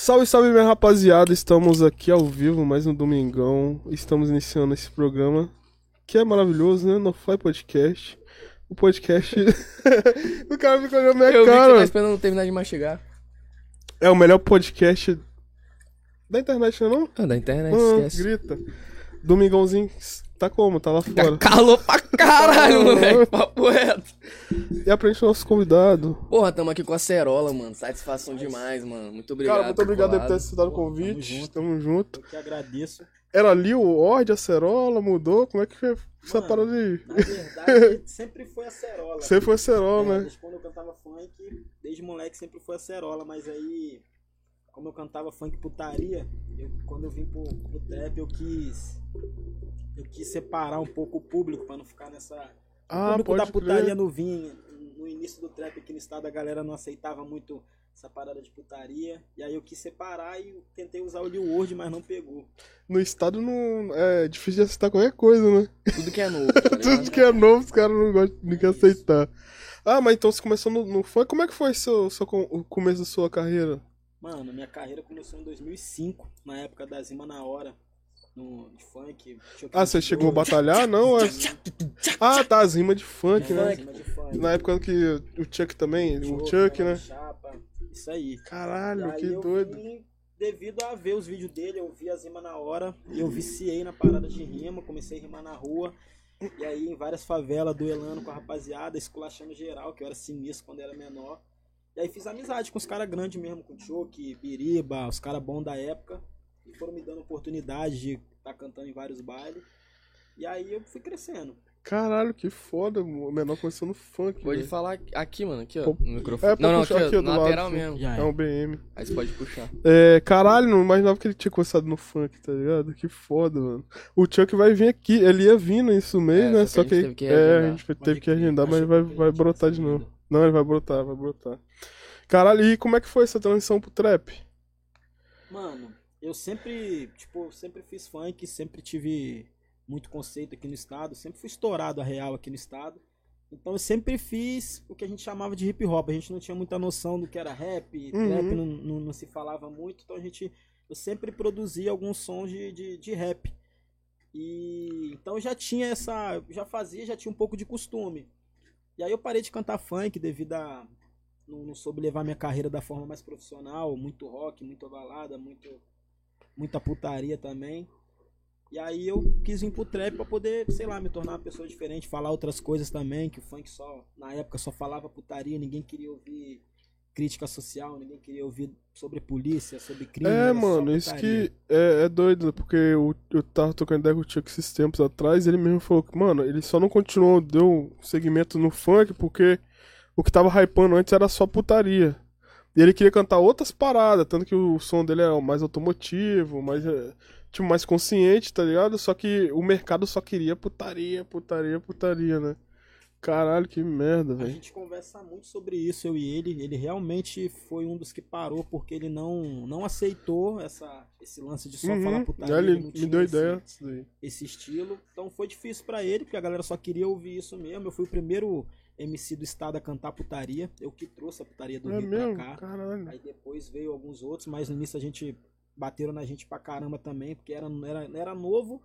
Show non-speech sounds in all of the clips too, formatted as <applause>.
Salve, salve, minha rapaziada. Estamos aqui ao vivo, mais um domingão. Estamos iniciando esse programa que é maravilhoso, né? No Fly Podcast. O podcast. <laughs> <laughs> o cara ficou olhando minha Eu vi que você cara. tá esperando terminar de mastigar. É o melhor podcast da internet, não é? não? Ah, da internet, Ah, esquece. grita. Domingãozinho tá como? Tá lá Tá fora. calor pra caralho, moleque. Papo reto. E aprende o nosso convidado. Porra, tamo aqui com a Cerola, mano. Satisfação demais, mano. Muito obrigado. cara, muito obrigado por ter aceitado o Tamo convite. junto. Tamo junto. Eu que agradeço. Era ali o Ord, a Cerola, mudou? Como é que foi essa Mano, parada aí? Na verdade, <laughs> sempre foi a Cerola. Você foi a É, Cerola, né? Desde quando eu cantava funk, desde moleque sempre foi a Cerola, mas aí, como eu cantava funk putaria, eu- quando eu vim pro, pro trap, eu quis. Eu quis separar um pouco o público pra não ficar nessa. O Ah, público da putaria crer. no vinho. No início do trap aqui no estado, a galera não aceitava muito essa parada de putaria. E aí eu quis separar e tentei usar o Lil Word, mas não pegou. No estado não é difícil de aceitar qualquer coisa, né? Tudo que é novo, <laughs> tá Tudo que é novo, os caras não gostam de aceitar. Ah, mas então você começou no, no funk. Como é que foi seu, seu, o começo da sua carreira? Mano, minha carreira começou em 2005, na época da Zima na Hora, no, de funk. Ah, você 22. chegou a batalhar? Não, é... <laughs> Ah, tá, as rimas de funk, né? Zima de funk. Na época que o Chuck também, o Chuck, né? Chapa, isso aí. Caralho, que doido. devido a ver os vídeos dele, eu vi a Zima na Hora, e eu viciei na parada de rima, comecei a rimar na rua. E aí em várias favelas, duelando com a rapaziada, esculachando geral, que eu era sinistro quando era menor. E aí fiz amizade com os caras grandes mesmo, com o Choque, Biriba, os caras bons da época. E foram me dando oportunidade de estar cantando em vários bailes. E aí eu fui crescendo. Caralho, que foda, o menor começou no funk. Pode falar aqui, mano, aqui, ó, Pô, no microfone. é pra não, não, puxar aqui, aqui, ó, do lado, lateral assim. mesmo. Já É um BM. Aí você pode puxar. É, caralho, não imaginava que ele tinha começado no funk, tá ligado? Que foda, mano. O Chuck vai vir aqui, ele ia vir nesse mês, É, né? só Só que a que, gente teve que é, a gente teve que agendar, mas achei vai, que vai brotar de novo. Não, ele vai brotar, vai brotar. Caralho, e como é que foi essa transição pro trap? Mano, eu sempre, tipo, sempre fiz funk, sempre tive muito conceito aqui no estado, sempre fui estourado a real aqui no estado. Então eu sempre fiz o que a gente chamava de hip hop. A gente não tinha muita noção do que era rap, Uhum. trap não, não, não se falava muito, então a gente eu sempre produzia alguns sons de, de, de rap. E então eu já tinha essa, já fazia, já tinha um pouco de costume. E aí eu parei de cantar funk devido a não, não soube levar minha carreira da forma mais profissional, muito rock, muito balada, muito muita putaria também. E aí eu quis vir pro trap pra poder, sei lá, me tornar uma pessoa diferente, falar outras coisas também, que o funk só, na época só falava putaria, ninguém queria ouvir crítica social, ninguém queria ouvir sobre polícia, sobre crime. É, mano, isso que é, é doido, porque eu, eu tava tocando ideia com o Chuck esses tempos atrás, ele mesmo falou que, mano, ele só não continuou, deu segmento no funk, porque o que tava hypando antes era só putaria. E ele queria cantar outras paradas, tanto que o som dele é mais automotivo, mais, é, tipo, mais consciente, tá ligado? Só que o mercado só queria putaria, putaria, putaria, né? Caralho, que merda, A velho. gente conversa muito sobre isso, eu e ele. Ele realmente foi um dos que parou porque ele não, não aceitou essa, esse lance de só falar Uhum, putaria. ele não me deu esse- ideia esse estilo. Então foi difícil pra ele, porque a galera só queria ouvir isso mesmo. Eu fui o primeiro MC do estado a cantar putaria. Eu que trouxe a putaria do É Rio mesmo? pra cá. Caralho. Aí depois veio alguns outros, mas no início a gente bateram na gente pra caramba também, porque era, era, era novo.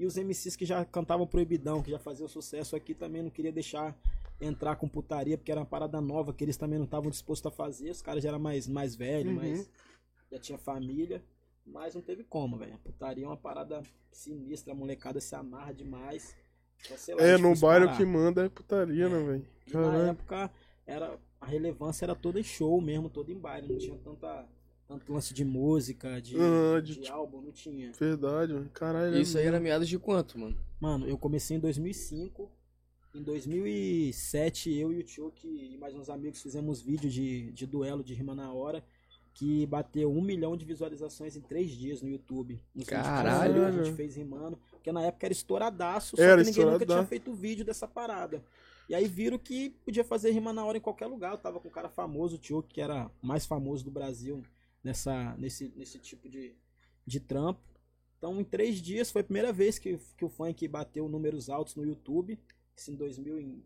E os MCs que já cantavam proibidão, que já faziam sucesso aqui, também não queria deixar entrar com putaria, porque era uma parada nova que eles também não estavam dispostos a fazer. Os caras já eram mais, mais velhos, Uhum. mais, já tinha família. Mas não teve como, velho. A putaria é uma parada sinistra, a molecada se amarra demais. Então, lá, É, difícil no bairro parar. que manda é putaria, né, velho? E na Caralho. época era, a relevância era toda em show mesmo, toda em baile. Não tinha tanta, tanto lance de música, de, Ah, de de tipo- álbum, não tinha. Verdade, mano. Caralho. é Isso aí mesmo. era meados de quanto, mano? Mano, eu comecei em 2005. Em 2007, eu e o Chuck e mais uns amigos fizemos vídeo de, de duelo de rima na hora. Que bateu um milhão de visualizações em três dias no YouTube. Que Caralho. A gente fez rimando. Porque na época era estouradaço, só Era que ninguém nunca tinha feito vídeo dessa parada. E aí viram que podia fazer rima na hora em qualquer lugar. Eu tava com um cara famoso, o Chuck, que era o mais famoso do Brasil nessa, nesse, nesse tipo de, de trampo. Então, em três dias, foi a primeira vez que, que o funk bateu números altos no YouTube. Isso em 2000, em,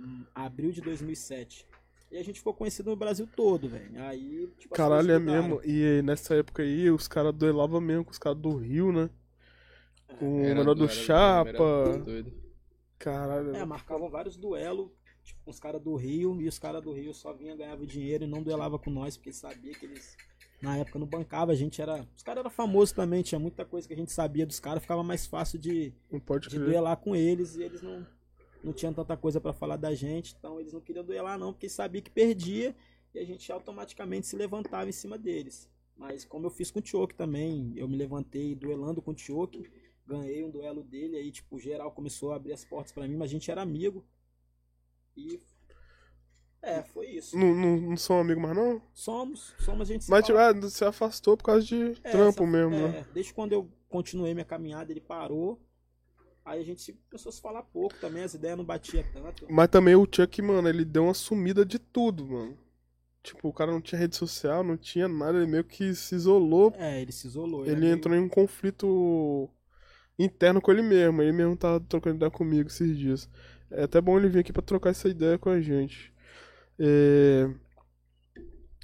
em abril de 2007. E a gente ficou conhecido no Brasil todo, velho. Aí, tipo, Caralho, é mesmo. E nessa época aí, os caras duelavam mesmo com os caras do Rio, né? Com o Era- menor do era- Chapa. era. Caralho. É, marcavam vários duelos, tipo, com os caras do Rio, e os caras do Rio só vinham ganhava dinheiro e não duelava com nós, porque sabia que eles, na época, não bancava, a gente era... Os caras eram famosos também, tinha muita coisa que a gente sabia dos caras, ficava mais fácil de, de duelar com eles, e eles não, não tinham tanta coisa pra falar da gente, então eles não queriam duelar não, porque sabia que perdia, e a gente automaticamente se levantava em cima deles. Mas como eu fiz com o Tioque também, eu me levantei duelando com o Tioque, ganhei um duelo dele, aí tipo, geral começou a abrir as portas pra mim, mas a gente era amigo. E é, foi isso. Não, não, não são amigos mais, não? Somos, somos a gente se Mas tipo, é, você afastou por causa de É, trampo essa- mesmo, é, né? Desde quando eu continuei minha caminhada, ele parou. Aí a gente se- começou a se falar pouco também, as ideias não batiam tanto. Mas também o Chuck, mano, ele deu uma sumida de tudo, mano. Tipo, o cara não tinha rede social, não tinha nada, ele meio que se isolou. É, ele se isolou. Ele meio- entrou em um conflito interno com ele mesmo. Ele mesmo tava trocando ideia comigo esses dias. É até bom ele vir aqui pra trocar essa ideia com a gente. É...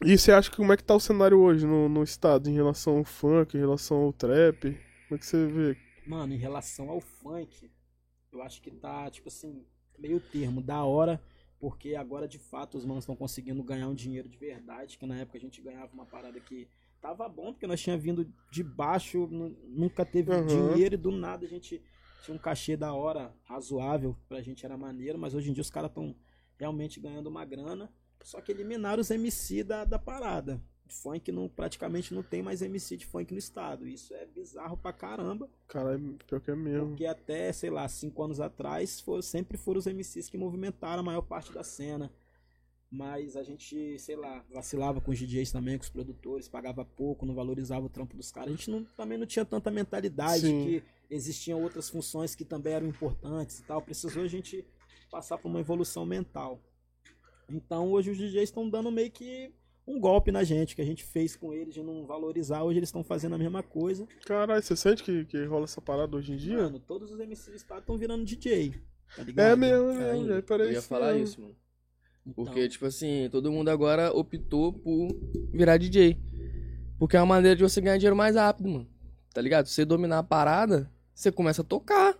E você acha que como é que tá o cenário hoje no, no estado em relação ao funk, em relação ao trap? Como é que você vê? Mano, em relação ao funk, eu acho que tá, tipo assim, meio termo, da hora, porque agora de fato os manos estão conseguindo ganhar um dinheiro de verdade, que na época a gente ganhava uma parada que tava bom, porque nós tinha vindo de baixo, nu- nunca teve Aham. dinheiro e do nada a gente tinha um cachê da hora razoável, pra gente era maneiro, mas hoje em dia os caras estão realmente ganhando uma grana, só que eliminaram os MC da, da parada. Funk não, praticamente não tem mais MC de funk no estado. Isso é bizarro pra caramba. Caralho, pior que é mesmo. Porque até, sei lá, cinco anos atrás, sempre foram os MCs que movimentaram a maior parte da cena. Mas a gente, sei lá, vacilava com os DJs também, com os produtores, pagava pouco, não valorizava o trampo dos caras. A gente não- também não tinha tanta mentalidade Sim. que existiam outras funções que também eram importantes e tal. Precisou a gente passar por uma evolução mental. Então hoje os DJs estão dando meio que um golpe na gente, que a gente fez com eles de não valorizar. Hoje eles estão fazendo a mesma coisa. Caralho, você sente que, que rola essa parada hoje em dia? Mano, todos os MCs do estado estão virando DJ. Tá ligado? é mesmo, é mesmo, parece. Eu ia falar mesmo. isso, mano. Então, Porque, tipo assim, todo mundo agora optou por virar DJ. Porque é uma maneira de você ganhar dinheiro mais rápido, mano. Tá ligado? Se você dominar a parada, você começa a tocar.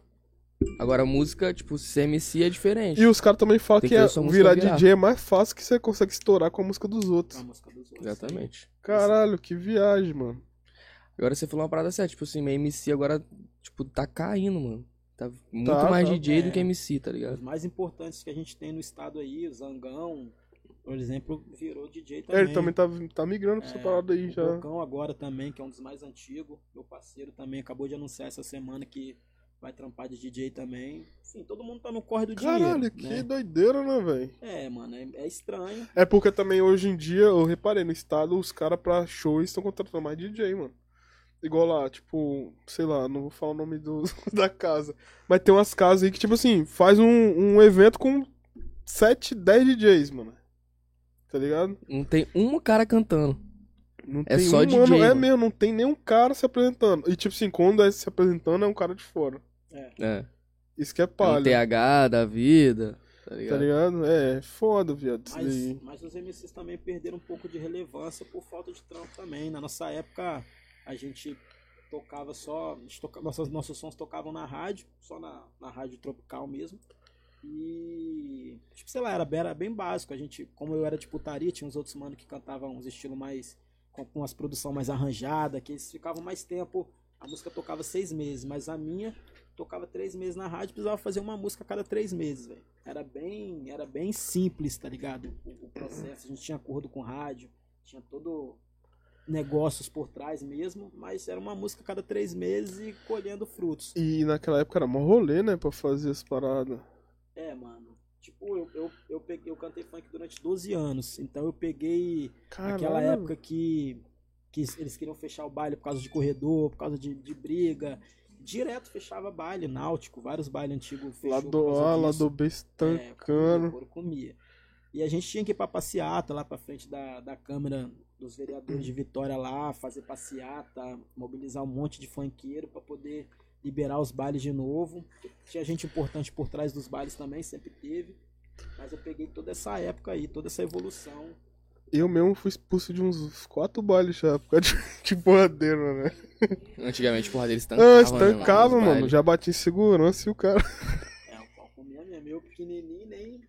Agora, a música, tipo, ser MC é diferente. E os caras também falam que, que é- virar. DJ é mais fácil que você consegue estourar com a música dos outros. a música dos outros. Exatamente. Caralho, que viagem, mano. Agora você falou uma parada certa, tipo assim, minha MC agora, tipo, tá caindo, mano. Tá muito Tá, mais tá. DJ do É. que MC, tá Os ligado? mais importantes que a gente tem no estado aí, o Zangão, por exemplo, virou DJ É, também. ele também tá, tá migrando pra essa É, parada aí o já. Bocão agora também, que é um dos mais antigos. Meu parceiro também acabou de anunciar essa semana que vai trampar de DJ também. Enfim, todo mundo tá no corre do Caralho, dinheiro. que né? doideira, né, velho? É, mano, é, é estranho. É porque também hoje em dia, eu reparei, no estado, os caras pra shows estão contratando mais DJ, mano. Igual lá, tipo, sei lá, não vou falar o nome do, <laughs> da casa. Mas tem umas casas aí que, tipo assim, faz um, um evento com 7, 10 DJs, mano. Tá ligado? Não tem um cara cantando. Não É tem só um, DJ, mano, é mano. mesmo, não tem nenhum cara se apresentando. E tipo assim, quando é se apresentando, é um cara de fora. É. Isso que é Um palha. TH da vida, tá Tá ligado? ligado? É, foda, viado. Mas, mas os MCs também perderam um pouco de relevância por falta de trampo também. Na nossa época, a gente tocava só. gente toca- nossos, nossos sons tocavam na rádio, só na, na rádio tropical mesmo. E. Tipo, sei lá, era, era bem básico. A gente, como eu era de putaria, tinha uns outros mano que cantavam uns estilos mais. com, com as produção mais arranjada, que eles ficavam mais tempo. A música tocava seis meses, mas a minha tocava três meses na rádio, precisava fazer uma música a cada três meses, velho. Era bem, era bem simples, tá ligado? O, o processo, a gente tinha acordo com rádio, tinha todo negócios por trás mesmo, mas era uma música a cada três meses e colhendo frutos. E naquela época era mó rolê, né, pra fazer as paradas. É, mano. Tipo, eu, eu, eu, peguei, eu cantei funk durante 12 anos, então eu peguei Caralho. aquela época que, que eles queriam fechar o baile por causa de corredor, por causa de, de briga. Direto fechava baile, náutico, vários bailes antigos Lá do A, lá do B É, comia. E a gente tinha que ir pra passeata lá pra frente da, da Câmara dos Vereadores de Vitória lá, fazer passeata, mobilizar um monte de funkeiro pra poder liberar os bailes de novo. Tinha gente importante por trás dos bailes também, sempre teve. Mas eu peguei toda essa época aí, toda essa evolução. Eu mesmo fui expulso de uns quatro bailes já, por causa de, <laughs> de porradeiro, né? Antigamente, porra, deles tancava, Ah, né, estancava, nos mano. Já bati em segurança e o cara. <laughs> É, o pau comia mesmo. Eu pequenininho, nem.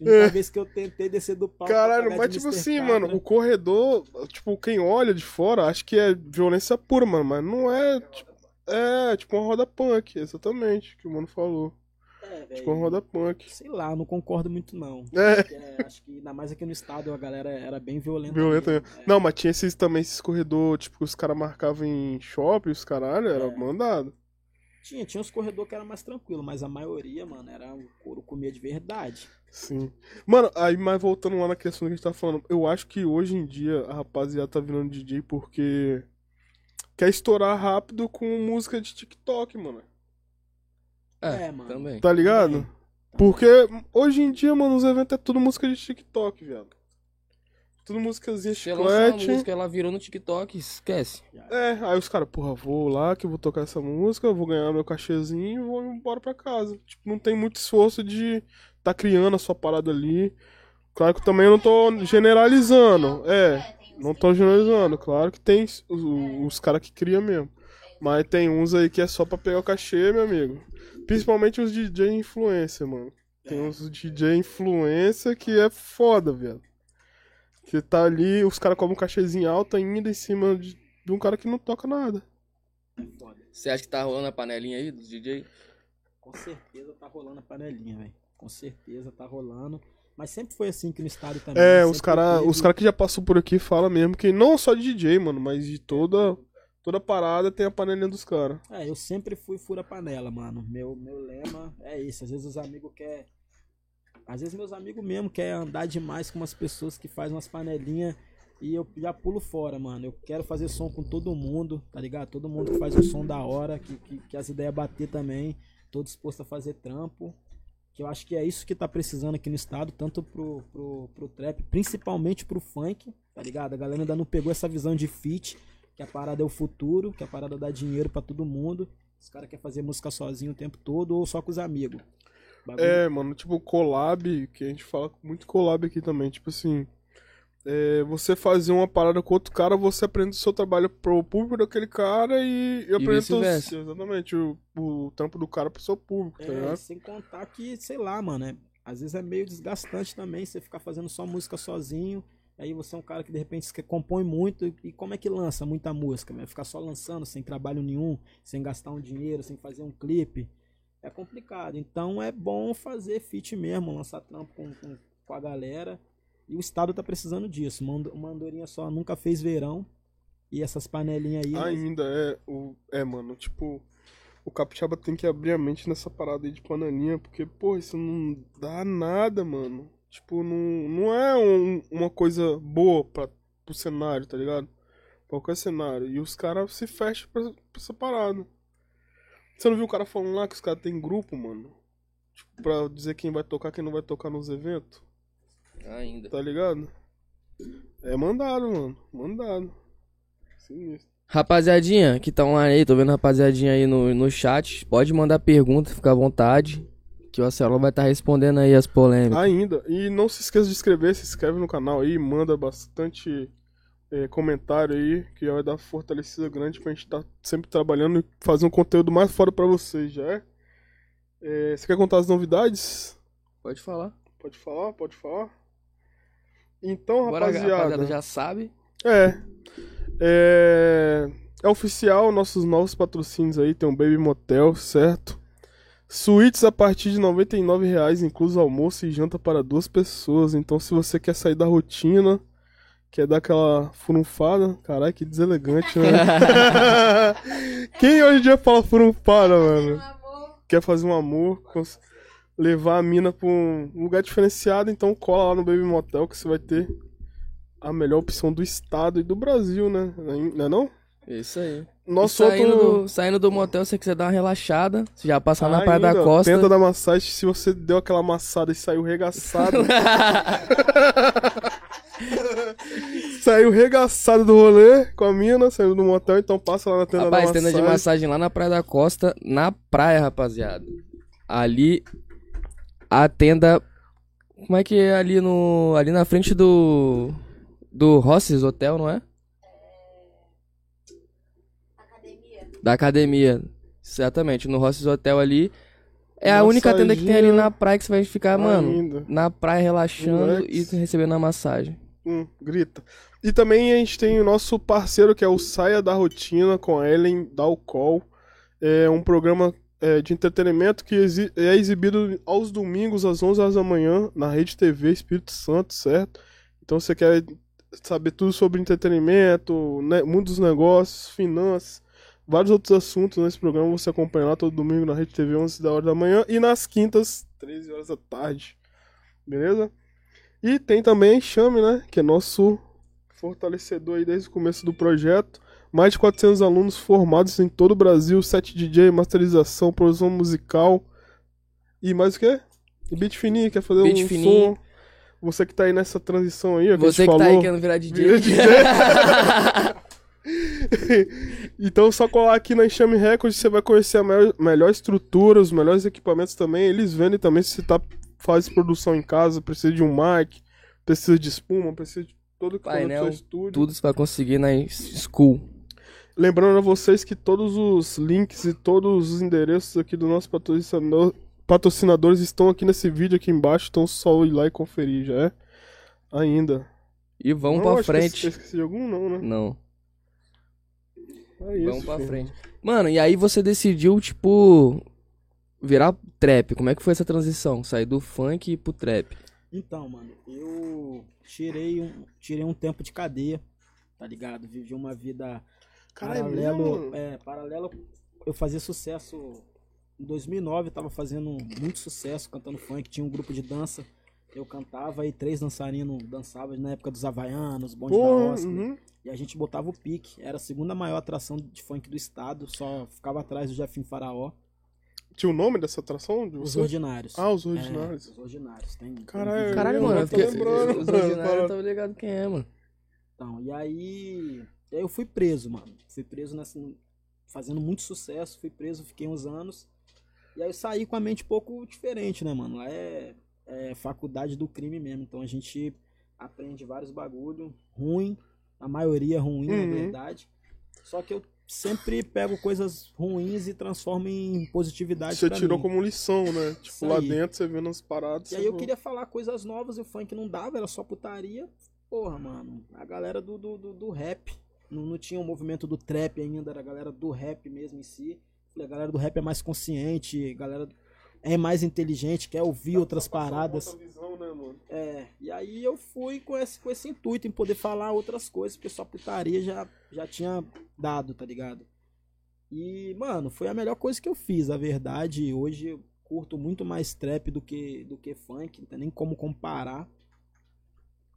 A única vez que eu tentei descer do palco. Caralho, pagar mas tipo Mr. assim, mano, o corredor, tipo, quem olha de fora acha que é violência pura, mano, mas não é. Tipo, é, tipo uma roda punk, exatamente, que o mano falou. É, velho, Tipo uma roda punk. Sei lá, não concordo muito não. É. Porque, é, acho que ainda mais aqui no estado a galera era bem violenta. Violenta mesmo. mesmo. É. Não, mas tinha esses também, esses corredor, tipo, que os caras marcavam em shopping, os caralho, era É. mandado. Tinha, tinha uns corredores que era mais tranquilo, mas a maioria, mano, era o couro comia de verdade. Sim. Mano, aí, mas voltando lá na questão que a gente tá falando, eu acho que hoje em dia a rapaziada tá virando DJ porque quer estourar rápido com música de TikTok, mano. É, É, mano. também. Tá ligado? Também. Porque hoje em dia, mano, os eventos é tudo música de TikTok, viado. Tudo músicazinha chiclete. música, ela virou no TikTok, esquece. É, aí os caras, porra, vou lá que eu vou tocar essa música, vou ganhar meu cachezinho e vou embora pra casa. Tipo, não tem muito esforço de tá criando a sua parada ali. Claro que também eu não tô generalizando. É, não tô generalizando. Claro que tem os, os caras que criam mesmo. Mas tem uns aí que é só pra pegar o cachê, meu amigo. Principalmente os DJ influencer, mano. Tem uns DJ influencer que é foda, velho. Que tá ali, os caras comem um cachezinho alto ainda em cima de, de um cara que não toca nada. É foda. Você acha que tá rolando a panelinha aí dos DJ? Com certeza tá rolando a panelinha, velho. Com certeza tá rolando. Mas sempre foi assim que no estado também. É, sempre os caras teve- os cara que já passou por aqui falam mesmo que não só de DJ, mano, mas de toda, toda parada tem a panelinha dos caras. É, eu sempre fui fura panela, mano. Meu, meu lema é esse. Às vezes os amigos querem. Às vezes meus amigos mesmo querem andar demais com umas pessoas que fazem umas panelinhas e eu já pulo fora, mano. Eu quero fazer som com todo mundo, tá ligado? Todo mundo que faz um som da hora, que, que, que as ideias bater também. Tô disposto a fazer trampo. Que eu acho que é isso que tá precisando aqui no estado, tanto pro, pro, pro trap, principalmente pro funk, tá ligado? A galera ainda não pegou essa visão de feat, que a parada é o futuro, que a parada dá dinheiro pra todo mundo. Os caras querem fazer música sozinho o tempo todo ou só com os amigos. Bagulho- É, mano, tipo, collab, que a gente fala muito collab aqui também, tipo assim. é, você fazer uma parada com outro cara, você aprende o seu trabalho pro público daquele cara e, e aprende o seu- vice-versa. exatamente o, o trampo do cara pro seu público, tá É, ligado? sem contar que, sei lá, mano, é- às vezes é meio desgastante também você ficar fazendo só música sozinho. Aí você é um cara que de repente compõe muito. e- como é que lança muita música? Vai ficar só lançando, sem trabalho nenhum, sem gastar um dinheiro, sem fazer um clipe. É complicado. Então é bom fazer feat mesmo, lançar trampo com, com, com a galera. E o Estado tá precisando disso. Uma andorinha só nunca fez verão. E essas panelinhas aí. Ainda é, o, é, mano, tipo, o Capixaba tem que abrir a mente nessa parada aí de panelinha, porque, pô, isso não dá nada, mano. Tipo, não, não é um- uma coisa boa pra, pro cenário, tá ligado? Qualquer cenário. E os caras se fecham pra, pra essa parada. Você não viu o cara falando lá que os caras têm grupo, mano? Tipo, pra dizer quem vai tocar, quem não vai tocar nos eventos, Ainda. tá ligado? É mandado, mano. Mandado. Sinistro. Rapaziadinha, que tá online aí, tô vendo rapaziadinha aí no, no chat. Pode mandar pergunta, fica à vontade. Que o Acelo vai estar respondendo aí as polêmicas. Ainda. E não se esqueça de inscrever, se inscreve no canal aí, manda bastante eh, comentário aí, que já vai dar fortalecida grande pra gente estar sempre trabalhando e fazer um conteúdo mais fora pra vocês, já é? Eh, você quer contar as novidades? Pode falar. Pode falar, pode falar. Então, Agora a rapaziada. rapaziada já sabe. É. É. É oficial, nossos novos patrocínios aí, tem um Baby Motel, certo? Suítes a partir de 99 reais, incluso almoço e janta para duas pessoas. Então, se você quer sair da rotina, quer dar aquela furunfada, caralho, que deselegante, né? <laughs> Quem hoje em dia fala furunfada, mano? Quer fazer um amor, levar a mina pra um lugar diferenciado, então cola lá no Baby Motel que você vai ter a melhor opção do estado e do Brasil, né? Não é não? Isso aí. Nosso saindo, outro... do, saindo do motel, se você quiser dar uma relaxada, você já passar na Praia da Costa. Tenta da massagem, se você deu aquela amassada e saiu regaçado. <laughs> saiu regaçado do rolê com a mina, saiu do motel, então passa lá na tenda Rapaz, da tenda massagem. de massagem lá na Praia da Costa, na praia, rapaziada. Ali, a tenda Como é que é ali no. ali na frente do. Do Rosses Hotel, não é? Da academia. Exatamente, no Rosses Hotel ali. É a única tenda que tem ali na praia que você vai ficar, mano, Ainda. na praia relaxando Relax. e recebendo a massagem. Hum, grita. E também a gente tem o nosso parceiro que é o Saia da Rotina com a Ellen Dalcol. É um programa é, de entretenimento que exi- é exibido aos domingos às 11 horas da manhã na Rede TV Espírito Santo, certo? Então você quer saber tudo sobre entretenimento, né, mundo dos negócios, finanças, vários outros assuntos nesse programa você acompanha lá todo domingo na Rede TV 11 da hora da manhã e nas quintas 13 horas da tarde. Beleza? E tem também Enxame, né? Que é nosso fortalecedor aí desde o começo do projeto. Mais de 400 alunos formados em todo o Brasil, 7 DJ, masterização, produção musical e mais o quê? E beat fininho, quer fazer Beat um fininho. som. Você que tá aí nessa transição aí, ó, que Você que gente tá aí falou. querendo virar DJ. Vira DJ. <laughs> <laughs> então, só colar aqui na Enxame Records, você vai conhecer a melhor, melhor estrutura, os melhores equipamentos também. Eles vendem também se você tá, faz produção em casa, precisa de um mic, precisa de espuma, precisa de todo o Painel, estúdio. Tudo você vai conseguir na school. Lembrando a vocês que todos os links e todos os endereços aqui do nosso patrocinador, patrocinadores estão aqui nesse vídeo aqui embaixo, então só ir lá e conferir, já é? Ainda. E vamos que eu frente. esqueci de algum não, né? Não, É isso, vamos pra filho. frente. Mano, e aí você decidiu, tipo, virar trap. Como é que foi essa transição? Sair do funk pro trap. Então, mano, eu tirei um, tirei um tempo de cadeia, tá ligado? Vivi uma vida Caralho, paralelo, é, paralelo. Eu fazia sucesso em 2009, eu tava fazendo muito sucesso cantando funk, tinha um grupo de dança. Eu cantava e três dançarinos dançavam na época dos Havaianos, bonde da Porra, Oscar. uhum. E a gente botava o pique. Era a segunda maior atração de funk do estado, só ficava atrás do Jefinho Faraó. Tinha o nome dessa atração? De Os ordinários. Ah, os É, ordinários. os ordinários. Tem, tem Caralho, vídeo. Caralho, mano, eu tô lembrando, os ordinários eu tava ligado quem é, mano. Então, e aí, e aí eu fui preso, mano. Fui preso nessa, fazendo muito sucesso, fui preso, fiquei uns anos. E aí eu saí com a mente um pouco diferente, né, mano? Lá é, é faculdade do crime mesmo. Então a gente aprende vários bagulho ruim, a maioria ruim, Uhum. na verdade. Só que eu sempre pego coisas ruins e transformo em positividade Você tirou mim. como lição, né? Tipo, lá dentro você vendo as paradas. E aí eu queria falar coisas novas e o funk não dava, era só putaria. Porra, mano, a galera do, do, do, do rap. Não, não tinha o movimento do trap ainda, era a galera do rap mesmo em si. A galera do rap é mais consciente, a galera é mais inteligente, quer ouvir dá outras paradas. né? É, e aí eu fui com esse, com esse intuito em poder falar outras coisas, porque só putaria já, já tinha dado, tá ligado? E, mano, foi a melhor coisa que eu fiz, a verdade. Hoje eu curto muito mais trap do que, do que funk, não tem nem como comparar.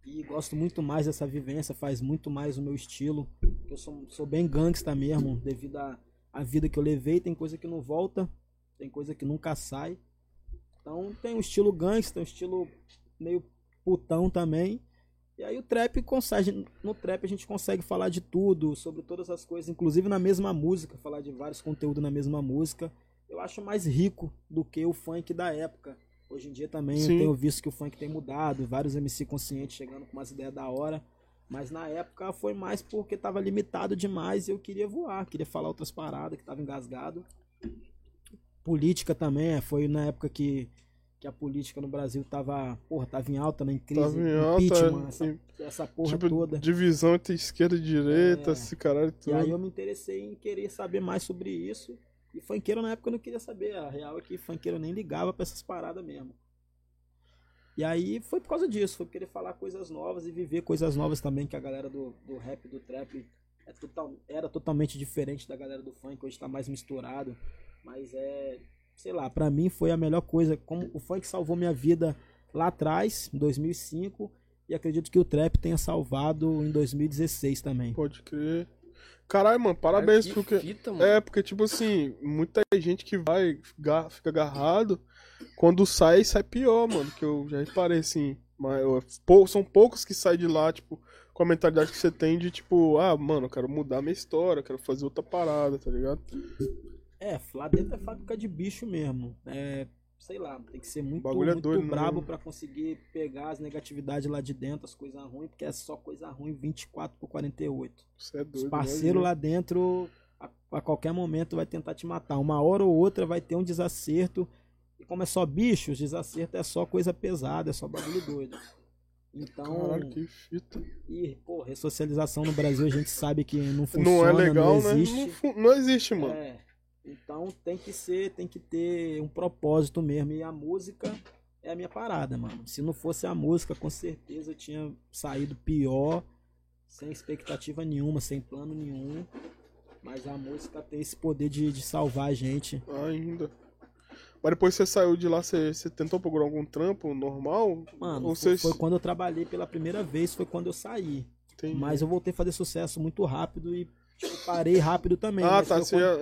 E gosto muito mais dessa vivência, faz muito mais o meu estilo. Eu sou, sou bem gangsta mesmo, devido à à vida que eu levei. Tem coisa que não volta, tem coisa que nunca sai. Então tem um estilo gangsta, um estilo meio putão também. E aí o trap consegue, no trap a gente consegue falar de tudo, sobre todas as coisas, inclusive na mesma música, falar de vários conteúdos na mesma música. Eu acho mais rico do que o funk da época. Hoje em dia também eu Sim. tenho visto que o funk tem mudado, vários MC conscientes chegando com umas ideias da hora. Mas na época foi mais porque tava limitado demais e eu queria voar, queria falar outras paradas que tava engasgado. Política também, é, foi na época que, que a política no Brasil tava, porra, tava em alta, né, em crise, Tava em alta, essa, em- essa porra tipo, toda. divisão entre esquerda e direita, É. esse caralho E todo. aí eu me interessei em querer saber mais sobre isso. E funkeiro na época eu não queria saber. A real é que funkeiro nem ligava pra essas paradas mesmo. E aí foi por causa disso, foi querer falar coisas novas e viver coisas novas também, que a galera do, do rap, do trap é total, era totalmente diferente da galera do funk, hoje tá mais misturado. Mas é, sei lá, pra mim foi a melhor coisa. Como o funk salvou minha vida lá atrás, em 2005, e acredito que o trap tenha salvado em 2016 também. Pode crer. Caralho, mano, parabéns, Que porque. fita, mano. É, porque, tipo assim, muita gente que vai, fica agarrado, quando sai, sai pior, mano. Que eu já reparei, assim. Mas eu- pou- são poucos que saem de lá, tipo, com a mentalidade que você tem de, tipo, ah, mano, eu quero mudar minha história, eu quero fazer outra parada, tá ligado? É, lá dentro é fábrica de bicho mesmo. É, sei lá, tem que ser muito, é muito doido, né? brabo pra conseguir pegar as negatividades lá de dentro, as coisas ruins, porque é só coisa ruim 24 por 48. Você é Os doido. parceiros né, lá dentro, a, a qualquer momento, vai tentar te matar. Uma hora ou outra vai ter um desacerto. E como é só bichos, desacerto é só coisa pesada, é só bagulho doido. Então, Caralho, que fita. e, pô, ressocialização no Brasil a gente sabe que não funciona, Não é legal, não né? existe. Não, fu- não existe, mano. É, então tem que ser, tem que ter um propósito mesmo. E a música é a minha parada, mano. Se não fosse a música, com certeza eu tinha saído pior, sem expectativa nenhuma, sem plano nenhum. Mas a música tem esse poder de, de salvar a gente. Ainda. Mas depois você saiu de lá, você, você tentou procurar algum trampo normal? Mano, Ou foi, você... foi quando eu trabalhei pela primeira vez, foi quando eu saí. Entendi. Mas eu voltei a fazer sucesso muito rápido e tipo, parei rápido também. Ah, mas tá. Você já,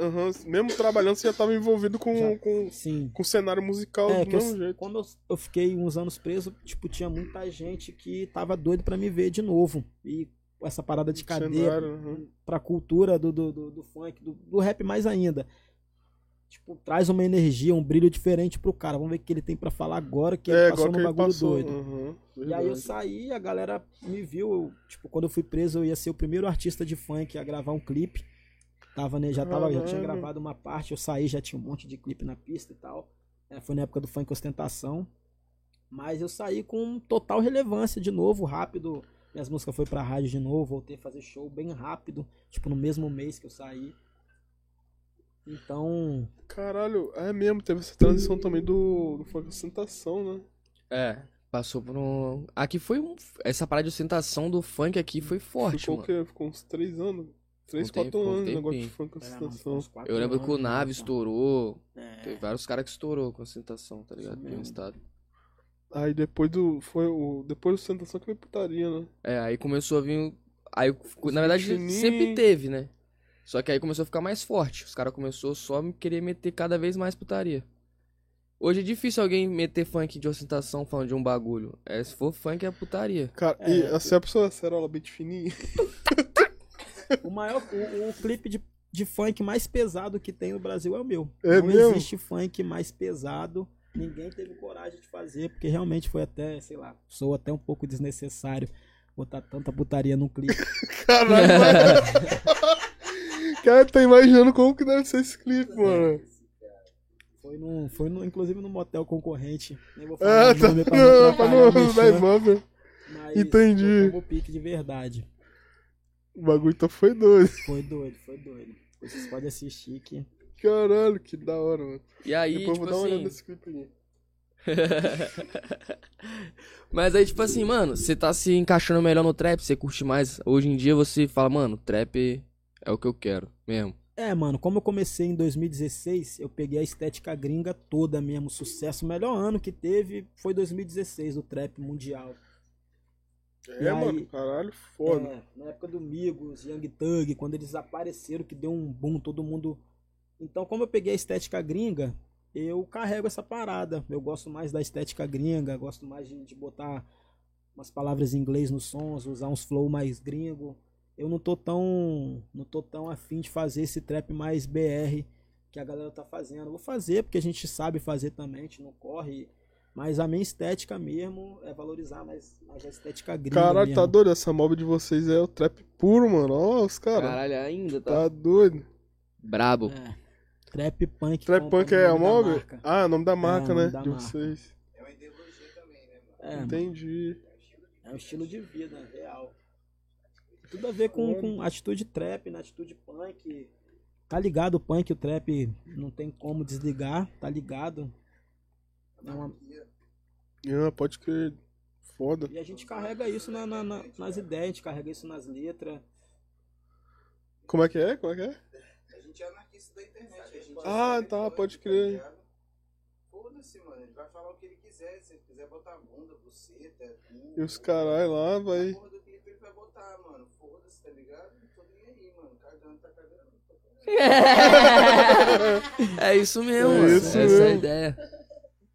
mesmo trabalhando, você já tava envolvido com, Já. com, Sim. com o cenário musical É, do que eu, mesmo jeito. como eu, eu fiquei uns anos preso, tipo, tinha muita gente que tava doido pra me ver de novo. E essa parada de cadeia Cenário, aham. pra cultura do, do, do, do funk, do, do rap mais ainda. Tipo, traz uma energia, um brilho diferente pro cara. Vamos ver o que ele tem pra falar agora, que É, ele passou num ele bagulho passou. doido. aham, E aí eu saí, a galera me viu, eu, tipo, quando eu fui preso, eu ia ser o primeiro artista de funk a gravar um clipe. Tava, né, já, tava, já tinha gravado uma parte, eu saí, já tinha um monte de clipe na pista e tal. É, foi na época do funk ostentação. Mas eu saí com total relevância de novo, rápido. Minhas músicas foi pra rádio de novo, voltei a fazer show bem rápido, tipo no mesmo mês que eu saí. Então, Caralho, é mesmo, teve essa transição também do, do funk ostentação, né? É, passou por um. Aqui foi um. Essa parada de ostentação do funk aqui foi forte, Ficou o mano. quê? Ficou uns três anos? Três, Um tempo, quatro um anos, negócio de funk ostentação. Eu lembro que o anos, Nave né, estourou. É. Teve vários caras que estourou com ostentação, tá ligado? No mesmo. estado. Aí depois do. Foi o. Depois do ostentação que veio putaria, né? É, aí começou a vir. Aí, na verdade, sempre teve, né? Só que aí começou a ficar mais forte. Os caras começaram só a me querer meter cada vez mais putaria. Hoje é difícil alguém meter funk de ostentação falando de um bagulho. É, se for funk é putaria. Cara, É. e assim a pessoa acerola bem fininha. <laughs> O maior, o, o clipe de, de funk mais pesado que tem no Brasil é o meu. É Não mesmo? existe funk mais pesado. Ninguém teve coragem de fazer, porque realmente foi até, sei lá, sou até um pouco desnecessário botar tanta putaria num clipe. <laughs> Caralho. <laughs> Cara, tá imaginando como que deve ser esse clipe, mano. Foi no, foi no, inclusive no motel concorrente. Nem vou Ah, falar o tá. nome pra Não, <laughs> pra não ibope. mas Entendi. como pique de verdade. O bagulho então foi doido. Foi doido, foi doido. Vocês podem assistir que Caralho, que da hora, mano. E aí, Depois eu tipo vou dar uma olhada assim. nesse clipe aí. <laughs> Mas aí, tipo assim, mano, você tá se encaixando melhor no trap, você curte mais. Hoje em dia você fala, mano, trap é o que eu quero mesmo. É, mano, como eu comecei em 2016, eu peguei a estética gringa toda mesmo, sucesso. O melhor ano que teve foi 2016, o trap mundial. É, E aí- mano, caralho, foda. É, na época do Migos, Young Thug, quando eles apareceram, que deu um boom, todo mundo... Então, como eu peguei a estética gringa, eu carrego essa parada. Eu gosto mais da estética gringa, gosto mais de, de botar umas palavras em inglês nos sons, usar uns flow mais gringo. Eu não tô tão, não tô tão afim de fazer esse trap mais BR que a galera tá fazendo. Vou fazer porque a gente sabe fazer também, a gente não corre. Mas a minha estética mesmo é valorizar mais, mais a estética gringa Caralho, tá mesmo. doido. Essa mob de vocês é o trap puro, mano. Ó, os caras. Caralho, ainda tá, Tá doido. brabo. É. Trap Punk. Trap Punk como é a mob? marca. Ah, é o nome da marca, o nome né? da de marca. vocês. É, mano, Entendi. é um estilo de vida real. Tudo a ver com, com atitude trap, na atitude punk. Tá ligado o punk, o trap não tem como desligar, tá ligado? É uma- Ah, pode crer. Foda. E a gente carrega isso na- na- na- nas ideias, a gente carrega isso nas letras. Como é que é? Como é que é? A gente é anarquista da internet. A gente Ah, tá, pode crer. ligado? Foda-se, mano. Ele vai falar o que ele quiser. Se ele quiser botar bunda, buceta, cu, E os caralho lá, A vai. porra do clipe ele vai botar, mano. Tá ligado? Não tô nem aí, mano. Cagando, tá cagando. <laughs> É isso mesmo, É mano. isso Essa é a ideia.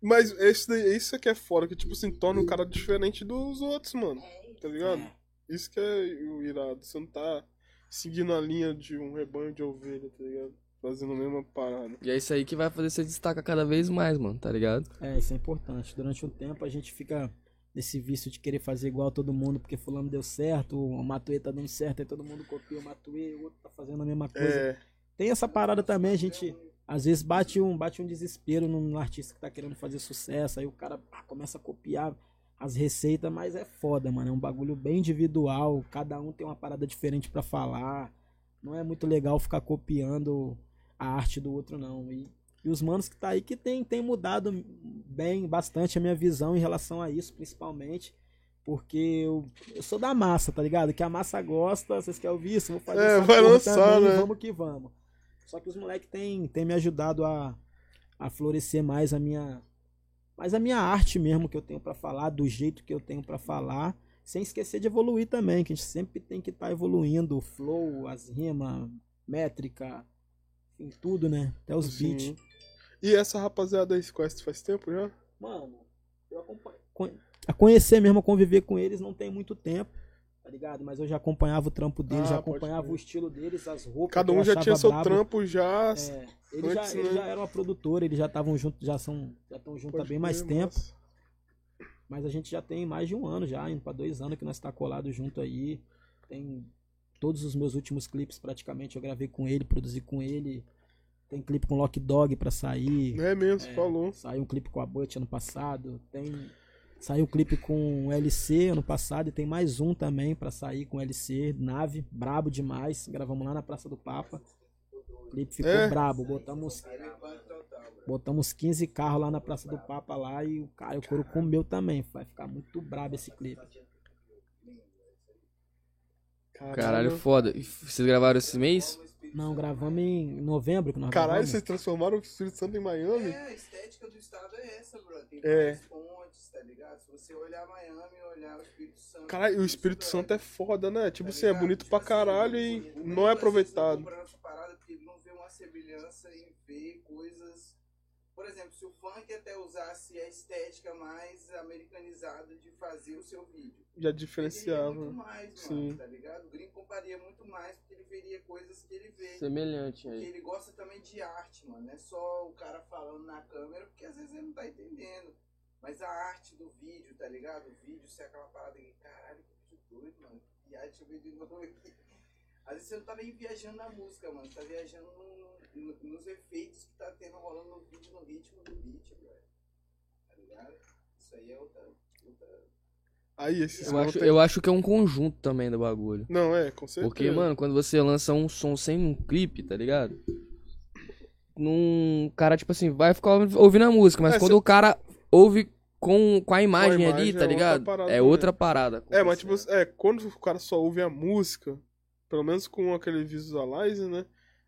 Mas esse daí, isso que é foda, que tipo assim, torna o cara diferente dos outros, mano. Tá ligado? É. Isso que é o irado. Você não tá seguindo a linha de um rebanho de ovelha, tá ligado? fazendo a mesma parada. E é isso aí que vai fazer você destacar cada vez mais, mano, tá ligado? É, isso é importante. Durante um tempo a gente fica nesse vício de querer fazer igual a todo mundo, porque fulano deu certo, o Matuê tá dando certo, aí todo mundo copia o Matuê, o outro tá fazendo a mesma coisa. É, Tem essa parada também, a gente às vezes bate um, bate um desespero num artista que tá querendo fazer sucesso, aí o cara pá, começa a copiar as receitas, mas é foda, mano, é um bagulho bem individual, cada um tem uma parada diferente pra falar. Não é muito legal ficar copiando a arte do outro não. E, e os manos que tá aí que tem tem mudado bem bastante a minha visão em relação a isso, principalmente. Porque eu, eu sou da massa, tá ligado? Que a massa gosta, vocês querem ouvir isso? Vou fazer É, vai lançar, também, né? vamos que vamos. Só que os moleques têm tem me ajudado a, a florescer mais a minha mais a minha arte mesmo que eu tenho pra falar, do jeito que eu tenho pra falar, sem esquecer de evoluir também, que a gente sempre tem que estar evoluindo o flow, as rimas, métrica, enfim, tudo, né? Até os sim. beats. E essa rapaziada aí se conhece faz tempo já? Mano, eu acompanho. A conhecer mesmo, a conviver com eles não tem muito tempo, tá ligado? Mas eu já acompanhava o trampo deles, Ah, já acompanhava o estilo deles, as roupas. Cada que eu um já tinha seu brabo. trampo já. É, eles, já, eles né? já eram uma produtora, eles já estavam juntos, já são, já estão juntos há bem mais tempo. Mas a gente já tem mais de um ano já, indo pra dois anos que nós tá colado junto aí. Tem todos os meus últimos clipes praticamente eu gravei com ele, produzi com ele. Tem clipe com Lock Dog pra sair. É mesmo, É, falou. Saiu um clipe com a Butch ano passado. Tem saiu um clipe com o LC ano passado e tem mais um também pra sair com LC, nave, brabo demais. Gravamos lá na Praça do Papa. O clipe ficou É? brabo, botamos Botamos 15 carros lá na Praça do Papa lá e o cara, o couro comeu também. Vai ficar muito brabo esse clipe. Caralho, foda. E vocês gravaram esse mês? Não, gravamos em novembro que nós Caralho, gravamos. vocês transformaram o Espírito Santo em Miami? É, a estética do estado é essa, bro. Tem É. fontes, tá ligado? Se você olhar Miami e olhar o Espírito Santo. Caralho, e o isso, Espírito. Santo é foda, né? Tipo Tá assim, é bonito Tipo pra assim, caralho o e não é aproveitado. parada porque não vê uma semelhança em ver coisas. Por exemplo, se o funk até usasse a estética mais americanizada de fazer o seu vídeo. Já Ele diferenciava. veria muito mais, mano, Sim. tá ligado? O gringo comparia muito mais porque ele veria coisas que ele vê. Semelhante Porque aí. ele gosta também de arte, mano. Não é só o cara falando na câmera, porque às vezes ele não tá entendendo. Mas a arte do vídeo, tá ligado? O vídeo ser aquela parada que, caralho, que vídeo doido, mano. E aí, deixa eu ver de novo aqui. Às vezes você não tá nem viajando na música, mano. Você tá viajando no- no- nos efeitos que tá tendo rolando no vídeo, no ritmo do beat, velho. Tá ligado? Isso aí é outra. outra... Aí, esses Eu acho, caras eu acho que é um conjunto também do bagulho. Não, é, com certeza. Porque, mano, quando você lança um som sem um clipe, tá ligado? Num cara, tipo assim, vai ficar ouvindo a música, mas É, quando cê- o cara ouve com, com a imagem, imagem ali, é tá outra ligado? parada é outra parada. É, mas tipo, é, quando o cara só ouve a música, pelo menos com aquele visualizer, né?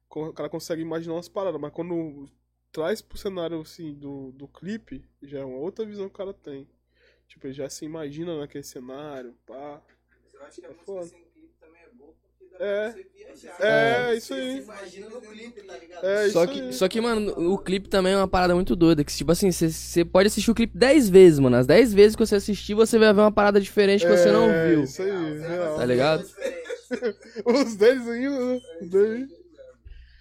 O cara consegue imaginar umas paradas, mas quando traz pro cenário assim do, do clipe, já é uma outra visão que o cara tem. Tipo, ele já se imagina naquele cenário, pá. Mas eu acho que a É música foda. sem clipe também é boa porque dá É. pra você viajar. É, Você isso aí. se imagina no clipe, tá ligado? É, Só isso que, aí. só que, mano, o clipe também é uma parada muito doida. Que, tipo assim, você pode assistir o clipe 10 vezes, mano. As 10 vezes que você assistir, você vai ver uma parada diferente que você não É, viu. Isso aí, real. Tá ligado? <laughs> Os deles ainda, né? Os deles.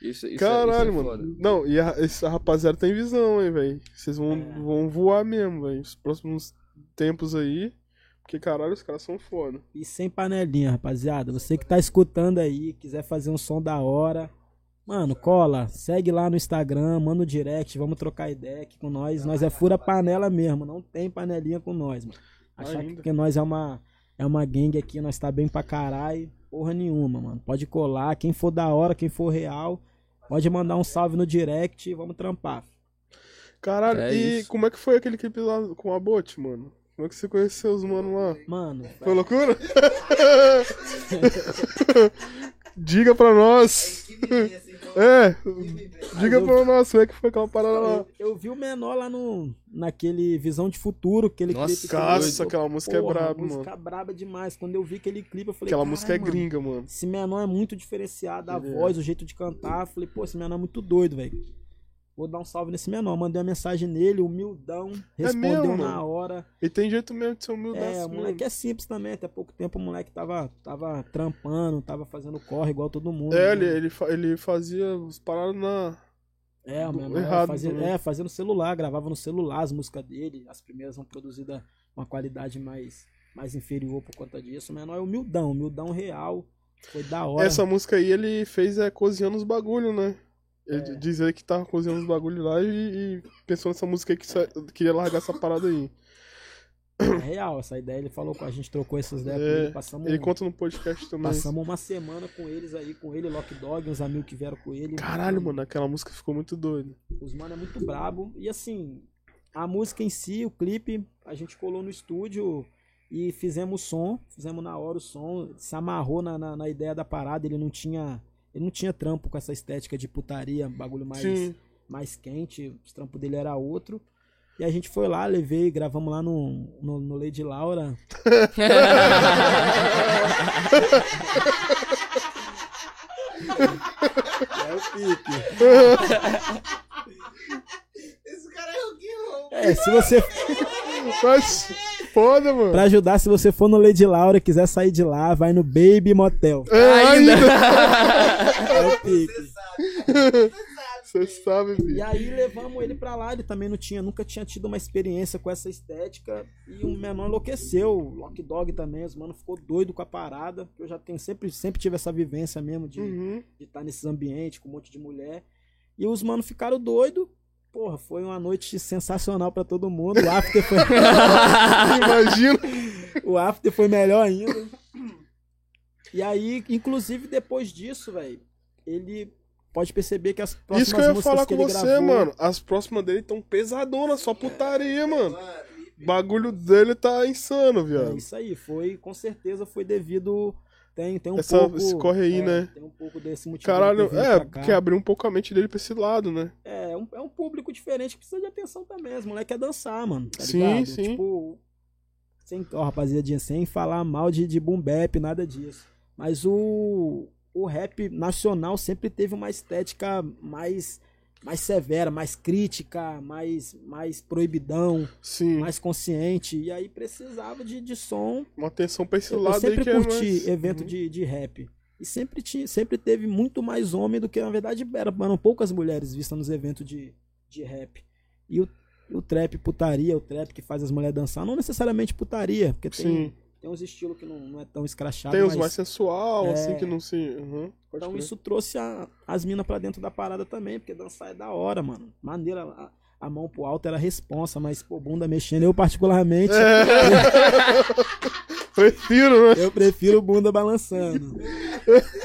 Isso, isso, Caralho, isso é mano. foda. Não, e a, essa rapaziada tem visão, hein, velho. Vocês vão, É. vão voar mesmo, velho. Os próximos tempos aí. Porque, caralho, os caras são foda. E sem panelinha, rapaziada. Você que tá escutando aí, quiser fazer um som da hora. Mano, cola, segue lá no Instagram, manda um direct, vamos trocar ideia aqui com nós. Nós é fura panela mesmo, não tem panelinha com nós, mano. Achar Ainda. que nós é uma, é uma gangue aqui, nós tá bem pra caralho. Porra nenhuma, mano. Pode colar, quem for da hora, quem for real, pode mandar um salve no direct e vamos trampar. Caralho, É e isso. como é que foi aquele clipe lá com a Bot, mano? Como é que você conheceu os mano lá? Mano, Foi loucura? <laughs> Diga pra nós. É, diga pra nós como é que foi aquela parada lá. eu, eu vi o menor lá no, naquele Visão de Futuro, aquele Nossa, clipe. que ele Nossa, aquela música é Porra, braba, música mano. braba demais. Quando eu vi aquele clipe, eu falei, Aquela "Caralho, música é mano, gringa, mano. Esse menor é muito diferenciado, a é. voz, o jeito de cantar. Eu falei, pô, esse menor é muito doido, velho. Vou dar um salve nesse menor. Mandei uma mensagem nele, humildão, respondeu mesmo, na hora. E tem jeito mesmo de ser humilde É, assim o moleque é simples também. Até pouco tempo o moleque tava, tava trampando, tava fazendo corre igual todo mundo. É, né? ele, ele, fa- ele fazia os paradas na. É, o do- menor errado fazia, também. é, fazia no celular, gravava no celular as músicas dele. As primeiras são produzidas com uma qualidade mais, mais inferior por conta disso. O menor é humildão, humildão real. Foi da hora. Essa música aí ele fez é cozinhando os bagulho, né? Ele É. diz aí que tava cozinhando os bagulho lá e, e pensou nessa música aí que sa- queria largar essa parada aí. É real, essa ideia ele falou com a gente, trocou essas ideias É, ele. Passamos, Ele conta no podcast também. passamos uma semana com eles aí, com ele, Lock Dog, uns amigos que vieram com ele. Caralho, mano, aquela música ficou muito doida. Os mano é muito brabo. E assim, a música em si, o clipe, a gente colou no estúdio e fizemos o som, fizemos na hora o som, se amarrou na, na, na ideia da parada, ele não tinha. Ele não tinha trampo com essa estética de putaria, bagulho mais, Sim. mais quente, o trampo dele era outro. E a gente foi lá, levei, gravamos lá no, no, no Lady Laura. É o pique. Esse cara é o que. É, se você. Mas foda, mano. Pra ajudar, se você for no Lady Laura e quiser sair de lá, vai no Baby Motel. É, ainda. É <laughs> o pique. Você sabe. Você sabe, E bicho. aí levamos ele pra lá, ele também não tinha, nunca tinha tido uma experiência com essa estética. E o menor enlouqueceu. O Lock Dog também, os mano ficou doido com a parada. que Eu já tenho sempre, sempre tive essa vivência mesmo de Uhum. estar nesses ambientes com um monte de mulher. E os mano ficaram doidos. Porra, foi uma noite sensacional pra todo mundo. O after foi, <laughs> Imagina. o after foi melhor ainda. E aí, inclusive depois disso, velho, ele pode perceber que as próximas Isso que eu ia músicas falar que com ele você, gravou, mano. As próximas dele tão pesadonas, só putaria, mano. O bagulho dele tá insano, É viado. isso aí, foi, com certeza foi devido. Tem, tem um Essa- pouco. esse corre aí, é, né? Tem um pouco desse motivo. Caralho, é, pra cá. que abriu um pouco a mente dele pra esse lado, né? É, é um, é um público diferente que precisa de atenção também. As moleques quer dançar, mano. Tá Sim, ligado? sim. Tipo, sem, ó, rapaziadinha, sem falar mal de, de boom bap, nada disso. Mas o, o rap nacional sempre teve uma estética mais, mais severa, mais crítica, mais, mais proibidão, Sim. mais consciente. E aí precisava de, de som Uma atenção pra esse eu, eu lado aí sempre é curti mais... evento Uhum. de, de rap. E sempre, tinha, sempre teve muito mais homem do que, na verdade, era, eram poucas mulheres vistas nos eventos de, de rap. E o, o trap putaria, o trap que faz as mulheres dançar, não necessariamente putaria, porque tem, Sim. Tem uns estilos que não, não é tão escrachado. Tem os mas- mais sensual, É. assim, que não se... Uhum. Então crer. isso trouxe a- as minas pra dentro da parada também, porque dançar é da hora, mano. Maneira, a, a mão pro alto era responsa, mas, pô, bunda mexendo, eu particularmente, <laughs> Prefiro, né? eu prefiro bunda balançando.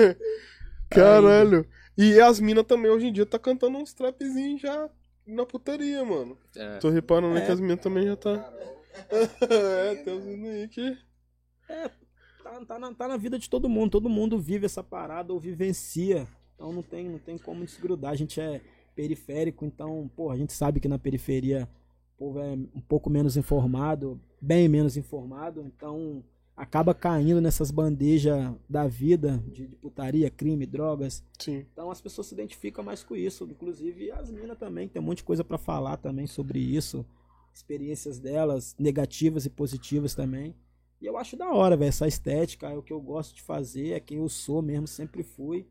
<laughs> Caralho. E as minas também, hoje em dia, tá cantando uns trapzinhos já na putaria, mano. É. Tô reparando né, É. que as minas também já tá... <laughs> é, tem uns meninos aí que... <laughs> tá, tá na, tá na vida de todo mundo. Todo mundo vive essa parada ou vivencia. Então não tem, não tem como desgrudar. A gente é periférico, então, pô, a gente sabe que na periferia o povo é um pouco menos informado, bem menos informado. Então acaba caindo nessas bandejas da vida de, de putaria, crime, drogas. Sim. Então as pessoas se identificam mais com isso. Inclusive as minas também, tem um monte de coisa pra falar também sobre isso. Experiências delas, negativas e positivas também. E eu acho da hora, velho, essa estética, é o que eu gosto de fazer, é quem eu sou mesmo, sempre fui.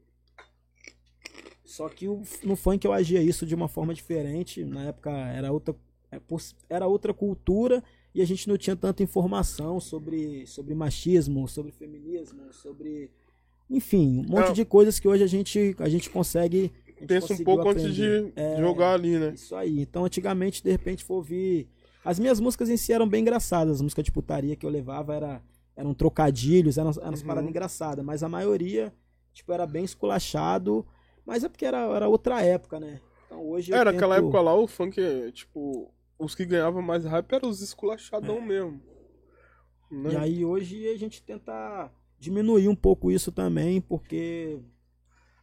Só que no funk eu agia isso de uma forma diferente. Na época era outra, é, era outra cultura e a gente não tinha tanta informação sobre, sobre machismo, sobre feminismo, sobre. Enfim, um monte É. de coisas que hoje a gente, a gente consegue. a gente Pensa um pouco antes aprender. de É, jogar ali, né? isso aí. Então, antigamente, de repente, for ouvir. As minhas músicas em si eram bem engraçadas. As músicas de putaria que eu levava era, eram trocadilhos, eram, eram Uhum. paradas engraçadas. Mas a maioria, tipo, era bem esculachado. Mas é porque era, era outra época, né? Então hoje. Era aquela tento- época lá, o funk, tipo, os que ganhavam mais hype eram os esculachadão mesmo. Né? É. E aí hoje a gente tenta diminuir um pouco isso também, porque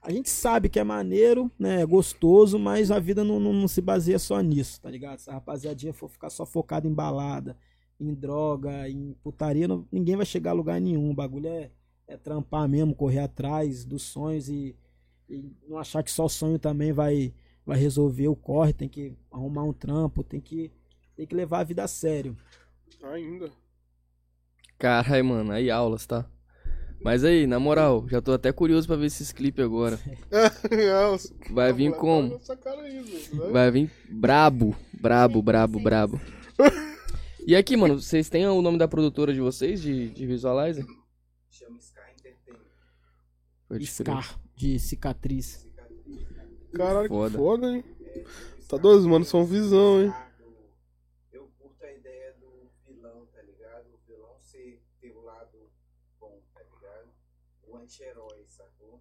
a gente sabe que é maneiro, né? É gostoso, mas a vida não, não, não se baseia só nisso, tá ligado? Se a rapaziadinha for ficar só focada em balada, em droga, em putaria, não- ninguém vai chegar a lugar nenhum. O bagulho é, é trampar mesmo, correr atrás dos sonhos e, e não achar que só o sonho também vai, vai resolver o corre, tem que arrumar um trampo, tem que, tem que levar a vida a sério. Ainda. Caralho, mano, aí aulas, tá? Mas aí, na moral, já tô até curioso pra ver esses clipes agora. <laughs> Vai vir como? Cara aí, velho. Vai vir brabo, brabo, brabo, brabo. E aqui, mano, vocês têm o nome da produtora de vocês, de, de Visualizer? Chama Sky Entertainment. Scar, de cicatriz. Caralho, Foda. que foda, hein? Tá dois, mano, são visão, hein? Eu curto a ideia do vilão, tá ligado? O vilão ser ter o lado bom, tá ligado? O anti-herói, sacou?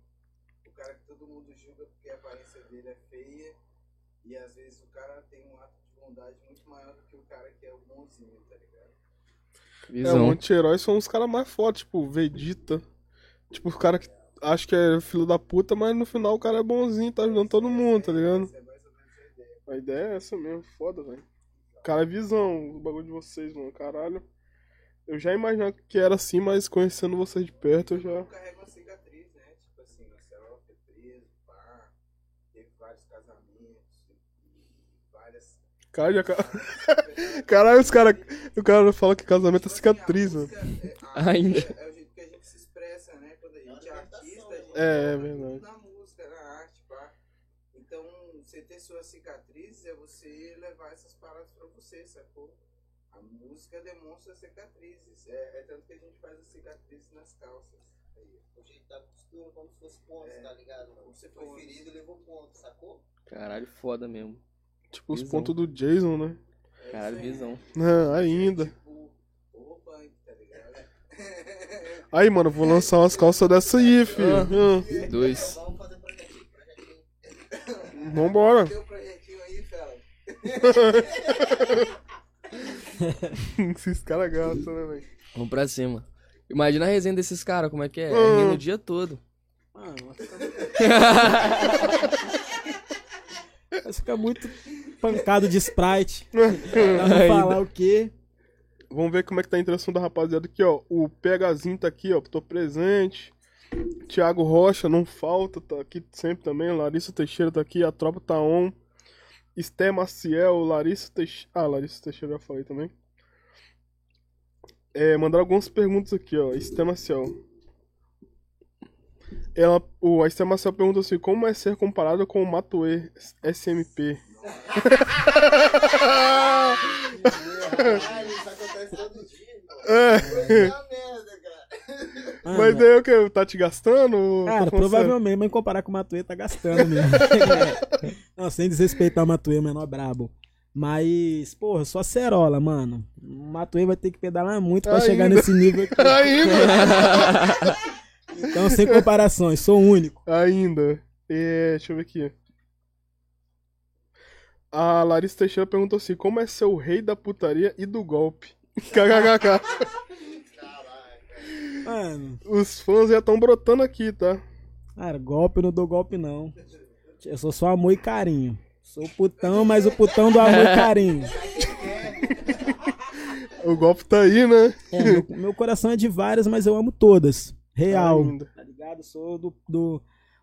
O cara que todo mundo julga porque a aparência dele é feia e às vezes o cara tem um ato de bondade muito maior do que o cara que é o bonzinho, tá ligado? É, Visão. o anti-herói são os caras mais fortes, tipo, Vegeta. Tipo, os caras que acham que é filho da puta, mas no final o cara é bonzinho, tá ajudando todo mundo, tá ligado? Essa é mais ou menos a ideia. A ideia é essa mesmo, foda, velho. Cara, é visão, o bagulho de vocês, mano, caralho. Eu já imaginava que era assim, mas conhecendo vocês de perto, eu já. Eu carrego uma cicatriz, né? Tipo assim, o Marcelo foi preso, pá, teve vários casamentos e várias. Cara, já... ca- <laughs> Caralho, os caras. O cara fala que casamento é cicatriz, mano. Ainda. É o jeito que a gente se expressa, né? Quando a gente é artista, a gente É, é verdade. na música, na arte, pá. Então, você ter suas cicatrizes é você levar essas paradas pra você, sacou? A música demonstra cicatrizes. É, é tanto que a gente faz as cicatrizes nas calças. O jeito da costura como se fosse ponto, É. tá ligado? Você foi Pontos. ferido e levou ponto, sacou? Caralho, foda mesmo. Tipo, os Visão. pontos do Jason, né? é Caralho, visão. Não, ainda. Tipo, o punk, tá ligado? <laughs> Aí, mano, vou lançar umas calças dessa aí, filho. Ah. Ah, Dois. Vamos fazer projetinho, projetinho. Vambora. Tem um projetinho aí, fela. Esses caras gastam, né, velho? Vamos pra cima. Imagina a resenha desses caras, como é que é? Ah. Rindo o dia todo. Mano, <laughs> vai ficar... vai muito pancado de Sprite. <laughs> Não falar o quê? Vamos ver como é que tá a interação da rapaziada aqui, ó. O PHzinho tá aqui, ó. Tô presente. Thiago Rocha não falta, tá aqui sempre também. Larissa Teixeira tá aqui, a tropa tá on. Esté Maciel, Larissa Teixeira. Ah, Larissa Teixeira já falei também. É, mandaram algumas perguntas aqui, ó. Esté Maciel. Ela, o, a Esté Maciel pergunta assim: como é ser comparado com o Matuê SMP? Caralho, isso acontece todo dia. É. Cara. Mano, Mas daí o que? Tá te gastando? Cara, Tá sério? provavelmente, mas comparar com o Matuê tá gastando mesmo. <laughs> Não, sem desrespeitar o Matuê, menor brabo. Mas, porra, só cerola, mano. O Matuê vai ter que pedalar muito pra Ainda. chegar nesse nível aqui. <laughs> Ainda! <laughs> Então, sem comparações, sou único. Ainda. É, deixa eu ver aqui. A Larissa Teixeira perguntou assim: como é ser o rei da putaria e do golpe? <laughs> KKKK. Mano, Os fãs já estão brotando aqui, tá? cara, golpe eu não dou golpe, não. Eu sou só amor e carinho. Sou putão, mas o putão do amor e carinho. <laughs> O golpe tá aí, né? É, meu, meu coração é de várias, mas eu amo todas. Real. Ainda. Tá ligado? Sou do, do,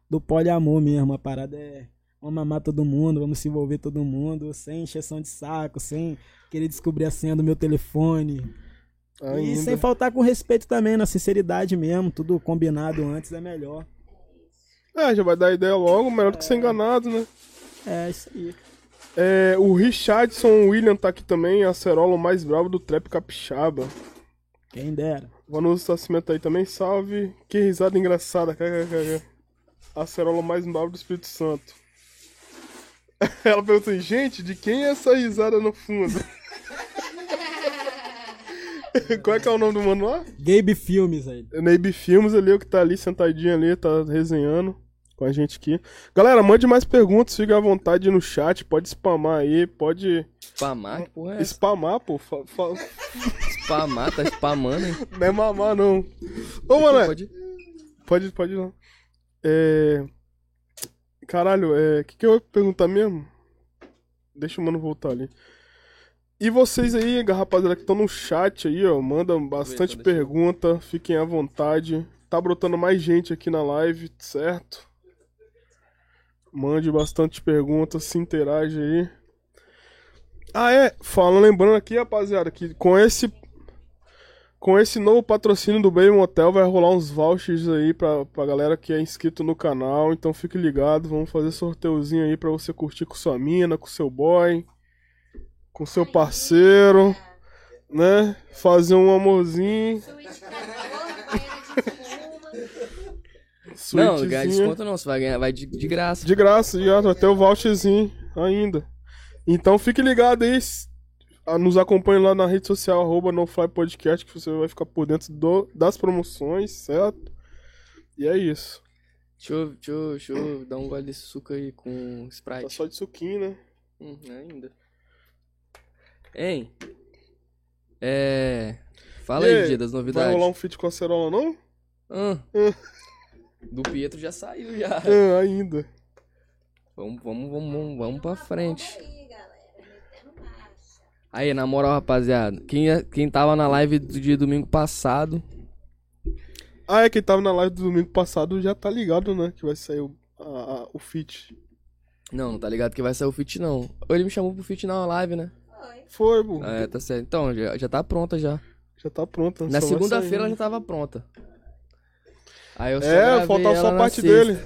do poliamor mesmo. A parada é vamos amar todo mundo, vamos se envolver todo mundo, sem encheção de saco, sem querer descobrir a senha do meu telefone. E Ainda. sem faltar com respeito também, na sinceridade mesmo. Tudo combinado antes é melhor. Ah, já vai dar ideia logo, melhor do que ser enganado, né? É isso aí. É, o Richardson William tá aqui também, acerola o mais bravo do trap capixaba. Quem dera. Vanusa Nascimento aí também, salve. Que risada engraçada, kkkk. Acerola o mais bravo do Espírito Santo. <laughs> Ela perguntou assim, gente, de quem é essa risada no fundo? <laughs> Qual é que é o nome do mano lá? Gabe Filmes aí. Neibe Filmes ali, o que tá ali sentadinho ali, tá resenhando com a gente aqui. Galera, mande mais perguntas, fica à vontade no chat, pode spamar aí, pode Spamar? Que porra é spamar, pô. Fa- fa- Spamar? Tá spamando, hein? Não é mamar, não. Ô, mano, Pode- pode, pode ir lá. É... Caralho, é... O que, que eu ia perguntar mesmo? Deixa o mano voltar ali. E vocês aí, rapaziada, que estão no chat aí, ó, mandam bastante pergunta, fiquem à vontade. Tá brotando mais gente aqui na live, certo? Mande bastante perguntas, se interage aí. Ah, é. Falando, lembrando aqui, rapaziada, que com esse. Com esse novo patrocínio do Baby Motel vai rolar uns vouchers aí pra, pra galera que é inscrito no canal. Então fique ligado, vamos fazer sorteiozinho aí pra você curtir com sua mina, com seu boy, com seu parceiro, né? Fazer um amorzinho. Suíte pra cor, banheira de espuma. Não, ganhar desconto não, você vai ganhar, vai de, de graça. De graça, já vai ter o voucherzinho ainda. Então fique ligado aí. Nos acompanhe lá na rede social, arroba NoFly Podcast, que você vai ficar por dentro do- das promoções, certo? E é isso. Deixa eu, deixa, eu, deixa eu dar um gole desse suco aí com Tá Sprite. só de suquinho, né? Hum, ainda. Hein? É. Fala E aí, dia das Vai novidades. rolar um feat com a Cerola, não? Ah. Do Pietro já saiu já. É, ainda. Vamos, vamos, vamos, vamos, vamos pra frente. Aí, na moral, rapaziada, quem, quem tava na live do dia domingo passado, Ah, é, quem tava na live do domingo passado já tá ligado, né? Que vai sair o, a- a- o feat. não, não tá ligado que vai sair o feat não. Ou ele me chamou pro feat na live, né? Foi. Foi, bu. É, tá certo. Então, já, já tá pronta já. Já tá pronta. Na só vai segunda-feira ela sair. já tava pronta. Aí eu só É, faltava só a parte sexta. dele.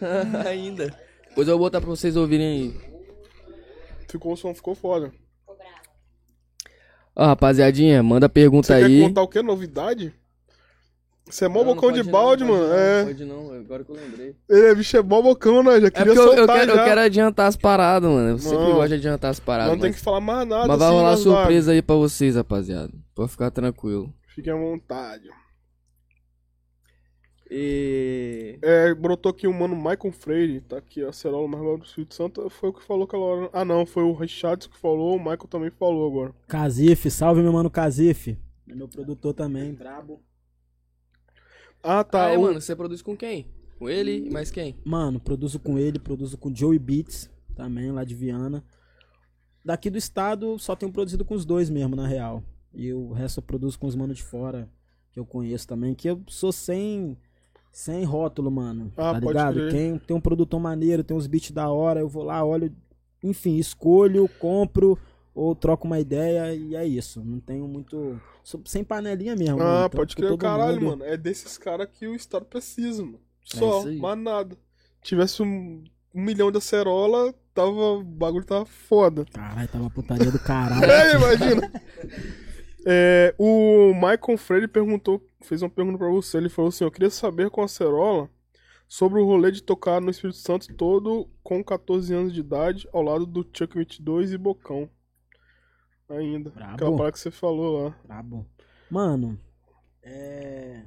<laughs> Ainda. Depois eu vou botar pra vocês ouvirem aí. Ficou, o som ficou foda. Ficou bravo. Ó, rapaziadinha, manda pergunta Você aí. quer contar o que? Novidade? Você é mó Não, não bocão de pode balde, não, mano. pode é. Não, pode não, agora que eu lembrei. Ele é bicho, é mó bocão, né? Já É queria porque eu, eu soltar quero, já. eu quero adiantar as paradas, mano. Eu sempre Não. gosto de adiantar as paradas. Não tem mas que falar mais nada. mas vai assim, rolar nas lives. surpresa aí pra vocês, rapaziada. Pode ficar tranquilo. Fiquem à vontade. E. É, brotou aqui o mano Michael Freire, tá aqui, a Cerola mais do Espírito Santo, foi o que falou aquela hora. Ah não, foi o Richardson que falou, o Michael também falou agora. Cazif, salve meu mano Cazif. É meu produtor também, brabo. Ah tá, ah, é, o- mano, você produz com quem? Com ele e mais quem? Mano, produzo com ele, produzo com Joey Beats, também lá de Viana. Daqui do estado só tenho produzido com os dois mesmo, na real. E o resto eu produzo com os manos de fora, que eu conheço também, que eu sou sem sem rótulo, mano. Ah, tá ligado? Quem tem um produtor maneiro, tem uns beats da hora, eu vou lá, olho, enfim, escolho, compro ou troco uma ideia e é isso. Não tenho muito sem panelinha mesmo. mano. Ah, Trampo pode crer, caralho, mundo. mano. É desses caras que o Estado precisa, mano. É Só, aí. mais nada. Tivesse um, um milhão de acerola, tava, o bagulho tava foda. Caralho, uma putaria do caralho. <laughs> É, imagina. <laughs> É, o Michael Freire perguntou, fez uma pergunta pra você. Ele falou assim: Eu queria saber com a Cerola sobre o rolê de tocar no Espírito Santo todo com 14 anos de idade, ao lado do Chuck 22 e Bocão. Ainda. Brabo. Aquela parada que você falou lá. Brabo. Mano, é.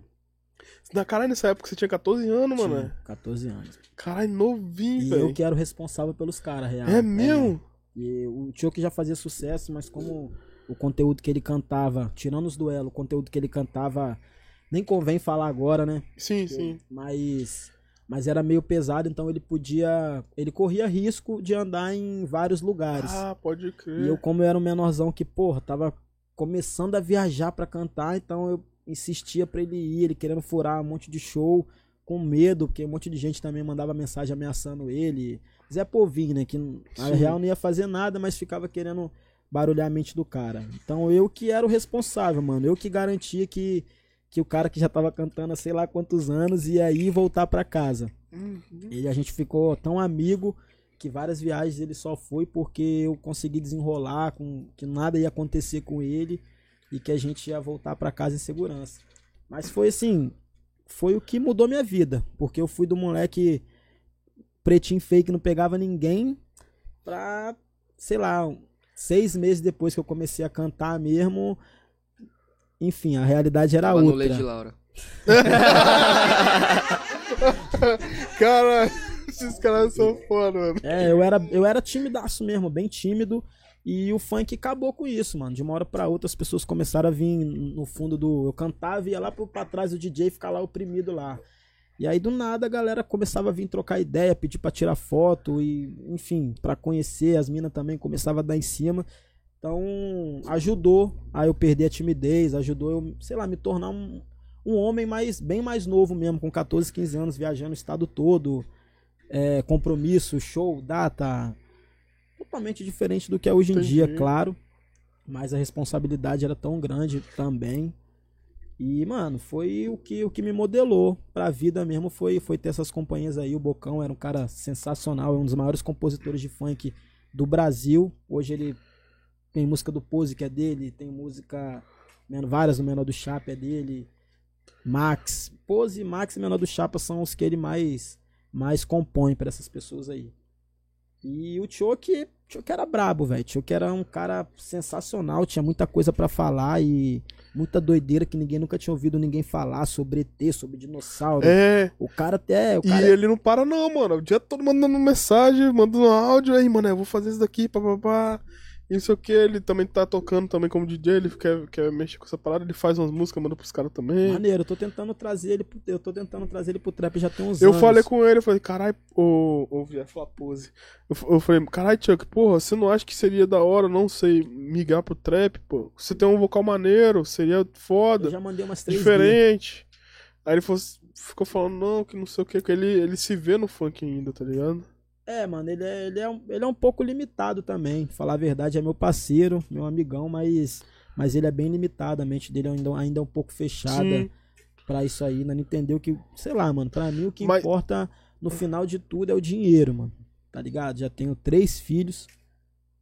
Na caralho, nessa época você tinha 14 anos, mano. Tinha 14 anos. Caralho, novinho, E velho. eu que era o responsável pelos caras, real. É mesmo? E o Tio que já fazia sucesso, mas como o conteúdo que ele cantava, tirando os duelos, o conteúdo que ele cantava, nem convém falar agora, né? Sim, sim. Mas, mas era meio pesado, então ele podia. Ele corria risco de andar em vários lugares. Ah, pode crer. E eu, como eu era um menorzão que, porra, tava começando a viajar pra cantar, então eu insistia pra ele ir, ele querendo furar um monte de show, com medo, porque um monte de gente também mandava mensagem ameaçando ele. Zé Povinho, né, que na Sim. real não ia fazer nada, mas ficava querendo barulhar a mente do cara. Então eu que era o responsável, mano, eu que garantia que, que o cara que já tava cantando há sei lá quantos anos ia ir voltar pra casa. Uhum. E a gente ficou tão amigo que várias viagens ele só foi porque eu consegui desenrolar com que nada ia acontecer com ele e que a gente ia voltar pra casa em segurança. Mas foi assim, foi o que mudou minha vida, porque eu fui do moleque pretinho feio que não pegava ninguém pra, sei lá, seis meses depois que eu comecei a cantar mesmo, enfim, a realidade era Tava no outra. Lady Laura. <laughs> Cara, esses caras são foda, mano. É, eu era, eu era timidaço mesmo, bem tímido. E o funk acabou com isso, mano. De uma hora pra outra as pessoas começaram a vir no fundo do. Eu cantava e ia lá pro, pra trás do DJ ficar lá oprimido lá. E aí do nada a galera começava a vir trocar ideia, pedir pra tirar foto e, enfim, pra conhecer. As minas também começavam a dar em cima. Então ajudou a eu perder a timidez, ajudou eu, sei lá, me tornar um, um homem mais, bem mais novo mesmo, com 14, 15 anos, viajando o estado todo é, compromisso, show, data, totalmente diferente do que é hoje em dia, Entendi. claro. Mas a responsabilidade era tão grande também. E, mano, foi o que, o que me modelou pra vida mesmo, foi, foi ter essas companhias aí. O Bocão era um cara sensacional, é um dos maiores compositores de funk do Brasil. Hoje ele tem música do Pose, que é dele, tem música, várias do Menor do Chapa é dele. Max, Pose, Max e Menor do Chapa são os que ele mais, mais compõe pra essas pessoas aí. E o Choque, Choque era brabo, velho. Choque era um cara sensacional, tinha muita coisa pra falar e muita doideira que ninguém nunca tinha ouvido ninguém falar sobre ET, sobre dinossauro. É, O cara até. O e cara ele não para não, mano. O dia todo mandando mensagem, mandando áudio aí, mano, eu vou fazer isso daqui, papapá. Não sei o que, ele também tá tocando também como DJ, ele quer, quer mexer com essa parada, ele faz umas músicas, manda pros caras também. Maneiro, eu tô tentando trazer ele pro, eu tô tentando trazer ele pro trap já tem uns Eu anos. falei com ele, eu falei, caralho, ô, ô, falar pose. Eu, eu falei, caralho, Chuck, porra, você não acha que seria da hora, não sei, migrar pro trap, pô? Você tem um vocal maneiro, seria foda, Eu já mandei umas três diferente. Aí ele falou, ficou falando, não, que não sei o que, que ele, ele se vê no funk ainda, tá ligado? É, mano, ele é, ele, é um, ele é um pouco limitado também. Falar a verdade, é meu parceiro, meu amigão, mas, mas ele é bem limitado. A mente dele ainda, ainda é um pouco fechada Sim. pra isso aí. Ainda não entendeu que, sei lá, mano, pra mim o que Mas- importa no final de tudo é o dinheiro, mano. Tá ligado? Já tenho três filhos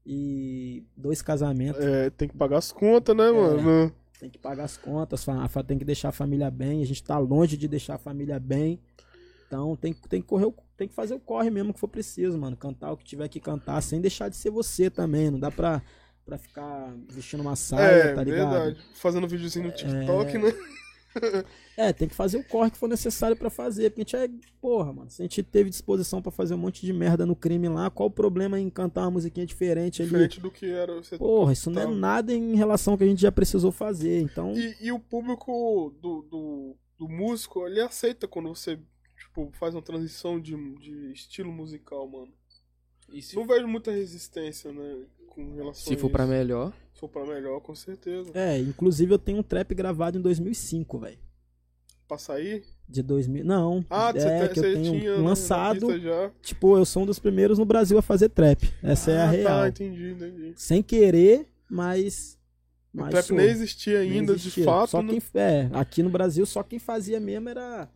e dois casamentos. É, tem que pagar as contas, né, mano? Tem que pagar as contas, tem que deixar a família bem. A gente tá longe de deixar a família bem. Então tem, tem que correr, o- tem que fazer o corre mesmo que for preciso, mano. Cantar o que tiver que cantar, sem deixar de ser você também. Não dá pra, pra ficar vestindo uma saia, É, tá ligado? verdade. Fazendo videozinho no TikTok, né? <laughs> É, tem que fazer o corre que for necessário pra fazer. Porque a gente é. Porra, mano. Se a gente teve disposição pra fazer um monte de merda no crime lá, qual o problema em cantar uma musiquinha diferente ali? Diferente do que era você Porra, isso não é nada em relação ao que a gente já precisou fazer. Então. E, e o público do, do, do músico, ele aceita quando você, tipo, faz uma transição de, de estilo musical, mano. E se, Não vejo muita resistência, né, com relação se a for pra isso. melhor, Se for pra melhor, com certeza. É, inclusive eu tenho um trap gravado em 2005, velho. Pra sair? De 2000. Não. Ah, você, é que eu tenho tinha né, lançado. Tipo, eu sou um dos primeiros no Brasil a fazer trap. Essa é a Ah, real. Tá, entendi, entendi. Sem querer, mas. O mas trap sou. nem existia Nem ainda, existia. de fato, Só né? quem, é, aqui no Brasil, só quem fazia mesmo era.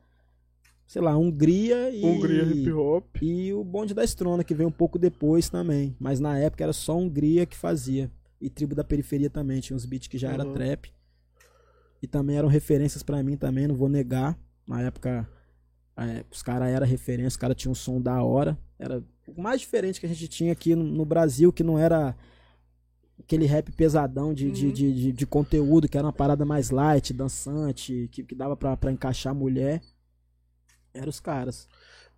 Sei lá, Hungria e. Hungria hip hop. E o Bonde da Estrona, que veio um pouco depois também. Mas na época era só Hungria que fazia. E Tribo da Periferia também. Tinha uns beats que já era Uhum. trap. E também eram referências pra mim também, não vou negar. Na época, é, os caras eram referência, os caras tinham um som da hora. Era o mais diferente que a gente tinha aqui no, no Brasil, que não era aquele rap pesadão de, de, Uhum. de, de- de conteúdo, que era uma parada mais light, dançante, que, que dava pra, pra encaixar a mulher. Eram os caras.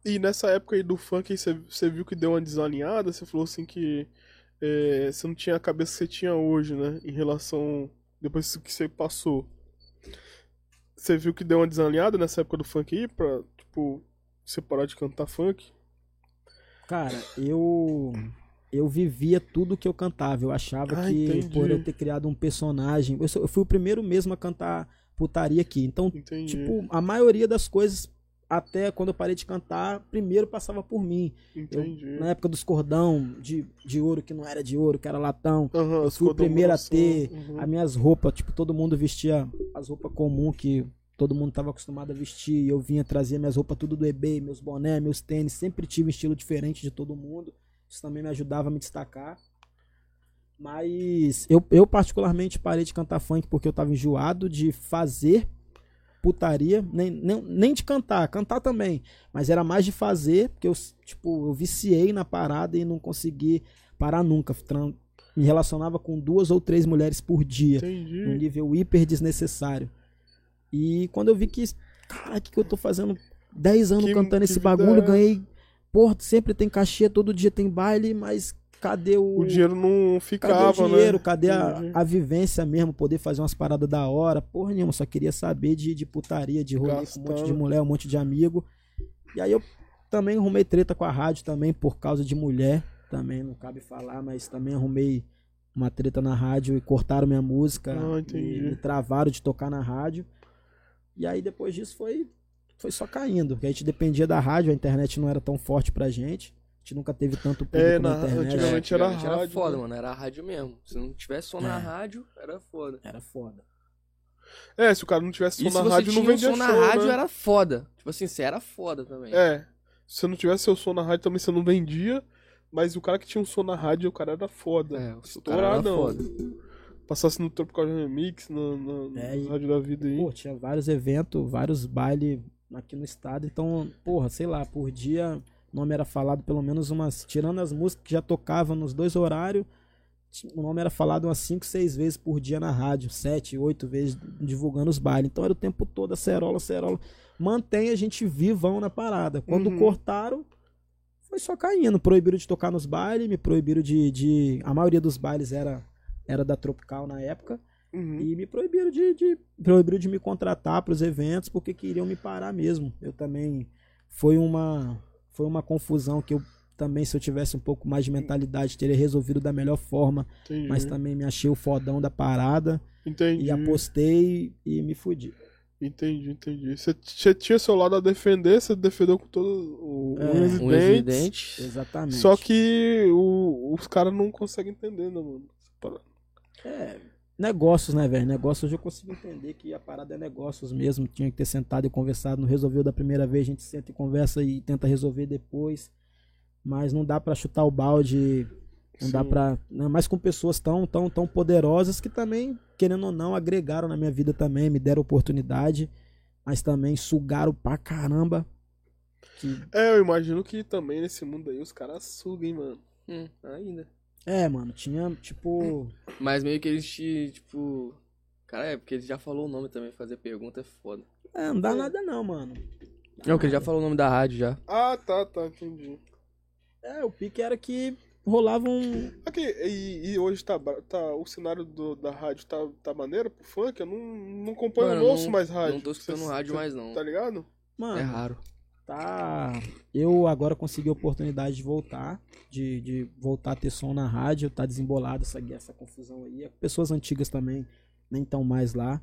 E nessa época aí do funk, aí você, viu que deu uma desalinhada, você falou assim que é, você não tinha a cabeça que você tinha hoje, né? Em relação. Depois que você passou. Você viu que deu uma desalinhada nessa época do funk aí pra, tipo, você parar de cantar funk? Cara, eu eu vivia tudo que eu cantava. Eu achava Ah, que entendi. por eu ter criado um personagem, eu fui o primeiro mesmo a cantar putaria aqui. Então, Entendi. tipo, a maioria das coisas até quando eu parei de cantar, primeiro passava por mim. Eu, entendi. na época dos cordão de, de ouro que não era de ouro, que era latão. Aham, eu fui o primeiro a ter uhum. As minhas roupas, tipo, todo mundo vestia as roupas comuns que todo mundo tava acostumado a vestir. Eu vinha trazer minhas roupas tudo do eBay, meus boné, meus tênis. Sempre tive um estilo diferente de todo mundo. Isso também me ajudava a me destacar. Mas eu, eu particularmente parei de cantar funk porque eu tava enjoado de fazer putaria, nem, nem, nem de cantar, cantar também, mas era mais de fazer, porque eu, tipo, eu viciei na parada e não consegui parar nunca. Me relacionava com duas ou três mulheres por dia, num Entendi. nível hiper desnecessário. E quando eu vi que, cara, o que, que eu tô fazendo 10 anos Que- cantando que esse bagulho, é? ganhei, porra, sempre tem cachê, todo dia tem baile, mas cadê o, O dinheiro não Cadê ficava, o dinheiro? né? Cadê a, a vivência mesmo? Poder fazer umas paradas da hora? Porra nenhuma, só queria saber de, de putaria, de rolê com um monte de Gastando. mulher, um monte de amigo. E aí eu também arrumei treta com a rádio também por causa de mulher. Também não cabe falar, mas também arrumei uma treta na rádio e cortaram minha música. Ah, e entendi. me travaram de tocar na rádio. E aí depois disso foi foi só caindo. Porque a gente dependia da rádio, a internet não era tão forte pra gente. A gente nunca teve tanto público É, na na- internet. antigamente era antigamente era rádio, foda, né? mano. Era rádio mesmo. Se não tivesse som na É. rádio, era foda. Era foda. É, se o cara não tivesse som E se na rádio, tinha não vendia som na show, rádio, né? era foda. Tipo assim, você era foda também. É. Se você não tivesse seu som na rádio, também você não vendia. Mas o cara que tinha um som na rádio, o cara era foda. É, o cara era Estouradão. foda. Passasse no Tropical Remix, na, na, É, na e- rádio da vida aí. Pô, tinha vários eventos, vários bailes aqui no estado. Então, porra, sei lá, por dia nome era falado pelo menos umas. Tirando as músicas que já tocavam nos dois horários, o nome era falado umas 5, 6 vezes por dia na rádio. 7, 8 vezes divulgando os bailes. Então era o tempo todo, acerola, acerola. Mantém a gente vivão na parada. Quando Uhum. cortaram, foi só caindo. Proibiram de tocar nos bailes, me proibiram de. de... A maioria dos bailes era, era da Tropical na época. Uhum. E me proibiram de, de, proibiram de me contratar para os eventos porque queriam me parar mesmo. Eu também foi uma foi uma confusão que eu também se eu tivesse um pouco mais de mentalidade teria resolvido da melhor forma, Entendi. mas também me achei o fodão da parada Entendi. e apostei e me fudi. Entendi, entendi. Você, tinha seu lado a defender, você defendeu com todo o, É, e Um dentes, evidente. Exatamente. Só que o- os caras não conseguem entender, né, mano? É, negócios, né, velho? Negócios hoje eu consigo entender que a parada é negócios mesmo. Tinha que ter sentado e conversado. Não resolveu da primeira vez, a gente senta e conversa e tenta resolver depois. Mas não dá pra chutar o balde. Não dá Sim. pra. Ainda mais com pessoas tão, tão, tão poderosas que também, querendo ou não, agregaram na minha vida também, me deram oportunidade, mas também sugaram pra caramba. Que- É, eu imagino que também nesse mundo aí os caras sugam, hein, mano. Hum, ainda. É, mano, tinha tipo. Mas meio que eles te, tipo. Cara, é porque ele já falou o nome também, fazer pergunta é foda. É, não dá nada não, mano. Não, que ele já falou o nome da rádio já. Ah, tá, tá, entendi. É, o pique era que rolava um. Aqui, e, e hoje tá, tá o cenário do- da rádio tá, tá maneiro pro funk? Eu não, não acompanho, Mano, não ouço não- mais rádio. Não tô escutando Cê- rádio cê- mais não. Tá ligado? Mano, É raro. Tá. Eu agora consegui a oportunidade de voltar, de, de voltar a ter som na rádio, tá desembolado essa, essa confusão aí. Pessoas antigas também nem estão mais lá.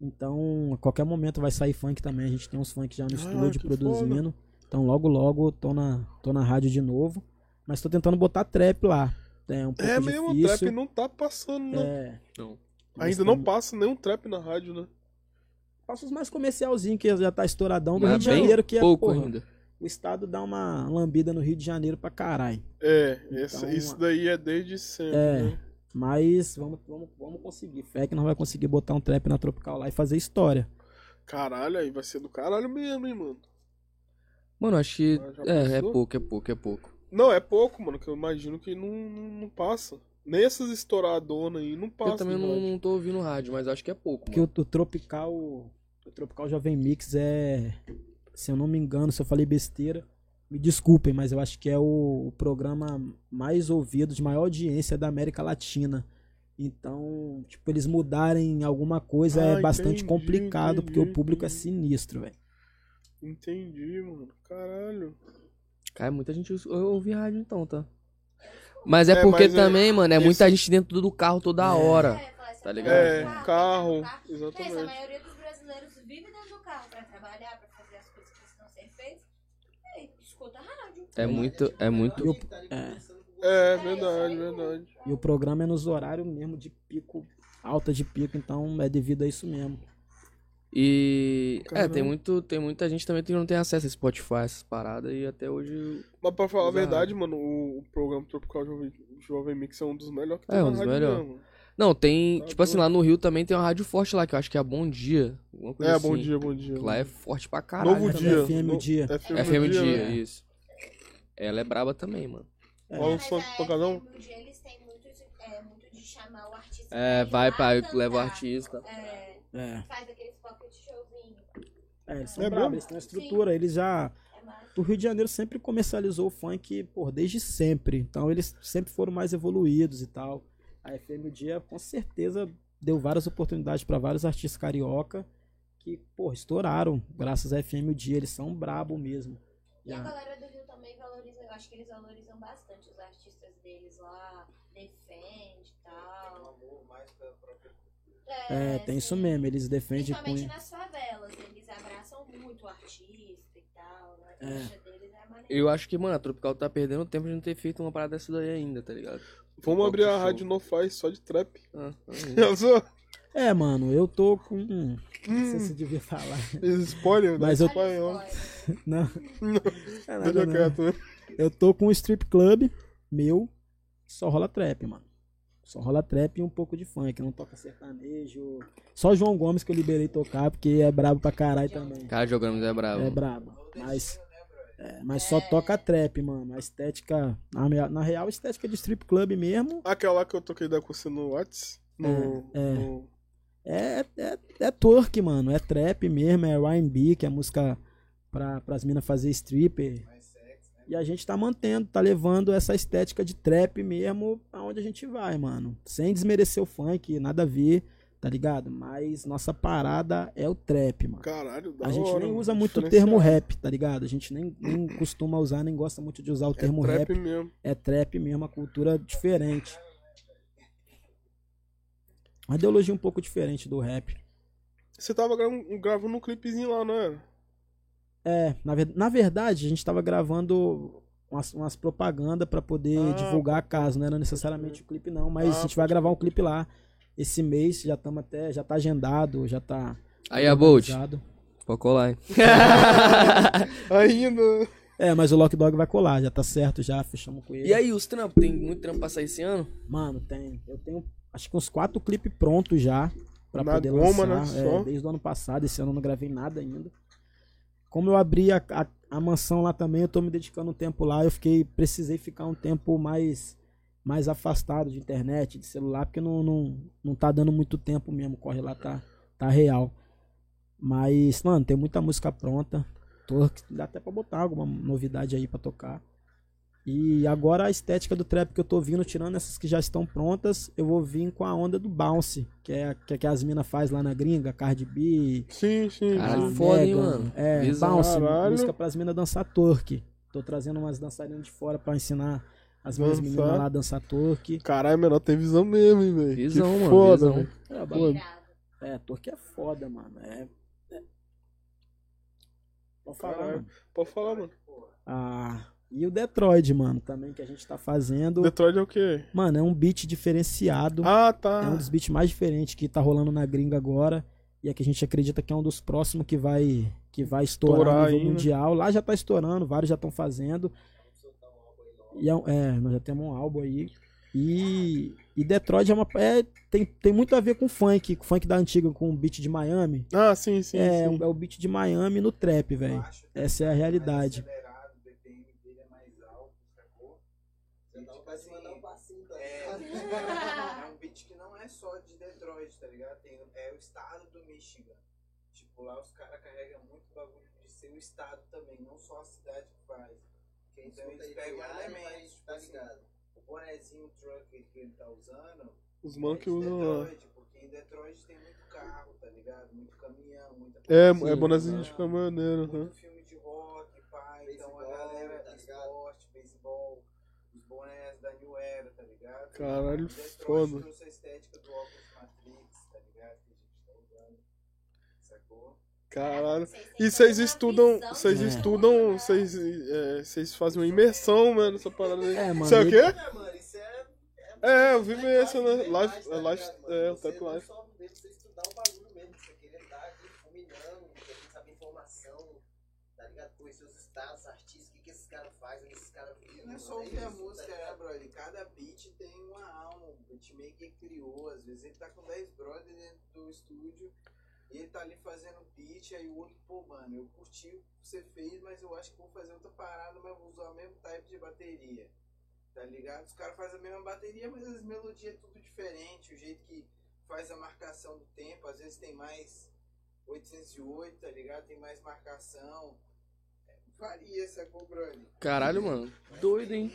Então, a qualquer momento vai sair funk também. A gente tem uns funk já no Ah, estúdio produzindo. Então, logo, logo, tô na, tô na rádio de novo. Mas tô tentando botar trap lá. É um pouco É mesmo, o difícil. trap não tá passando, não. É, Não. Ainda não passa nenhum trap na rádio, né? Passa os mais comercialzinho, que já tá estouradão do Mas Rio de Janeiro, que é pouco porra, ainda. o estado dá uma lambida no Rio de Janeiro pra caralho. É, essa- Então, isso daí é desde sempre, É. né? Mas vamos, vamos, vamos conseguir. Fé que nós vai conseguir botar um trap na Tropical lá e fazer história. Caralho, aí vai ser do caralho mesmo, hein, mano. Mano, acho que. É, é pouco, é pouco, é pouco. Não, é pouco, mano, que eu imagino que não, não, não passa. Nem essas estouradonas aí não Eu passam. também não, rádio. não tô ouvindo rádio, mas acho que é pouco. Porque o, o Tropical. O Tropical Jovem Mix é. Se eu não me engano, se eu falei besteira, me desculpem, mas eu acho que é o, o programa mais ouvido, de maior audiência da América Latina. Então, tipo, eles mudarem alguma coisa Ah, é bastante entendi, complicado, porque entendi, o público é entendi. sinistro, velho. Entendi, mano. Caralho. Cara, muita gente ouve rádio então, tá? Mas é, É, porque mas é- também, mano, é esse- muita gente dentro do carro toda hora. É, assim, Tá "Ah, ligado? É, carro, Mas a exatamente. maioria dos brasileiros vive dentro do carro pra trabalhar, pra fazer as coisas que precisam ser feitas. E escuta rádio. É muito, é muito. É. É, verdade, verdade. e o programa é nos horários mesmo de pico, alta de pico, então é devido a isso mesmo. E. É, Caramba. tem, muito, tem muita gente também que não tem acesso a Spotify, essas paradas, e até hoje. Mas pra falar a verdade, mano, o, o programa Tropical Jovem, Jovem Mix é um dos melhores que É, tem um na dos melhores. Não, tem. Tá tipo assim, doido. lá no Rio também tem uma rádio forte lá, que eu acho que é a Bom Dia. Alguma coisa É, assim. bom dia, bom dia. Lá é forte pra caralho. Novo dia. FM no- dia. FM, FM dia. Dia, né? isso. Ela é braba também, mano. É. Um Mas som a pancadão? FM, dia, eles têm muito, é, muito de chamar o artista. É, pra vai pra. cantar. leva o artista. É, É, faz showzinho. É eles são É bravos, eles têm uma estrutura, eles já. É. O Rio de Janeiro sempre comercializou o funk, por desde sempre. Então eles sempre foram mais evoluídos e tal. A FM o Dia com certeza deu várias oportunidades para vários artistas carioca que, pô, estouraram graças a FM o Dia. Eles são brabo mesmo. E a Já. galera do Rio também valoriza, eu acho que eles valorizam bastante os artistas deles lá, defende e Um tal. amor mais pela própria cultura. É, tem isso mesmo. Eles defendem Principalmente com. nas favelas, eles abraçam muito o artista. A caixa deles é maneira. Eu acho que, mano, a Tropical tá perdendo tempo de não ter feito uma parada dessa daí ainda, tá ligado? Vamos Qual abrir a show? rádio no faz só de trap. Ah. <laughs> Pensou? É, mano, eu tô com. Não sei Hum, se eu devia falar. spoiler, Mas dá eu- spoiler, não. Não. Não, É nada, não. né? Eu tô com um strip club meu, só rola trap, mano. Só rola trap e um pouco de funk, não toca sertanejo. Só João Gomes que eu liberei tocar, porque é brabo pra caralho também. Cara, jogando é bravo. É brabo. Mas, é, mas só toca trap, mano. A estética, na, na real, a estética de strip club mesmo Aquela que eu toquei da você no Whats. No, É, é. no- é, é, é twerk, mano. É trap mesmo, é R&B, que é música pra, pras minas fazer stripper. E a gente tá mantendo, tá levando essa estética de trap mesmo aonde a gente vai, mano. Sem desmerecer o funk, nada a ver, tá ligado? Mas nossa parada é o trap, mano. Caralho, da A gente hora, nem mano. usa muito o termo rap, tá ligado? A gente nem, nem costuma usar, nem gosta muito de usar o É termo trap rap. mesmo. É trap mesmo, uma cultura diferente. Uma ideologia um pouco diferente do rap. Você tava gravando, gravando um clipezinho lá, não era? É, na, ver- na verdade, a gente tava gravando umas, umas propagandas pra poder Ah, divulgar a casa, não era necessariamente o clipe não, mas Ah, a gente vai gravar um clipe lá esse mês, já estamos até, já tá agendado, já tá Aí a Bolt, pode colar, hein? <laughs> Ainda. <laughs> É, mas o Lock Dog vai colar, já tá certo, já fechamos com ele. E aí, os trampos? Tem muito trampo pra sair esse ano? Mano, tem, eu tenho acho que uns quatro clipes prontos já pra Na poder goma, lançar, né, é, só? desde o ano passado, esse ano eu não gravei nada ainda. Como eu abri a, a, a mansão lá também, eu tô me dedicando um tempo lá, eu fiquei, precisei ficar um tempo mais mais afastado de internet, de celular, porque não, não, não tá dando muito tempo mesmo, corre lá tá, tá real. Mas, mano, tem muita música pronta. Tô, dá até pra botar alguma novidade aí pra tocar. E agora a estética do trap que eu tô vindo, tirando essas que já estão prontas, eu vou vir com a onda do bounce, que é que, que as minas faz lá na gringa, Cardi B, Sim, sim. Caralho, foda, hein, mano? É, Visão. bounce, Caralho. música pras minas dançar twerk. Tô trazendo umas dançarinas de fora pra ensinar as minhas meninas lá a dançar twerk. Caralho, menor tem visão mesmo, hein, velho. Visão, que mano, Foda, visão. É, é, twerk é foda, mano. É. é- Pode falar, Caralho. mano. Pode falar, mano. Ah, e o Detroit, mano, também que a gente tá fazendo. Detroit é o quê? Mano, é um beat diferenciado. Ah, É tá. um dos beats mais diferentes que tá rolando na gringa agora. E é que a gente acredita que é um dos próximos que vai que vai estourar Estourar no mundial. Lá já tá estourando, vários já estão fazendo. E é, é, nós já temos um álbum aí. E, e Detroit é uma, é, tem, tem muito a ver com funk, com funk da antiga, com o beat de Miami. Ah, sim, sim. É, sim. é o beat de Miami no trap, velho. Essa é a realidade. mais acelerado, o BPM dele é mais alto, sacou? Você E, não tipo vai assim, mandar um passinho tá é, <laughs> é um beat que não é só de Detroit, tá ligado? Tem, é o estado do Michigan. Tipo, lá os caras carregam muito bagulho de ser o estado também, não só a cidade que faz. Porque então eles pegam elementos, tipo tá assim, ligado? o bonezinho, o truck que ele tá usando, Os é manos de que usam lá. Detroit, porque em Detroit tem muito carro, tá ligado? Muito caminhão, muita É, coisa, é bonezinho de caminhão, caminhoneiro, muito aham. filme de rock, pai, então a Beisebol, galera tá ligado? esporte, beisebol, os bonés da New Era, tá ligado? Caralho, Detroit foda. trouxe a estética do óculos Matrix, tá ligado? Que a gente tá sacou? Caralho. Vocês têm E que vocês estudam, vocês É. estudam, né? vocês, é, vocês fazem uma imersão, mano, nessa parada aí. É, mano, Isso é o ele- quê? É, é. É, eu vi essa, né? bem Live, mais, é, tá live, ligado, é, o Type Live. só vê você estudar o bagulho mesmo, você querer estar aqui fulminando, querer saber informação, tá ligado? Conhecer os estados, artistas, caras fazem, esses caras vivem. Não é só ouvir a isso, música, tá né, brother? Cada beat tem uma alma, o beatmaker criou. Às vezes ele tá com 10 brothers dentro do estúdio e ele tá ali fazendo beat, aí o outro, pô, mano, eu curti o que você fez, mas eu acho que vou fazer outra parada, mas vou usar o mesmo type de bateria. Tá ligado? Os caras fazem a mesma bateria, mas as melodias é tudo diferente, o jeito que faz a marcação do tempo, às vezes tem mais 808, tá ligado? Tem mais marcação. É, brother? Caralho, mano. Doido, hein?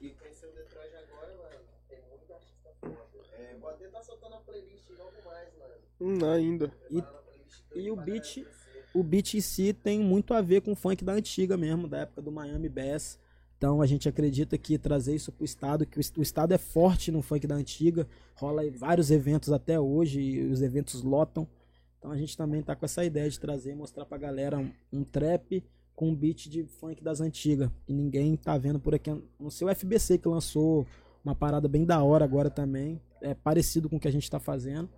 E conhecer o Detroit agora, mano, tem muito artista foda. É, o Bater tá soltando a playlist logo mais, mano. Hum, ainda. E- a e o beat- o beat em si tem muito a ver com o funk da antiga mesmo, da época do Miami Bass. Então a gente acredita que trazer isso pro estado, que o est- o estado é forte no funk da antiga, rola aí vários eventos até hoje e os eventos lotam. Então a gente também tá com essa ideia de trazer, mostrar pra galera um, um trap com um beat de funk das antigas. E ninguém tá vendo por aqui. Não sei o FBC que lançou uma parada bem da hora agora também. É parecido com o que a gente tá fazendo.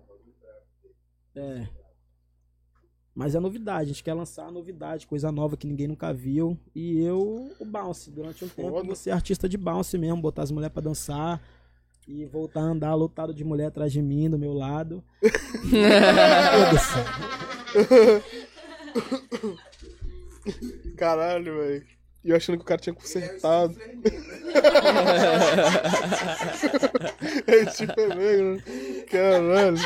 É. Mas é novidade, a gente quer lançar novidade, coisa nova que ninguém nunca viu. E eu, o bounce, durante um tempo, Foda. vou ser artista de bounce mesmo, botar as mulheres pra dançar e voltar a andar lotado de mulher atrás de mim, do meu lado. <laughs> <laughs> Caralho, velho. E eu achando que o cara tinha consertado. É tipo é mesmo, né? Caralho.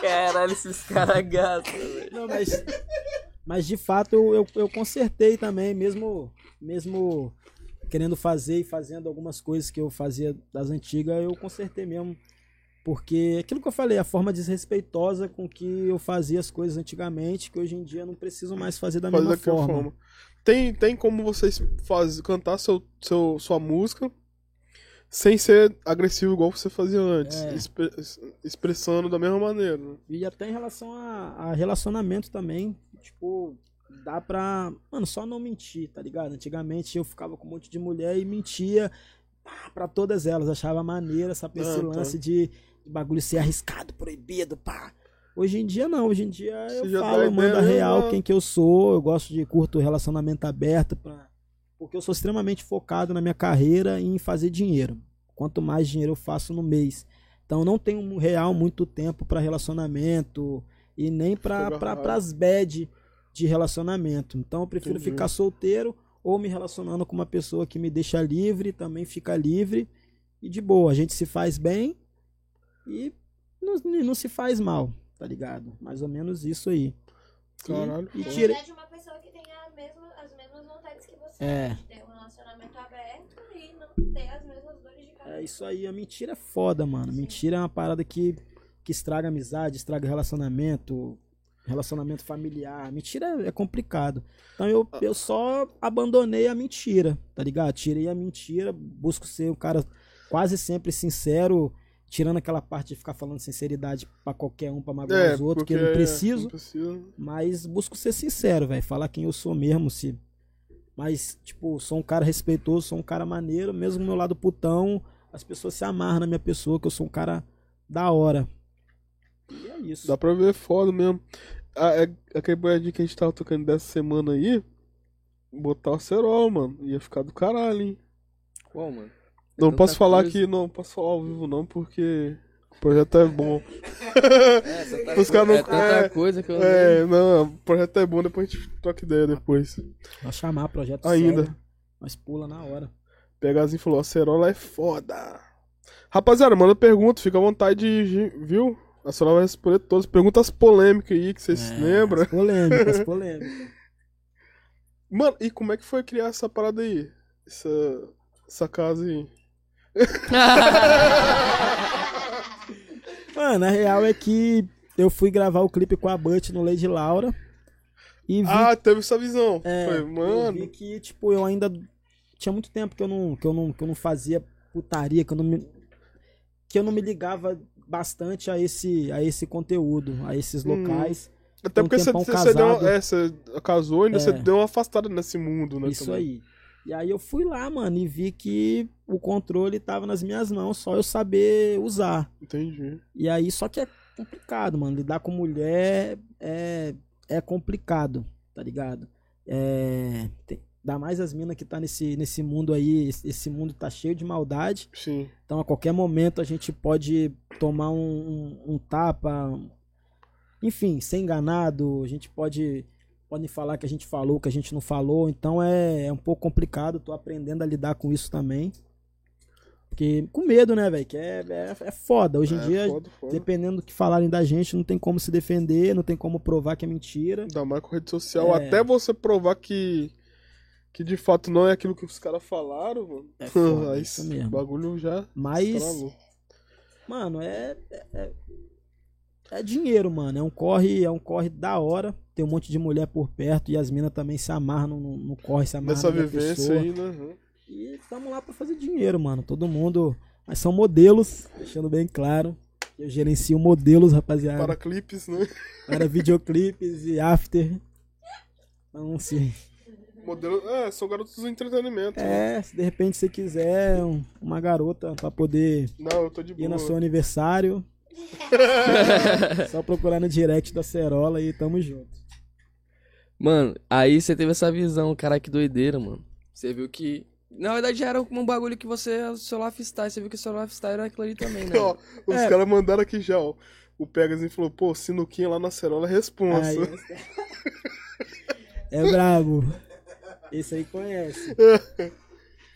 Caralho, esses caras gastam, velho. Não, mas, mas de fato eu, eu consertei também, mesmo, mesmo querendo fazer e fazendo algumas coisas que eu fazia das antigas, eu consertei mesmo. Porque aquilo que eu falei, a forma desrespeitosa com que eu fazia as coisas antigamente, que hoje em dia eu não preciso mais fazer da Fazer mesma forma. forma. Tem, tem como vocês faz, cantar seu, seu, sua música sem ser agressivo igual você fazia antes. É. expre- expressando da mesma maneira. né? E até em relação a, a relacionamento também, tipo, dá pra. Mano, só não mentir, tá ligado? Antigamente eu ficava com um monte de mulher e mentia pá, pra todas elas. Achava maneiro essa, esse Ah, tá. lance de, de bagulho ser arriscado, proibido, pá. Hoje em dia não, hoje em dia Você eu falo, a mando a ideia, real né? quem que eu sou, eu gosto de curto relacionamento aberto, pra, porque eu sou extremamente focado na minha carreira em fazer dinheiro. Quanto mais dinheiro eu faço no mês. Então não tenho um real muito tempo pra relacionamento e nem pra Fica pra- pras bad de relacionamento. Então eu prefiro Entendi. ficar solteiro ou me relacionando com uma pessoa que me deixa livre, também fica livre e de boa. A gente se faz bem e não, não se faz mal, tá ligado? Mais ou menos isso aí. E- Caralho, E, foda. tira. É de uma pessoa que tem a mesma, as mesmas vontades que você. É. De ter um relacionamento aberto e não ter as mesmas dores de cabeça. É isso aí, a mentira é foda, mano. Mentira é uma parada que, que estraga amizade, estraga relacionamento, relacionamento familiar. Mentira é complicado. Então eu, eu só abandonei a mentira, tá ligado? Tirei a mentira, busco ser um cara quase sempre sincero, tirando aquela parte de ficar falando sinceridade pra qualquer um, pra magoar É, os outros, que porque eu não é, preciso. não. Mas busco ser sincero, velho. Falar quem eu sou mesmo, se. Mas, tipo, sou um cara respeitoso, sou um cara maneiro, mesmo do meu lado putão, as pessoas se amarram na minha pessoa, que eu sou um cara da hora. E é isso. Dá pra ver foda mesmo. Ah, é, aquele boiadinho que a gente tava tocando dessa semana aí, botar o cerol, mano. Ia ficar do caralho, hein? Qual, mano? Não posso falar coisa. aqui, não posso falar ao vivo não, porque o projeto é bom. É, <laughs> tanta, Os coisa, caras não- é tanta é, coisa que eu É, não, o projeto é bom, depois a gente troca ideia depois. Só chamar projeto Ainda. sério, Mas pula na hora. Pegazinho falou, a Cerola é foda. Rapaziada, manda pergunta, fica à vontade, de- viu? A Cerola vai responder todas. Perguntas polêmicas aí que vocês se É, lembram. as Polêmicas, <laughs> polêmicas. Mano, e como é que foi criar essa parada aí? Essa, essa casa aí? <laughs> Mano, a real é que eu fui gravar o clipe com a Butch no Lady Laura. E vi Ah, teve essa visão. É, foi, Eu vi mano. que, tipo, eu ainda. Tinha muito tempo que eu não, que eu não, que eu não fazia putaria, que eu não me. Que eu não me ligava bastante a esse, a esse conteúdo, a esses Hum. locais. Até um porque você, você deu uma, é, você casou e É. você deu uma afastada nesse mundo, né? Isso também. aí. E aí eu fui lá, mano, e vi que o controle tava nas minhas mãos, só eu saber usar. Entendi. E aí, só que é complicado, mano. Lidar com mulher é, é complicado, tá ligado? É, tem, dá mais as minas que tá nesse, nesse mundo aí. Esse, mundo tá cheio de maldade. Sim. Então, a qualquer momento, a gente pode tomar um, um, um tapa. Enfim, ser enganado. A gente pode. Podem falar que a gente falou, que a gente não falou. Então, é, é um pouco complicado. Tô aprendendo a lidar com isso também. Porque, com medo, né, velho? Que é, é, é foda. Hoje em É, dia, foda, foda. dependendo do que falarem da gente, não tem como se defender, não tem como provar que é mentira. Ainda mais com rede social. É. Até você provar que. Que de fato não é aquilo que os caras falaram, mano. É foda, <laughs> Aí isso o mesmo. bagulho já Mas, estralou. mano, é, é, é- é dinheiro, mano. É um corre, é um corre da hora. Tem um monte de mulher por perto e as minas também se amarram no, no corre, se amarram Nessa vivência pessoa. aí, né? Uhum. E estamos lá pra fazer dinheiro, mano. Todo mundo. Mas são modelos, deixando bem claro. Eu gerencio modelos, rapaziada. Para clipes, né? Para videoclipes e after. Então, se, Modelo, é, são garotos do entretenimento. É, se de repente você quiser um- uma garota pra poder Não, eu tô de ir boa. no seu aniversário, <laughs> só procurar no direct da Cerola e tamo junto. Mano, aí você teve essa visão, cara, que doideira, mano. Você viu que. Na verdade, já era um bagulho que você. O seu lifestyle. Você viu que o seu lifestyle era aquilo ali também, né? <laughs> Ó, os É. caras mandaram aqui já, ó. O Pegasus falou, pô, sinuquinha lá na Cerola é responsa. Aí, <laughs> é brabo. Esse aí conhece. <laughs>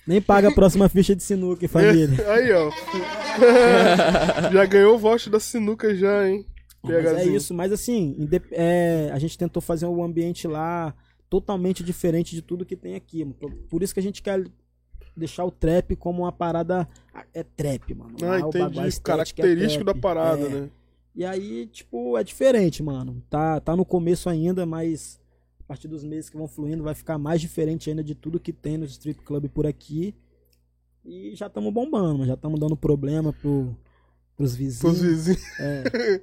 Nem paga a próxima ficha de sinuca, família. Aí, ó. já ganhou o voto da sinuca já, hein? Mas é isso, mas assim, é, a gente tentou fazer um ambiente lá totalmente diferente de tudo que tem aqui. Por isso que a gente quer deixar o trap como uma parada. É trap, mano. Ah, Lá o entendi. estética é Característico da trap. parada, É. né? E aí, tipo, é diferente, mano. Tá, tá no começo ainda, mas a partir dos meses que vão fluindo vai ficar mais diferente ainda de tudo que tem no strip club por aqui. E já estamos bombando, já estamos dando problema pro, pros vizinhos. Pros vizinhos. É. <laughs>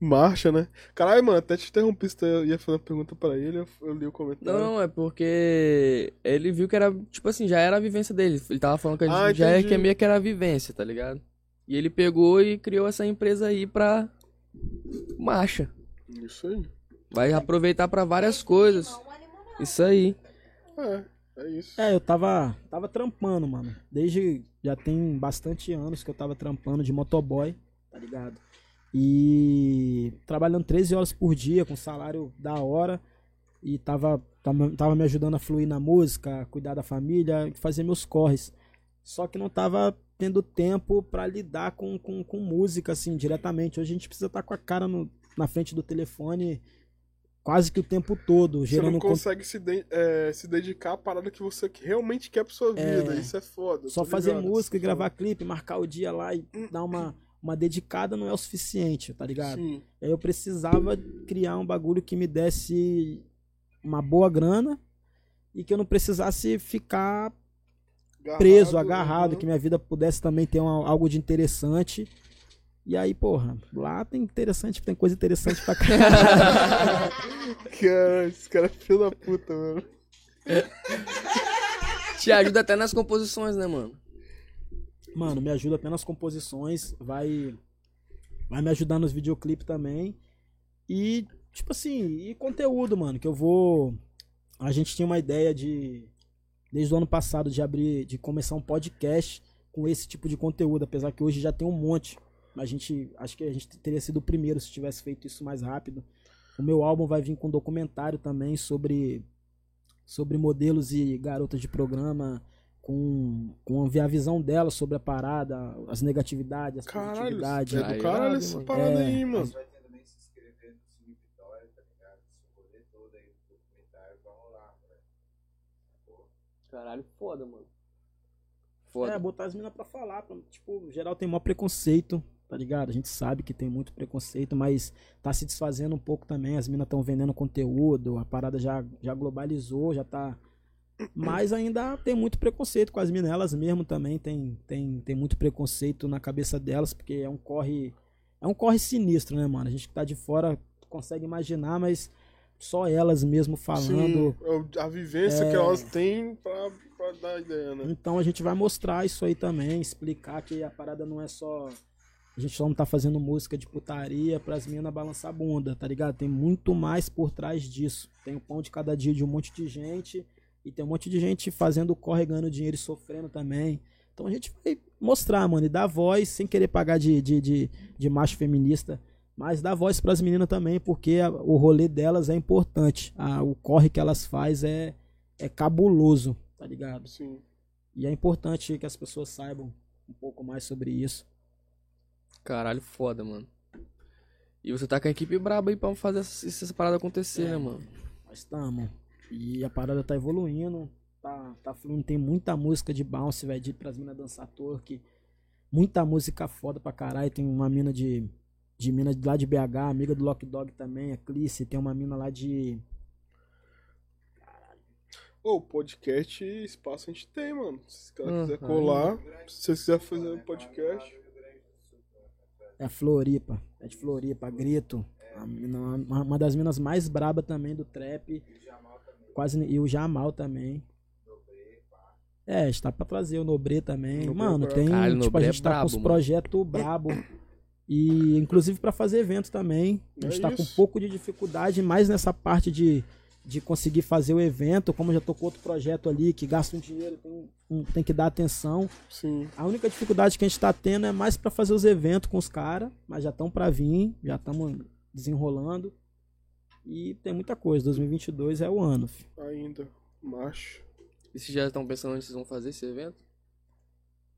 Marcha, né? Caralho, mano, até te interrompi, você ia fazer uma pergunta pra ele, eu, eu li o comentário. Não, não, é porque ele viu que era, tipo assim, já era a vivência dele. Ele tava falando que a gente Ah, já é que é meio que era a vivência, tá ligado? E ele pegou e criou essa empresa aí pra marcha. Isso aí. Vai aproveitar pra várias coisas. Isso aí. É, é isso. É, eu tava, tava trampando, mano. Desde já tem bastante anos que eu tava trampando de motoboy, tá ligado? E trabalhando 13 horas por dia, com salário da hora. E tava, tava, tava me ajudando a fluir na música, a cuidar da família, fazer meus corres. Só que não tava tendo tempo pra lidar com, com, com música, assim, diretamente. Hoje a gente precisa estar com a cara no- na frente do telefone quase que o tempo todo, Você não con- consegue se, de- é, se dedicar à parada que você realmente quer pra sua vida. Isso é foda. Só tô fazer música e é gravar clipe, marcar o dia lá e dar uma, uma dedicada não é o suficiente, tá ligado? Sim. Aí eu precisava criar um bagulho que me desse uma boa grana e que eu não precisasse ficar preso, agarrado, uhum. que minha vida pudesse também ter uma- algo de interessante. E aí, porra, lá tem interessante, tem coisa interessante pra <laughs> caralho. Cara, esse cara é filho da puta, mano. Te ajuda até nas composições, né, mano? Mano, me ajuda até nas composições, vai vai me ajudar nos videoclipes também. E tipo assim, e conteúdo, mano, que eu vou a gente tinha uma ideia de desde o ano passado de abrir, de começar um podcast com esse tipo de conteúdo, apesar que hoje já tem um monte. A gente, acho que a gente teria sido o primeiro se tivesse feito isso mais rápido. O meu álbum vai vir com um documentário também sobre sobre modelos e garotas de programa com, com a visão dela sobre a parada, as negatividades, as Caralho, positividades. é do Aí, caralho essa mano. parada É, aí, mano. Você vai ter também se inscrever no Cine Vitória, tá ligado? Esse rolê todo aí do documentário vai rolar, velho. Sacou? Caralho, foda, mano. É, Foda. botar as minas pra falar. pra- tipo, geral tem maior preconceito, tá ligado? A gente sabe que tem muito preconceito, mas tá se desfazendo um pouco também. As minas estão vendendo conteúdo, a parada já, já globalizou, já tá. Mas ainda tem muito preconceito com as minas. Elas mesmo também tem, tem, tem muito preconceito na cabeça delas, porque é um corre. É um corre sinistro, né, mano? A gente que tá de fora consegue imaginar, mas só elas mesmo falando. Sim, é a vivência que elas têm pra, pra dar ideia, né? Então a gente vai mostrar isso aí também, explicar que a parada não é só. A gente só não tá fazendo música de putaria pras minas balançar a bunda, tá ligado? Tem muito mais por trás disso. Tem o pão de cada dia de um monte de gente. E tem um monte de gente fazendo corre, ganhando dinheiro e sofrendo também. Então a gente vai mostrar, mano, e dar voz sem querer pagar de, de, de, de macho feminista. Mas dar voz pras meninas também, porque a- o rolê delas é importante. A- o corre que elas faz é, é cabuloso, tá ligado? Sim. E é importante que as pessoas saibam um pouco mais sobre isso. Caralho, foda, mano. E você tá com a equipe braba aí pra fazer essa, essa parada acontecer, É. né, mano? Nós estamos. E a parada tá evoluindo. Tá, tá fluindo. Tem muita música de bounce, velho, de pras minas dançar torque. Muita música foda pra caralho. Tem uma mina de. De mina lá de BH, amiga do Lock Dog também, a Clice. Tem uma mina lá de. Ô, podcast espaço a gente tem, mano. Se o cara Uhum. quiser colar, se você quiser fazer um podcast. É Floripa. É de Floripa, Grito. Uma, uma das minas mais braba também do trap. Quase. E o Jamal também. É, a gente tá pra trazer o Nobre também. Nobre Mano, é brabo. tem. Caralho, tipo, a Nobre é gente tá com brabo, os mano. projetos brabo. E inclusive pra fazer evento também. A gente É tá com um isso. pouco de dificuldade, mais nessa parte de, de conseguir fazer o evento. Como já tô com outro projeto ali que gasta um dinheiro, tem, um- tem que dar atenção. Sim. A única dificuldade que a gente tá tendo é mais pra fazer os eventos com os caras, mas já estão pra vir, já estamos desenrolando. E tem muita coisa. 2022 é o ano. fi. Ainda. Macho. E vocês já estão pensando onde vocês vão fazer esse evento?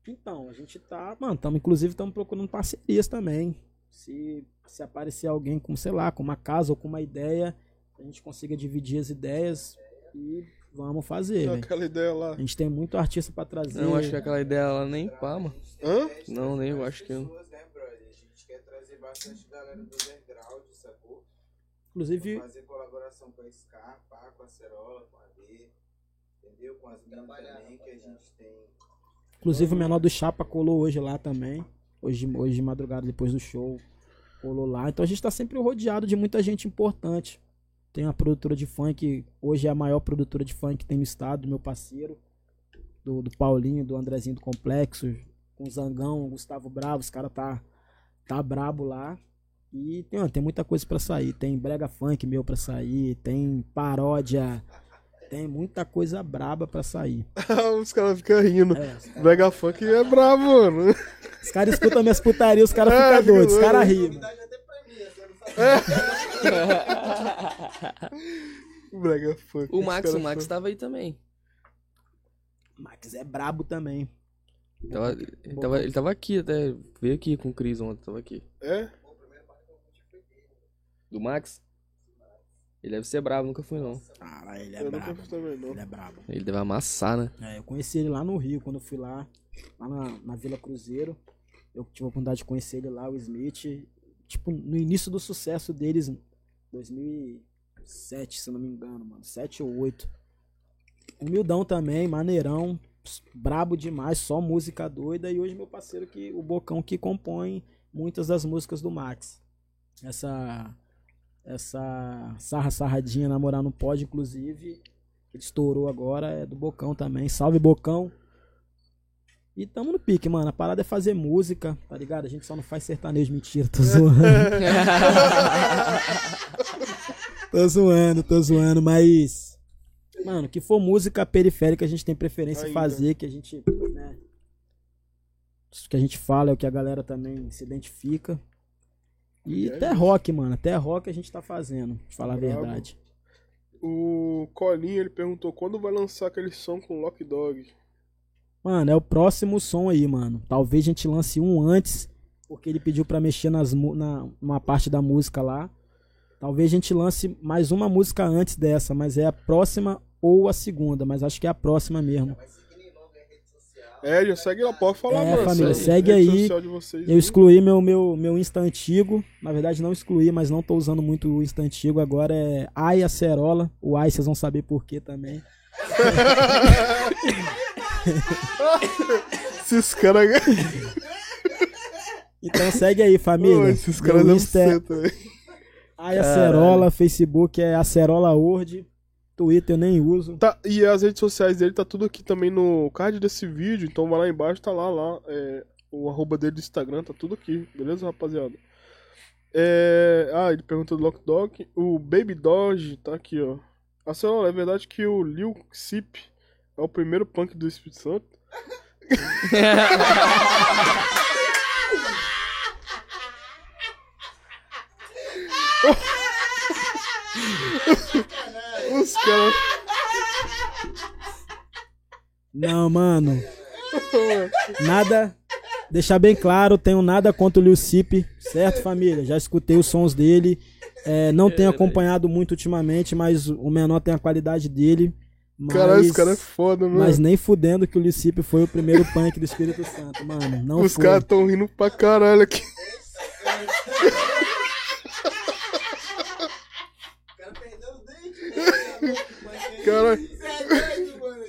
Então, a gente tá. Mano, tamo, inclusive estamos procurando parcerias também. Se, se aparecer alguém com, sei lá, com uma casa ou com uma ideia, a gente consiga dividir as ideias e vamos fazer. Aquela ideia lá. A gente tem muito artista pra trazer. Não, acho que aquela ideia lá nem pá, mano. Hã? Não, nem eu acho que não. Pessoas, né, brother? A gente quer trazer bastante galera do? Inclusive, Fazer colaboração com a Scar, pá, com a Cerola, com a D, entendeu? Com as meninas também que a gente tem. inclusive o menor do Chapa colou hoje lá também. Hoje, hoje de madrugada, depois do show. Colou lá. Então a gente tá sempre rodeado de muita gente importante. Tem uma produtora de funk, hoje é a maior produtora de funk que tem no estado, meu parceiro. Do, do Paulinho, do Andrezinho do Complexo, com o Zangão, o Gustavo Bravo, os caras tá, tá brabo lá. E tem, ó, tem muita coisa pra sair. Tem brega funk meu pra sair, tem paródia, tem muita coisa braba pra sair. <laughs> os caras ficam rindo. É, os caras Mega Funk é brabo, mano. os caras escutam minhas putarias, os caras <laughs> É, ficam fica doidos, os caras riem. sabia. <laughs> Mega Funk. O Max, o Max tava aí também. Max é brabo também. Tava- ele, tava, ele tava aqui até. Veio aqui com o Cris ontem, tava aqui. É? Do Max? Ele deve ser bravo, nunca fui não. Caralho, ele é Eu nunca brabo. fiz também, não. Ele é brabo. Ele deve amassar, né? É, eu conheci ele lá no Rio, quando eu fui lá, lá na, na Vila Cruzeiro. Eu tive a oportunidade de conhecer ele lá, o Smith. Tipo, no início do sucesso deles, 2007, se eu não me engano, mano. 7 ou 8. Humildão também, maneirão. Brabo demais, só música doida. E hoje meu parceiro, que o Bocão, que compõe muitas das músicas do Max. Essa. Essa sarra sarradinha namorar não pode, inclusive. Ele estourou agora, é do Bocão também. Salve Bocão. E tamo no pique, mano. A parada é fazer música, tá ligado? A gente só não faz sertanejo, mentira, tô zoando. <laughs> tô zoando, tô zoando, mas. Mano, que for música periférica, a gente tem preferência em fazer, que a gente. Né, isso que a gente fala é o que a galera também se identifica. E É até isso. rock, mano. Até rock a gente tá fazendo, pra falar a Brabo. verdade. O Colinho, ele perguntou quando vai lançar aquele som com Lock Dog. Mano, é o próximo som aí, mano. Talvez a gente lance um antes, porque ele pediu pra mexer nas, na, numa parte da música lá. Talvez a gente lance mais uma música antes dessa, mas é a próxima ou a segunda, mas acho que é a próxima mesmo. Vai seguindo em logo a rede social. É, já segue lá, pode falar, É, mano. família, segue rede aí. vocês, Eu excluí meu, meu, meu Insta antigo. Na verdade, não excluí, mas não tô usando muito o Insta antigo. Agora é Ai Acerola. O Ai, vocês vão saber por quê também. <laughs> Esses caras. Então segue aí, família. Pô, esses caras não Insta é. Ai Acerola, Facebook é Acerola Word. Twitter eu nem uso. Tá, e as redes sociais dele tá tudo aqui também no card desse vídeo, então vai lá embaixo, tá lá, lá, é, o arroba dele do Instagram, tá tudo aqui, beleza, rapaziada? É, ah, ele perguntou do Lock Dog, o Baby Doge tá aqui, ó. Ah, sei lá, é verdade que o Lil Sip é o primeiro punk do Espírito Santo? Os caras... Não, mano. Nada. Deixar bem claro, tenho nada contra o Lil Sip, certo, família? Já escutei os sons dele. É, não tenho acompanhado muito ultimamente, mas o menor tem a qualidade dele. Mas, Caralho, esse cara é foda, mano. mas nem fudendo que o Lil Sip foi o primeiro punk do Espírito Santo, mano. Não Os caras tão rindo pra caralho aqui. O cara perdeu os dentes. Cara, Isso é doido, mano.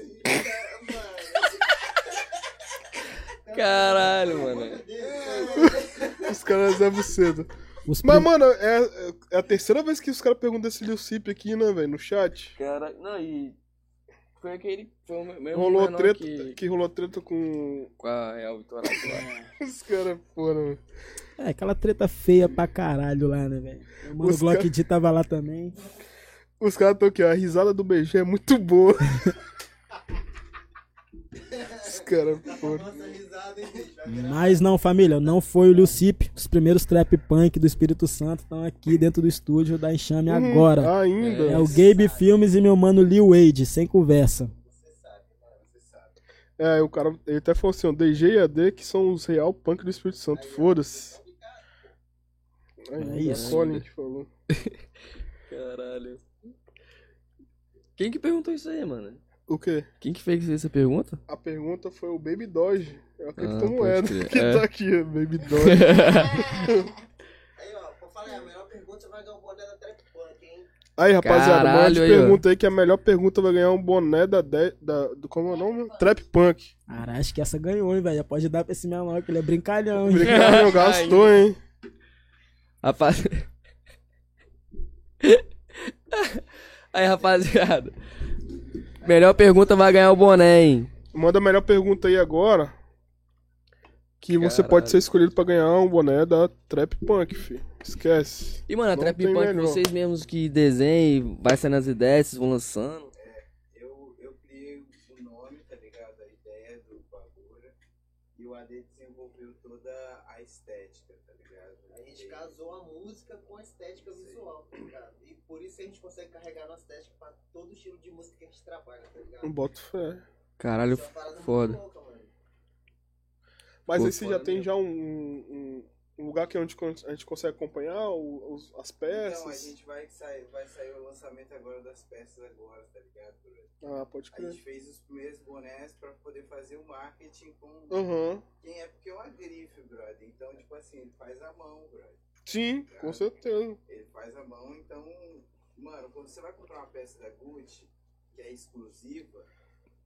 Caralho, mano. os caras é cedo. Os Mas, prim- mano, é, É a terceira vez que os caras perguntam esse Lil Cip aqui, né, velho, no chat. Cara, não, e. Foi aquele. Foi o mesmo Rolou menor treta, que, que rolou treta com com a Real Vitória. <laughs> os caras, porra, mano. É, aquela treta feia pra caralho lá, né, velho? O Mano Os Glock cara- D tava lá também. Os caras estão aqui, ó. A risada do BG é muito boa. <laughs> Os caras? Vai virar Mas não, família, não foi o Lil Cip. Os primeiros trap punk do Espírito Santo estão aqui dentro do estúdio da Enxame Uhum, agora. Ainda. É o Gabe Filmes e meu mano Lil Wade, sem conversa. É, o cara, ele até falou assim, ó, DG e AD que são os real punk do Espírito Santo, foda-se. Aí, É o isso. Falou. <laughs> Caralho. Quem que perguntou isso aí, mano? O quê? Quem que fez essa pergunta? A pergunta foi o Baby Doge. É o Ah, criptomoeda crer. que É. tá aqui, Baby <laughs> Doge. Aí, ó, pra falar, é a melhor pergunta, você vai ganhar um boné da Trap Punk, hein? Aí, rapaziada, Caralho, mande aí, ó. pergunta aí que a melhor pergunta vai ganhar um boné da, de, da do como é o nome? Trap Punk. Cara, acho que essa ganhou, hein, velho. Já pode dar pra esse menor, que ele é brincalhão, hein? Obrigado, <laughs> gastou, hein? Rapaz. <laughs> Aí, rapaziada. Melhor pergunta vai ganhar o boné, hein? Manda a melhor pergunta aí agora. Que você Caralho. pode ser escolhido pra ganhar um boné da Trap Punk, fi. Esquece. E, mano, a Não Trap Punk, melhor. vocês mesmos que desenham, vai saindo as ideias, vocês vão lançando. Eu, eu criei o nome, tá ligado? A ideia do bagulho. E o AD desenvolveu toda a estética, tá ligado? A gente casou a música com a estética visual, tá ligado? Por isso a gente consegue carregar nossa estética pra todo estilo de música que a gente trabalha, tá ligado? Boto fé. Caralho, é foda. louca. Mas Pô, você já tem mesmo. já um, um, um lugar que é onde con- a gente consegue acompanhar os- as Então, a peças? gente vai sair, vai sair o lançamento agora das peças agora, tá ligado? brother? Ah, pode A crer. gente fez os primeiros bonés pra poder fazer o marketing com Aham. quem é, porque é uma grife, brother. Então, tipo assim, ele faz a mão, brother. Sim, com certeza. Ele faz a mão, então, mano, quando você vai comprar uma peça da Gucci, que é exclusiva,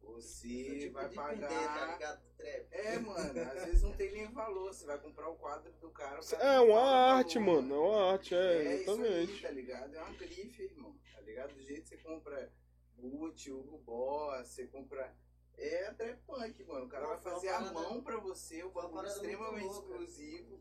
você Tipo vai de vender, tá pagar. ligado? Trap. É, mano, às vezes não tem nem valor. Você vai comprar o quadro do cara. cara É uma o arte, valor, mano. É uma arte, é, É isso aí, exatamente. tá ligado? É uma grife, irmão. Tá ligado? Do jeito que você compra Gucci, Hugo Boss, você compra. É a trap punk, mano. O cara Pô, vai fazer a mão pra você, o bagulho extremamente exclusivo,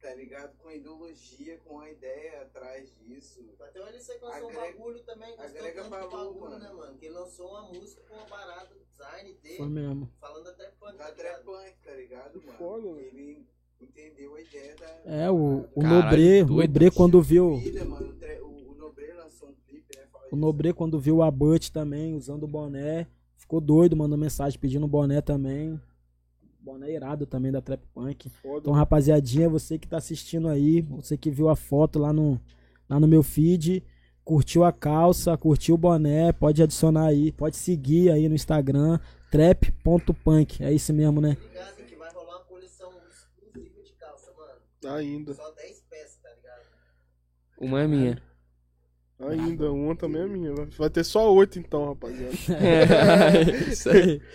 tá ligado? Com ideologia, com a ideia atrás disso. Até o LC lançou um Agrega- bagulho também, gostou agrega tanto valor, bagulho, mano. né, mano? Que lançou uma música com uma parada do design dele, Foi mesmo. falando da Trap Punk, Da tá trap ligado? punk, tá ligado, mano? foda. Ele entendeu a ideia da. É, o, o Caralho, Nobre, o. Nobre quando viu. Vida, mano, o, o, o Nobre lançou um clipe, né? O. Nobre quando viu o Abut também, usando o boné, ficou doido, mandou mensagem pedindo o boné também. Boné irado também da Trap Punk. Foda. Então, rapaziadinha, você que tá assistindo aí, você que viu a foto lá no, lá no meu feed, curtiu a calça, curtiu o boné, pode adicionar aí, pode seguir aí no Instagram, trap.punk. É isso mesmo, né? Ligado que vai rolar uma coleção exclusiva de calça, mano. Ainda. Só 10 peças, tá ligado? Uma é minha. Ainda. Uma também é minha. Vai- ter só oito então, rapaziada. <laughs> É, isso aí. <laughs>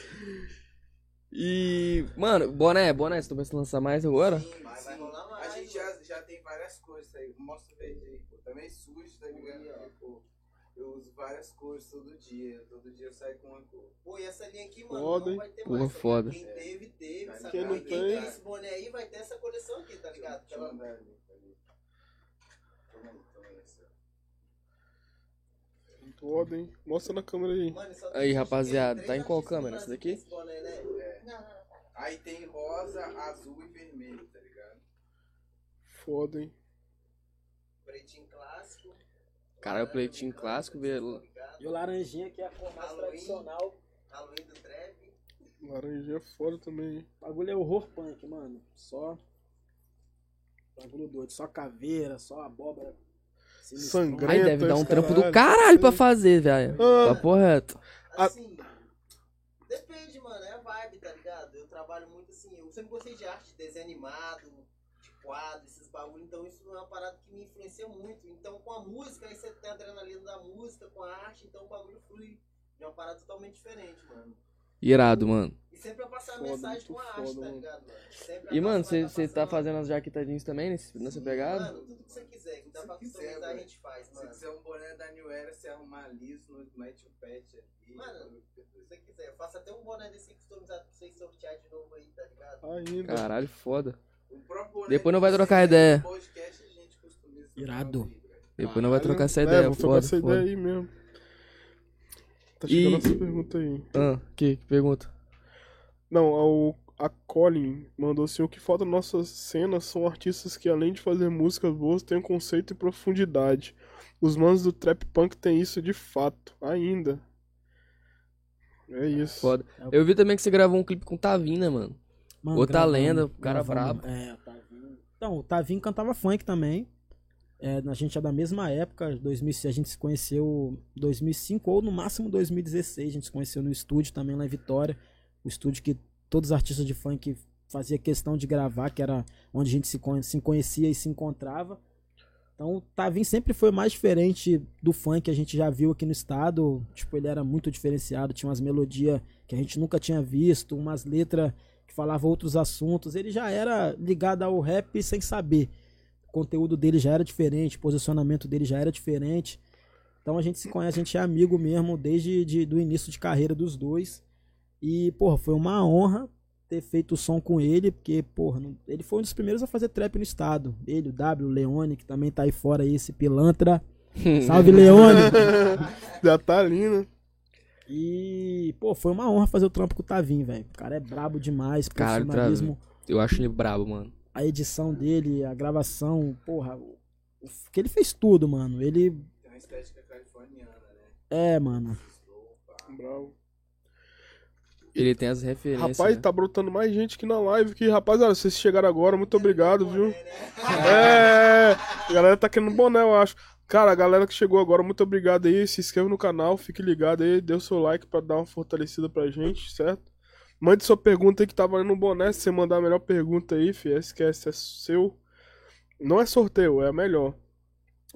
E, mano, boné, boné, você tá pensando em lançar mais agora? Sim, Vai- vai rolar mais, A gente já, já tem várias cores aí. Mostra o verde aí, pô. Também sujo, tá ligado? Pô, eu uso várias cores todo dia. Todo dia eu saio com uma cor. Pô, e essa linha aqui, mano, Foda, não vai ter Porra, mais. tá foda. Quem teve, teve, sabe? Quem não quem tem- tem esse boné aí vai ter essa coleção aqui, tá ligado? Deixa eu Aquela- mandar ali, ali. Toma aí, toma aí, essa. Foda, hein? Mostra na câmera aí. Mano, só Aí, rapaziada, três tá em qual artistas câmera? Essa daqui? boné, né? Não, não, não. Aí tem rosa, azul e vermelho, tá ligado? Foda, hein? Pretinho clássico. Caralho, pleitinho clássico, velho. E o laranjinha que é a cor mais tradicional. Halloween do trap. Laranjinha é foda também, hein? O bagulho é horror punk, mano. Só. Bagulho doido. Só caveira, só abóbora. Sangrenta. Aí deve dar um trampo do caralho. caralho pra fazer, velho. Ah. Papo reto. Ah. Assim, depende, mano, é a vibe, tá ligado? Eu trabalho muito assim, eu sempre gostei de arte, de desenho animado, de quadro, esses bagulho, então isso é uma parada que me influencia muito. Então com a música, aí você tem a adrenalina da música, com a arte, então o bagulho flui de uma parada totalmente diferente, mano. Irado, mano. E sempre vai passar a Foda, mensagem com a arte, foda, tá mano. ligado, mano? Sempre E, a mano, você tá fazendo as jaquetas jeans também nesse, nessa pegada? Mano, tudo que você quiser, que dá Se pra customizar, a gente faz, Se mano. quiser um boné da New Era, você arrumar liso, no- mete o patch aqui. Mano, se você quiser, eu faço até um boné desse customizado pra vocês sortear de novo aí, tá ligado? Ainda. Caralho, foda. O próprio boné Depois não vai trocar quer ideia. podcast, a Irado. Depois não vai trocar essa É, ideia, vamos trocar foda, essa foda. ideia aí mesmo. Tá chegando E- essa pergunta aí. Ah, que, que pergunta? Não, o, a Colin mandou assim: o que falta na nossa cena são artistas que, além de fazer músicas boas, têm conceito e profundidade. Os manos do trap punk têm isso de fato, ainda. É isso. Foda. Eu vi também que você gravou um clipe com o Tavinho, né, mano? Mano, Outra gravando- lenda, cara gravando- brabo. É, o Tavinho. Então, o Tavinho cantava funk também. É, a gente é da mesma época, 2006, a gente se conheceu em 2005 ou no máximo 2016. A gente se conheceu no estúdio também lá em Vitória. O estúdio que todos os artistas de funk fazia questão de gravar, que era onde a gente se, se conhecia e se encontrava. Então, o Tavinho sempre foi mais diferente do funk que a gente já viu aqui no estado. Tipo, ele era muito diferenciado, tinha umas melodias que a gente nunca tinha visto, umas letras que falavam outros assuntos. Ele já era ligado ao rap sem saber. O conteúdo dele já era diferente, o posicionamento dele já era diferente. Então a gente se conhece, a gente é amigo mesmo desde de, do início de carreira dos dois. E, porra, foi uma honra ter feito o som com ele, porque, porra, não- ele foi um dos primeiros a fazer trap no estado. Ele, o W, o Leone, que também tá aí fora aí, esse pilantra. <laughs> Salve, Leone! <laughs> Já tá ali, né? E, pô, foi uma honra fazer o trampo com o Tavinho, velho. O cara é brabo demais, profissionalismo, Eu acho ele brabo, mano. A edição dele, a gravação, porra, o, o que ele fez tudo, mano. Ele Tem uma estética californiana, né? é, mano. Bravo. Ele tem as referências. Rapaz, né? tá brotando mais gente aqui na live. Que, rapaziada, vocês chegaram agora, muito obrigado, viu? É, a galera tá querendo boné, eu acho. Cara, a galera que chegou agora, muito obrigado aí. Se inscreva no canal, fique ligado aí, dê o seu like pra dar uma fortalecida pra gente, certo? Mande sua pergunta aí que tá valendo um boné. Se você mandar a melhor pergunta aí, fi, esquece, é seu. Não é sorteio, é a melhor.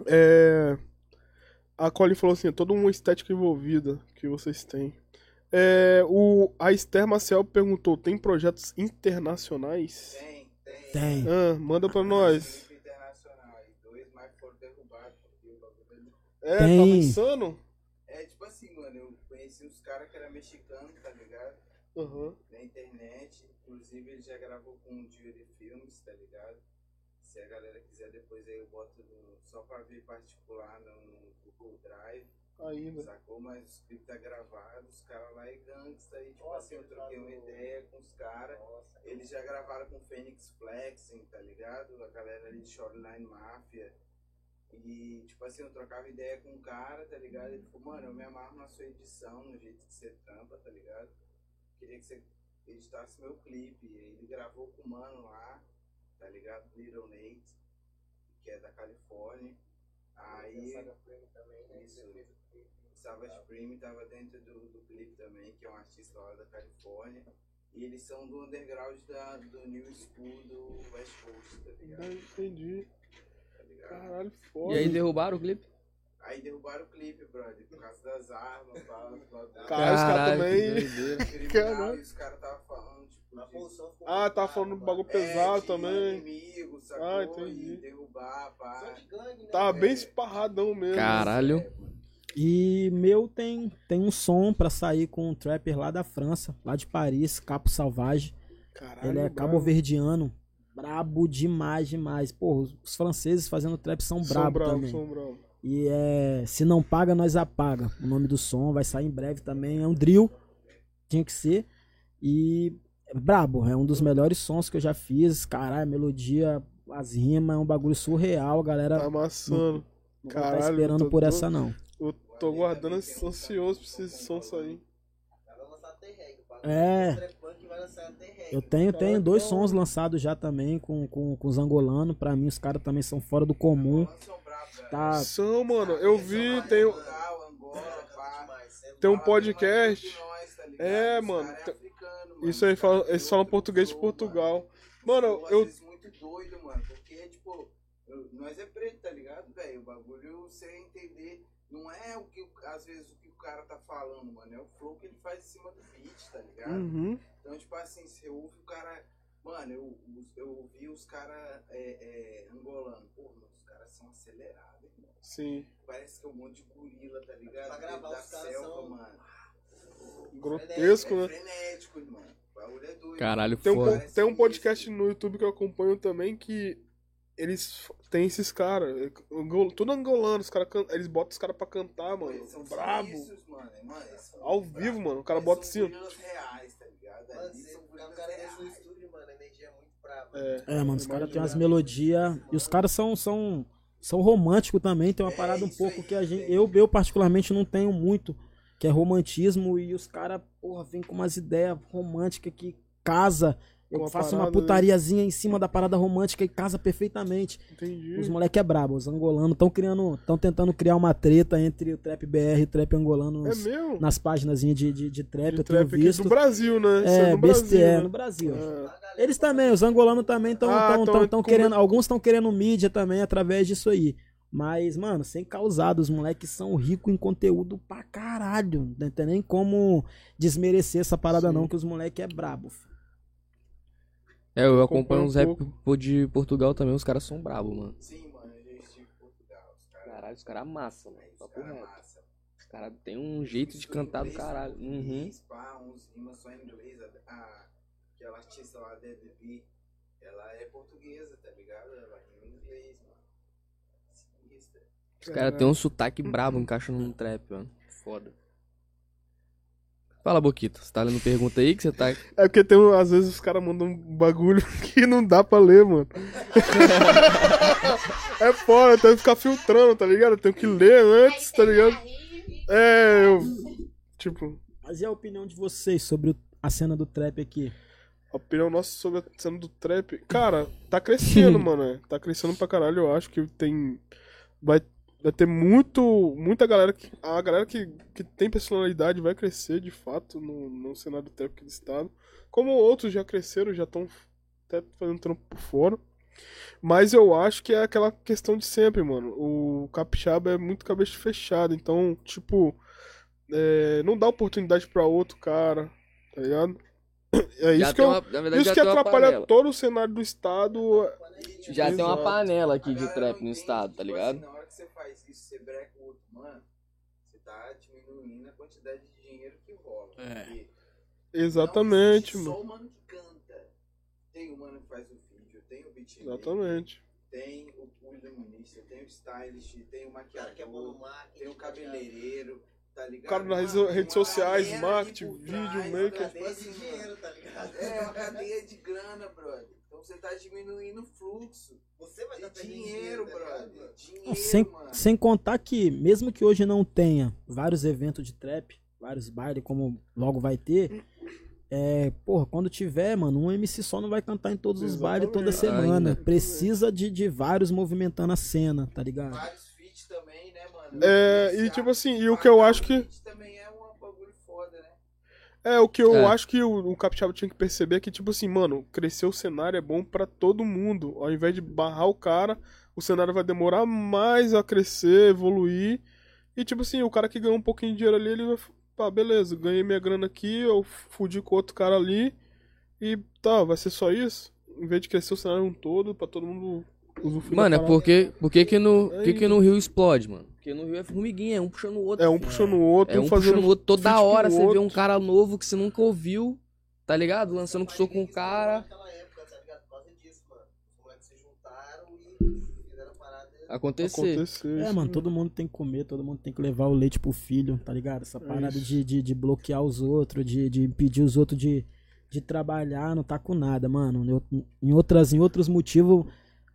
É. A Colin falou assim: é toda uma estética envolvida que vocês têm. É, o, a Esther Maciel perguntou: tem projetos internacionais? Tem, tem. Tem. Ah, manda pra nós. Bagulho É, Tem. tava insano? É tipo assim, mano, eu conheci uns caras que eram mexicanos, tá ligado? Aham. Na internet. Inclusive ele já gravou com o Jury Films, tá ligado? Se a galera quiser depois aí eu boto no- só pra ver particular no Google Drive, Ainda. sacou? Mas o script tá gravado, os caras lá é gangsta aí, tipo assim, eu troquei uma ideia com os caras. Eles já gravaram com Phoenix Flexing, tá ligado? A galera ali de Shoreline Mafia. E, tipo assim, eu trocava ideia com um cara, tá ligado? Ele falou, mano, eu me amarro na sua edição, no jeito que você trampa, tá ligado? Queria que você editasse meu clipe. Ele gravou com o mano lá, tá ligado? Little Nate, que é da Califórnia. Aí. Isso. Savage Prime tava dentro do, do clipe também, que é um artista lá da Califórnia. E eles são do underground da, do New School do West Coast, tá Ah, ligado? entendi. Tá ligado? Caralho, foda. E aí derrubaram o clipe? Aí derrubaram o clipe, brother, por causa das armas, bagulho. <laughs> Caralho, os caras também- Caralho. os caras estavam falando, tipo, Ah, tá complicado, falando bagulho é, pesado de também. inimigo, sacou? Ah, entendi. E derrubar, pá. Só de gangue, né? Tava É. bem esparradão mesmo. Caralho. E meu tem tem um som pra sair com um trapper lá da França, lá de Paris, Capo Salvage. Caralho, Ele é bravo. cabo-verdiano. Brabo demais, demais. Pô, os- franceses fazendo trap são São brabo bravos, também. são bravos. E é Se Não Paga, Nós Apaga. O nome do som vai sair em breve também. É um drill. Tinha que ser. E é brabo. É um dos melhores sons que eu já fiz. Caralho, a melodia, as rimas, é um bagulho surreal. Galera Tá amassando. não vai tá esperando tô- por tô- essa, não. Eu tô guardando ansioso pra esse som sair. É. vai lançar reggae. Eu tenho, Então, tenho dois então, sons lançados já também com, com, com os angolanos. Pra mim, os caras também são fora do comum. São bravos. Tá. São, mano, eu vi, tem, um- tem um podcast. Tá? É, mano, é mano. Isso aí, fala, tem eles falam português de Portugal. Mano, eu. doido, mano. Porque, tipo, eu- nós é preto, tá ligado, velho? O bagulho, você entender. Não é o que, às vezes, o que o cara tá falando, mano. É o flow que ele faz em cima do beat, tá ligado? Uhum. Então, tipo assim, você ouve o cara. Mano, eu, eu ouvi os caras é, é, angolando. Pô, mano, os caras são acelerados, irmão. Sim. Parece que é um monte de gorila, tá ligado? Pra gravar, da os selva, são- mano. Grotesco, é né? frenético, irmão. O bagulho é doido. Caralho, Tem um, foda. tem um podcast no YouTube que eu acompanho também que eles tem esses caras, angol- tudo angolano, os cara, can- eles botam os caras pra cantar, mano. Eles são Brabo. sinistros, mano. Mano, eles são Ao bravos. vivo, mano. O cara Eles bota assim. reais, são no reais. estúdio, mano, a energia é muito brava. É, É, mano, os caras têm umas melodias. E os caras são, são, são românticos também. Tem uma É, parada um pouco aí, que a gente. tem. Eu, eu, particularmente, não tenho muito. Que é romantismo. E os caras, porra, vem com umas ideias românticas que casa. Eu faço uma né? putariazinha em cima da parada romântica e casa perfeitamente. Entendi. Os moleque é brabo, os angolanos estão criando. estão tentando criar uma treta entre o trap BR e o trap angolano É nas, mesmo? nas páginas de, de, de trap. De eu tenho trap visto. do Brasil, né? Isso é, no Brasil, né? no Brasil. É. Eles também, os angolanos também estão Ah, tão, tão- querendo, alguns estão querendo mídia também através disso aí. Mas, mano, sem causado, os moleques são ricos em conteúdo pra caralho. Não tem nem como desmerecer essa parada Sim. não, que os moleques é brabo. filho. É, eu Acompanho um uns rap pouco. de Portugal também, os caras são bravos, mano. Sim, mano, eu já estive em Portugal. Os caras. Caralho, os caras amassam, mano. Os Papo caras reto. massa. Os caras têm um jeito de cantar do caralho. Uhum. Inglês, pá, uns rimas só em inglês. A- aquela artista lá, Debbie B, ela é portuguesa, tá ligado? Ela rima em inglês, mano. Sinistra. Os caras têm um sotaque brabo encaixando no trap, mano. Foda. Fala, Boquita. Você tá lendo pergunta aí que você tá. É porque tem, às vezes os caras mandam um bagulho <laughs> que não dá pra ler, mano. <laughs> é foda, eu tenho que ficar filtrando, tá ligado? Eu tenho que ler antes, tá ligado? É, eu. Tipo, Mas e a opinião de vocês sobre a cena do trap aqui? a opinião nossa sobre a cena do trap. Cara, tá crescendo, <laughs> mano. é. Tá crescendo pra caralho. Eu acho que tem. Vai, vai ter muito. Muita galera que. A galera que, que tem personalidade vai crescer de fato no, no cenário do trap aqui do estado. Como outros já cresceram, já estão até fazendo trampo por fora. Mas eu acho que é aquela questão de sempre, mano. O capixaba é muito cabeça fechada. Então, tipo. é, não dá oportunidade pra outro cara, tá ligado? <clears throat> É isso já que eu, uma, verdade, isso que atrapalha todo o cenário do estado. Já tem uma panela aqui de trap no estado, tá ligado? assim, na hora que você breca o outro mano, você tá diminuindo a quantidade de dinheiro que rola. É. Exatamente, mano. Só o mano que canta. Tem o mano que faz o vídeo, tem o beat Exatamente. tem o, o iluminista, tem o stylist, tem o que é maquiador, marketing. tem o cabeleireiro, tá ligado? O cara nas Mano, redes sociais, marketing, vídeo, maker. uma cadeia de dinheiro, tá ligado? É uma <laughs> cadeia de grana, brother. Então você tá diminuindo o fluxo Você vai estar perdendo dinheiro, tá ligado, brother. Dinheiro, sem, mano. sem contar que, mesmo que hoje não tenha vários eventos de trap, vários bailes, como logo vai ter, é, porra, quando tiver, mano, um MC só não vai cantar em todos os bailes toda Exatamente. semana. Ainda. Precisa de, de vários movimentando a cena, tá ligado? Vários feats também, né, mano? É, e tipo assim, e o que eu acho que. Também é um bagulho foda, né? É, o que eu É. acho que o, o Capixaba tinha que perceber é que, tipo assim, mano, crescer o cenário é bom pra todo mundo. Ao invés de barrar o cara, o cenário vai demorar mais a crescer, evoluir. E, tipo assim, o cara que ganhou um pouquinho de dinheiro ali, ele vai. Pá, beleza, ganhei minha grana aqui, eu fudi com outro cara ali. E tá, vai ser só isso? Em vez de crescer o cenário um todo, pra todo mundo usufruir. Mano, é porque, porque que, no, É que, que isso. no Rio explode, mano? Porque no Rio é formiguinha, é um puxando o outro. É um puxando o outro, É um fazendo. puxando o outro. Toda hora você vê um outro. cara novo que você nunca ouviu, tá ligado? Lançando com soco com um cara. Naquela época, tá ligado? Por causa disso, mano. Os moleques se juntaram e fizeram a parada. Acontecer. Acontecer. É, mano, todo mundo tem que comer, todo mundo tem que levar o leite pro filho, tá ligado? Essa parada isso. de, de, de bloquear os outros, de, de impedir os outros de, de trabalhar, não tá com nada, mano. Eu- em, outras, em outros motivos,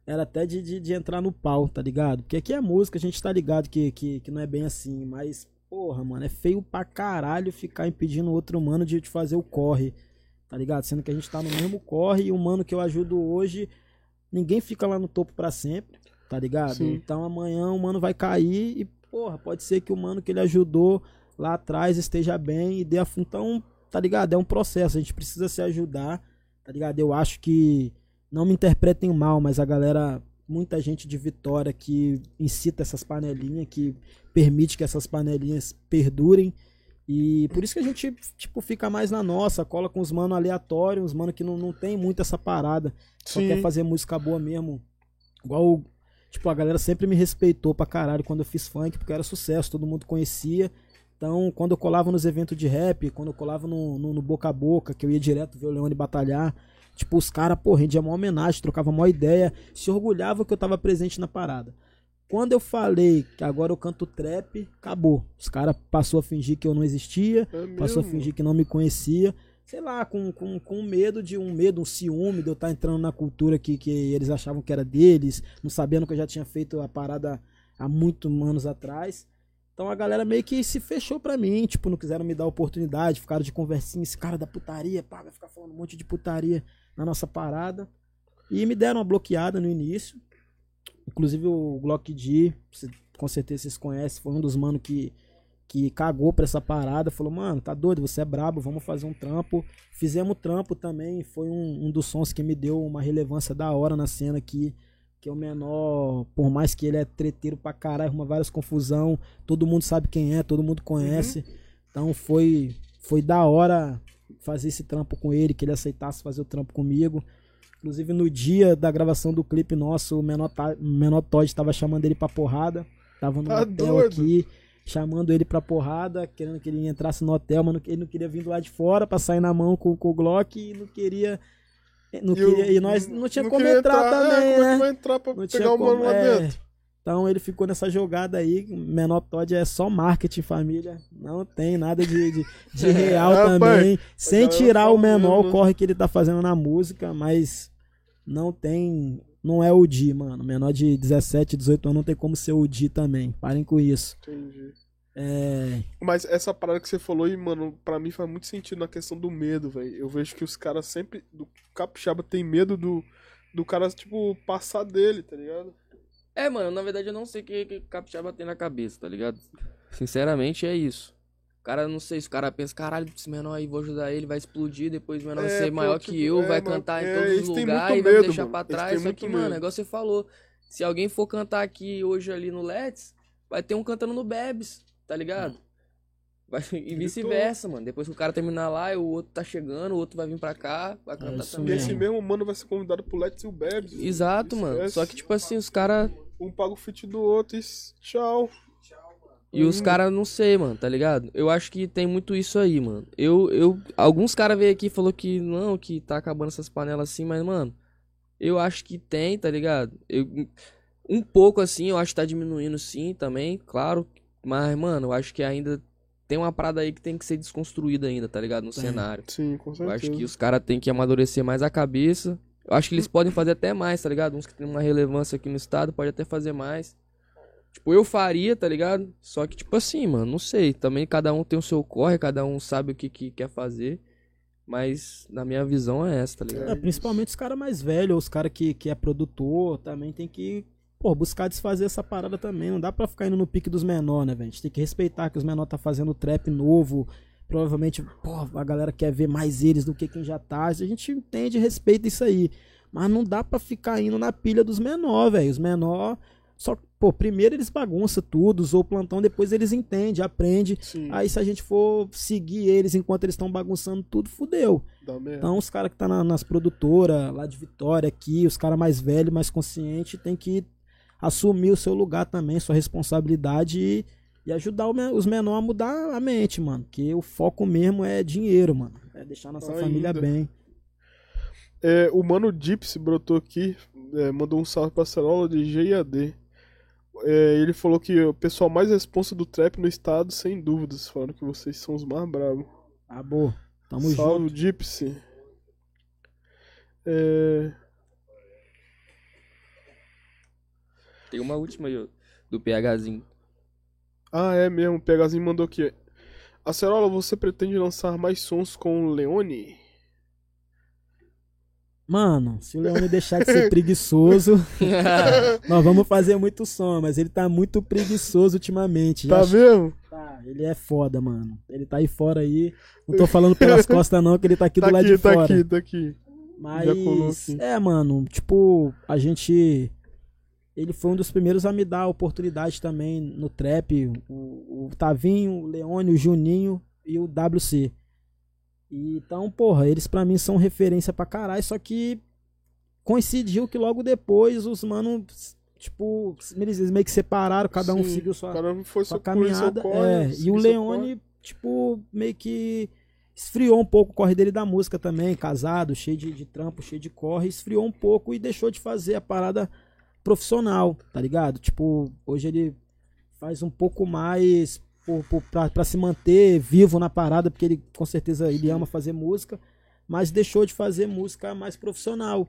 era até de, de, de entrar no pau, tá ligado? Porque aqui é música, a gente tá ligado que, que, que não é bem assim, mas, porra, mano, é feio pra caralho ficar impedindo o outro humano de, de fazer o corre, tá ligado? Sendo que a gente tá no mesmo corre e o mano que eu ajudo hoje, ninguém fica lá no topo pra sempre, tá ligado? Sim. Então amanhã o mano vai cair e, porra, pode ser que o mano que ele ajudou lá atrás esteja bem e dê a Então, tá ligado? É um processo, a gente precisa se ajudar, tá ligado? Eu acho que, não me interpretem mal, mas a galera muita gente de Vitória que incita essas panelinhas, que permite que essas panelinhas perdurem. E por isso que a gente, tipo, fica mais na nossa, cola com os mano aleatórios, uns mano que não, não tem muito essa parada. Só Sim. quer fazer música boa mesmo. Igual, tipo, a galera sempre me respeitou pra caralho quando eu fiz funk, porque era sucesso, todo mundo conhecia. Então, quando eu colava nos eventos de rap, quando eu colava no, no, no boca a boca, que eu ia direto ver o Leone batalhar, tipo, os caras, pô, rendia uma homenagem, trocava uma ideia, se orgulhava que eu tava presente na parada. Quando eu falei que agora eu canto trap, acabou. Os caras passou a fingir que eu não existia, É passou a fingir que não me conhecia. Sei lá, com, com, com medo de um medo, um ciúme de eu estar entrando na cultura que, que eles achavam que era deles, não sabendo que eu já tinha feito a parada há muitos anos atrás. Então a galera meio que se fechou pra mim, tipo, não quiseram me dar oportunidade, ficaram de conversinha, esse cara da putaria, pá, vai ficar falando um monte de putaria na nossa parada. E me deram uma bloqueada no início. Inclusive o Glock D, com certeza vocês conhecem, foi um dos mano que, que cagou pra essa parada. Falou, mano, tá doido, você é brabo, vamos fazer um trampo. Fizemos trampo também, foi um, um dos sons que me deu uma relevância da hora na cena aqui. Que é o menor, por mais que ele é treteiro pra caralho, arruma várias confusão, todo mundo sabe quem é, todo mundo conhece. Então foi, foi da hora fazer esse trampo com ele, que ele aceitasse fazer o trampo comigo. Inclusive no dia da gravação do clipe nosso, o menor, menor Todd tava chamando ele pra porrada. Tava no Tá hotel doido? aqui, chamando ele pra porrada, querendo que ele entrasse no hotel, mas ele não queria vir do lado de fora pra sair na mão com, com o Glock e não queria. Não E eu- queria, e nós não tinha como queria entrar, É, também, como é né? que vai entrar pra Não pegar o mano como- lá é. dentro? Então ele ficou nessa jogada aí. Menor Todd é só marketing, família. Não tem nada de, de, de <laughs> real Rapaz, também. Sem galera tirar o menor né? o corre que ele tá fazendo na música, mas não tem. Não é o Di, mano. Menor de 17, 18 anos não tem como ser o Di também. Parem com isso. Entendi. É. Mas essa parada que você falou aí, mano, pra mim faz muito sentido na questão do medo, velho. Eu vejo que os caras sempre. Do capixaba tem medo do, do cara, tipo, passar dele, tá ligado? É, mano, na verdade eu não sei o que, que Capixaba tem na cabeça, tá ligado? Sinceramente é isso. O cara, não sei se o cara pensa, caralho, esse menor aí, vou ajudar ele, vai explodir, depois o menor vai É, ser pô, maior tipo, que eu, é, vai mano, cantar em é, todos eles os lugares e vai me medo, deixar mano, pra trás. Só que, mano, medo. igual você falou, se alguém for cantar aqui hoje ali no Let's, vai ter um cantando no Bebes, tá ligado? Vai, e vice-versa, mano. Depois que o cara terminar lá, o outro tá chegando, o outro vai vir pra cá, vai cantar isso E também. esse mesmo. mano vai ser convidado pro Let's e o Bebs. Exato, mano. Esquece. Só que, tipo assim, os caras. Um paga o fit do outro e tchau. E os caras não sei, mano, tá ligado? Eu acho que tem muito isso aí, mano. Eu, eu, alguns caras veio aqui e falou que não, que tá acabando essas panelas assim, mas, mano, eu acho que tem, tá ligado? Eu, um pouco assim, eu acho que tá diminuindo sim também, claro. Mas, mano, eu acho que ainda tem uma parada aí que tem que ser desconstruída ainda, tá ligado? No cenário. Sim, com Eu certeza. acho que os caras têm que amadurecer mais a cabeça. Eu acho que eles podem fazer até mais, tá ligado? Uns que tem uma relevância aqui no estado pode até fazer mais. Tipo, eu faria, tá ligado? Só que, tipo assim, mano, não sei. Também cada um tem o seu corre, cada um sabe o que, que quer fazer. Mas na minha visão é essa, tá ligado? É, principalmente os caras mais velhos, os caras que, que é produtor, também tem que pô, buscar desfazer essa parada também. Não dá pra ficar indo no pique dos menores, né, velho? A gente tem que respeitar que os menores tá fazendo trap novo. Provavelmente, pô, a galera quer ver mais eles do que quem já tá. A gente entende e respeita isso aí. Mas não dá pra ficar indo na pilha dos menores, velho. Os menores. Só, pô, primeiro eles bagunçam tudo, usou o plantão, depois eles entendem, aprendem. Sim, Aí se a gente for seguir eles enquanto eles estão bagunçando tudo, fudeu. Então os caras que tá na- nas produtoras, lá de Vitória, aqui, os caras mais velhos, mais conscientes, tem que assumir o seu lugar também, sua responsabilidade e, e ajudar os menores a mudar a mente, mano. Que o foco mesmo é dinheiro, mano. É deixar nossa Ainda. família bem. É, o mano Gypsy brotou aqui, é, mandou um salve pra Cerola de GAD. É, ele falou que o pessoal mais responsa do trap no estado, sem dúvidas, falaram que vocês são os mais bravos. Tá bom. Tamo salve, junto. Gypsy. É, Tem uma última aí, ó, do PHzinho. Ah, é mesmo, o Pegazinho mandou aqui. Acerola, você pretende lançar mais sons com o Leone? Mano, se o Leone <laughs> deixar de ser preguiçoso, <laughs> nós vamos fazer muito som, mas ele tá muito preguiçoso ultimamente. Tá vendo? Tá, ele é foda, mano. Ele tá aí fora aí. Não tô falando pelas <laughs> costas, não, que ele tá aqui Tá do lado aqui, de tá fora. aqui, tá aqui. Já colou Mas, aqui. é, mano, tipo, a gente ele foi um dos primeiros a me dar a oportunidade também no trap. O, o Tavinho, o Leone, o Juninho e o WC. E, então, porra, eles pra mim são referência pra caralho, só que coincidiu que logo depois os manos, tipo, eles meio que separaram, cada um Sim, seguiu sua, foi sua caminhada. corre, é, e seguiu o Leone, tipo, meio que esfriou um pouco o corre dele da música também, casado, cheio de, de trampo, cheio de corre, esfriou um pouco e deixou de fazer a parada profissional, tá ligado? Tipo, hoje ele faz um pouco mais por, por, pra, pra se manter vivo na parada, porque ele com certeza ele ama fazer música, mas deixou de fazer música mais profissional.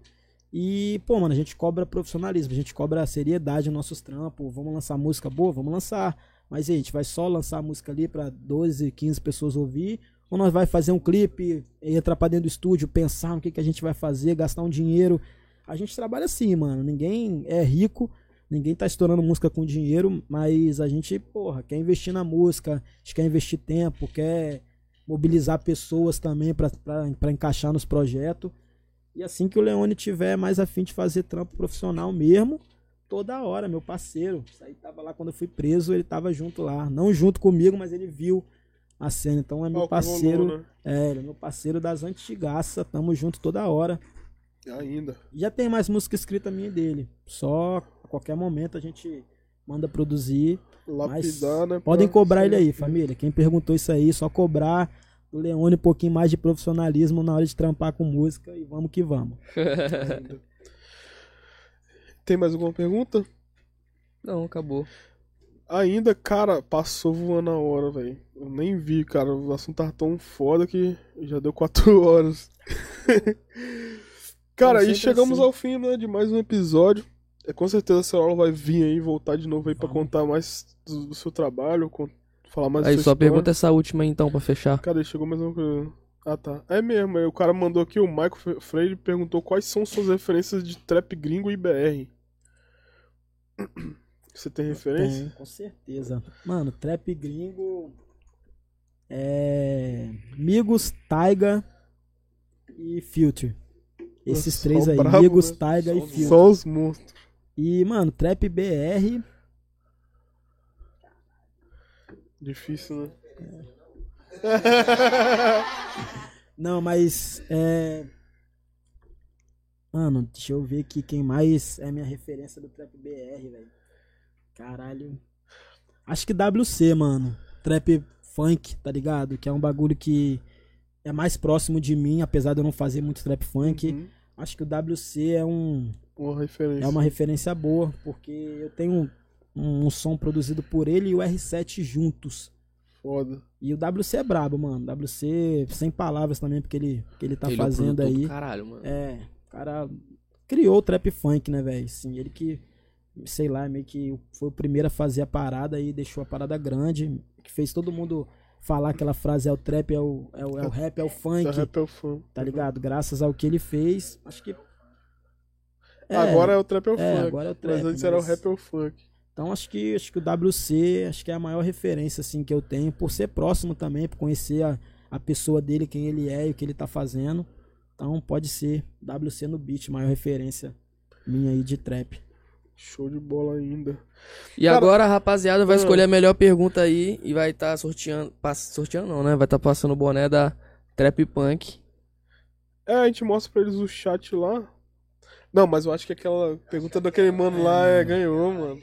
E, pô, mano, a gente cobra profissionalismo, a gente cobra seriedade nos nossos trampos. Vamos lançar música boa? Vamos lançar. Mas aí, a gente vai só lançar a música ali pra 12, 15 pessoas ouvir? Ou nós vai fazer um clipe, entrar pra dentro do estúdio, pensar no que, que a gente vai fazer, gastar um dinheiro? A gente trabalha assim, mano. Ninguém é rico, ninguém tá estourando música com dinheiro, mas a gente, porra, quer investir na música, a gente quer investir tempo, quer mobilizar pessoas também pra encaixar nos projetos. E assim que o Leone tiver mais afim de fazer trampo profissional mesmo, toda hora, meu parceiro. Isso aí tava lá quando eu fui preso, ele tava junto lá. Não junto comigo, mas ele viu a cena. Então é meu parceiro. né? É, ele é meu parceiro das antigaça. Tamo junto toda hora. Ainda. Já tem mais música escrita minha e dele. Só a qualquer momento a gente manda produzir. Lapidar, né? Podem cobrar ele aí, família. Quem perguntou isso aí, só cobrar do Leone um pouquinho mais de profissionalismo na hora de trampar com música e vamos que vamos. <laughs> Tem mais alguma pergunta? Não, acabou. Ainda, cara, passou voando a hora, velho. Eu nem vi, cara. O assunto tava tão foda que já deu quatro <laughs> horas. Cara, Cara, e sempre chegamos assim. ao fim, né, de mais um episódio. É, com certeza a senhora vai vir aí, voltar de novo aí pra contar mais do, do seu trabalho, con- falar mais Aí, só história. pergunta essa última aí, então, pra fechar. Cadê? Chegou mais uma coisa. Ah, tá. É mesmo. O cara mandou aqui, o Michael Freire perguntou quais são suas referências de trap gringo e BR. <clears throat> Você tem referência? Tem, com certeza. Mano, trap gringo. É. Migos, Taiga e Future. Esses três aí, brabo, Migos, né? Taiga e Future. Só os monstros. E, mano, trap BR. Difícil, né? <laughs> Não, mas é. Mano, deixa eu ver aqui quem mais é minha referência do Trap BR, velho. Caralho. Acho que WC, mano. Trap funk, tá ligado? Que é um bagulho que é mais próximo de mim, apesar de eu não fazer muito trap funk. Uhum. Acho que o WC é um Uma referência. é uma referência boa, porque eu tenho um, um som produzido por ele e o R7 juntos. Foda. E o WC é brabo, mano. WC, sem palavras também, porque ele, porque ele tá Ele é fazendo do aí. Caralho, mano. É, o cara criou o trap funk, né, velho? Sim, ele que, sei lá, meio que foi o primeiro a fazer a parada e deixou a parada grande, que fez todo mundo falar aquela frase é o trap, é o, é o, é o rap, é o <laughs> funk, Essa rap é o fã. tá ligado? Graças ao que ele fez, acho que... É, Agora é o trap é o é, funk. agora é o trap, Mas antes era o mas- rap é o funk. Então acho que acho que o WC acho que é a maior referência assim que eu tenho por ser próximo também, por conhecer a, a pessoa dele, quem ele é e o que ele tá fazendo. Então pode ser WC no beat, maior referência minha aí de trap. Show de bola ainda. E Cara, agora a rapaziada vai ah. escolher a melhor pergunta aí e vai estar sorteando. pass- sorteando não, né? Vai estar passando o boné da Trap Punk. É, a gente mostra pra eles o chat lá. Não, mas eu acho que aquela pergunta daquele mano lá é, ganhou, mano.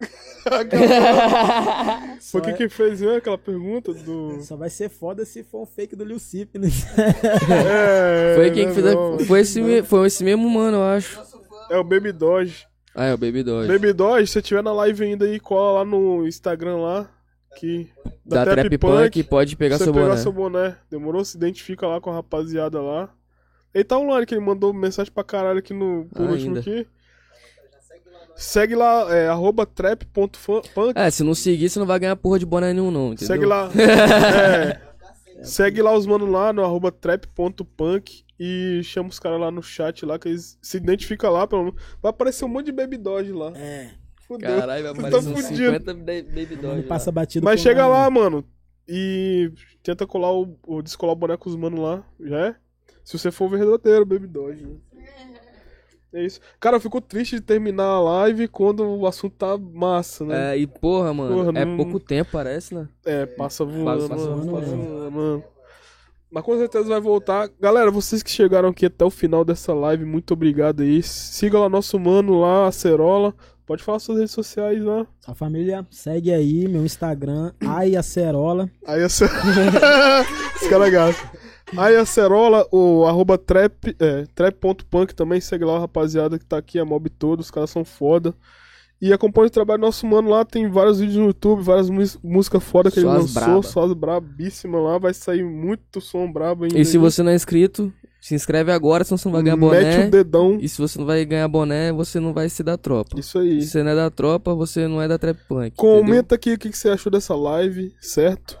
<laughs> Foi Só quem é- que fez né, aquela pergunta do. Só vai ser foda se for um fake do Lil Sip, né? É, Foi quem né, que fez. a-. Foi esse, foi esse mesmo mano, eu acho. É o Baby Doge. Ah, é o Baby Doge. Baby Doge, se você tiver na live ainda aí, cola lá no Instagram lá. Que. Da Trap Punk, pode pegar seu pegar boné. seu boné. Demorou? Se identifica lá com a rapaziada lá. Ele tá online, que ele mandou mensagem pra caralho aqui no por Ainda. último aqui. Segue lá, é arroba trap.punk. É, se não seguir, você não vai ganhar porra de boné nenhum, não. Entendeu? Segue lá. <laughs> é, segue lá os manos lá no arroba trap.punk e chama os caras lá no chat lá, que eles se identificam lá. Pelo... Vai aparecer um monte de Baby Doge lá. É. Fudeu. Caralho, vai tá aparecer uns fudido. 50 da- Baby Não Doge. passa batido Mas chega lá, mano. E tenta colar o, o descolar o boneco com os manos lá. Já é? Se você for verdadeiro, Baby Doge. Né? É isso. Cara, eu fico triste de terminar a live quando o assunto tá massa, né? É, e porra, mano, Porra, é não- pouco tempo, parece, né? É, passa voando, Passa voando passa mesmo. voando, mano. Mas com certeza vai voltar. Galera, vocês que chegaram aqui até o final dessa live, muito obrigado aí. Siga lá nosso mano lá, Acerola. Pode falar suas redes sociais lá. Sua família, segue aí meu Instagram, Aiacerola. Aí a Os caras gastam. Aí a Cerola, o arroba trap, é, trap.punk também, segue lá, rapaziada que tá aqui, a mob toda, os caras são foda. E acompanha o trabalho do nosso mano lá, tem vários vídeos no YouTube, várias músicas foda que Só ele lançou, braba. só as brabíssimas lá, vai sair muito som brabo ainda. E se aí. você não é inscrito, se inscreve agora, senão você não vai ganhar Mete boné. o dedão. E se você não vai ganhar boné, você não vai ser da tropa. Isso aí. Se você não é da tropa, você não é da Trap Punk. entendeu? Comenta aqui o que você achou dessa live, certo?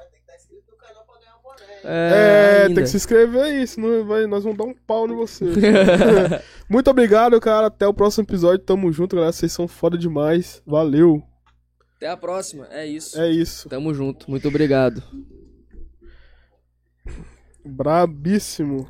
É, ainda. tem que se inscrever aí, senão vai, nós vamos dar um pau em você. <laughs> Muito obrigado, cara. Até o próximo episódio. Tamo junto, galera. Vocês são foda demais. Valeu. Até a próxima. É isso. É isso. Tamo junto. Muito obrigado. Brabíssimo.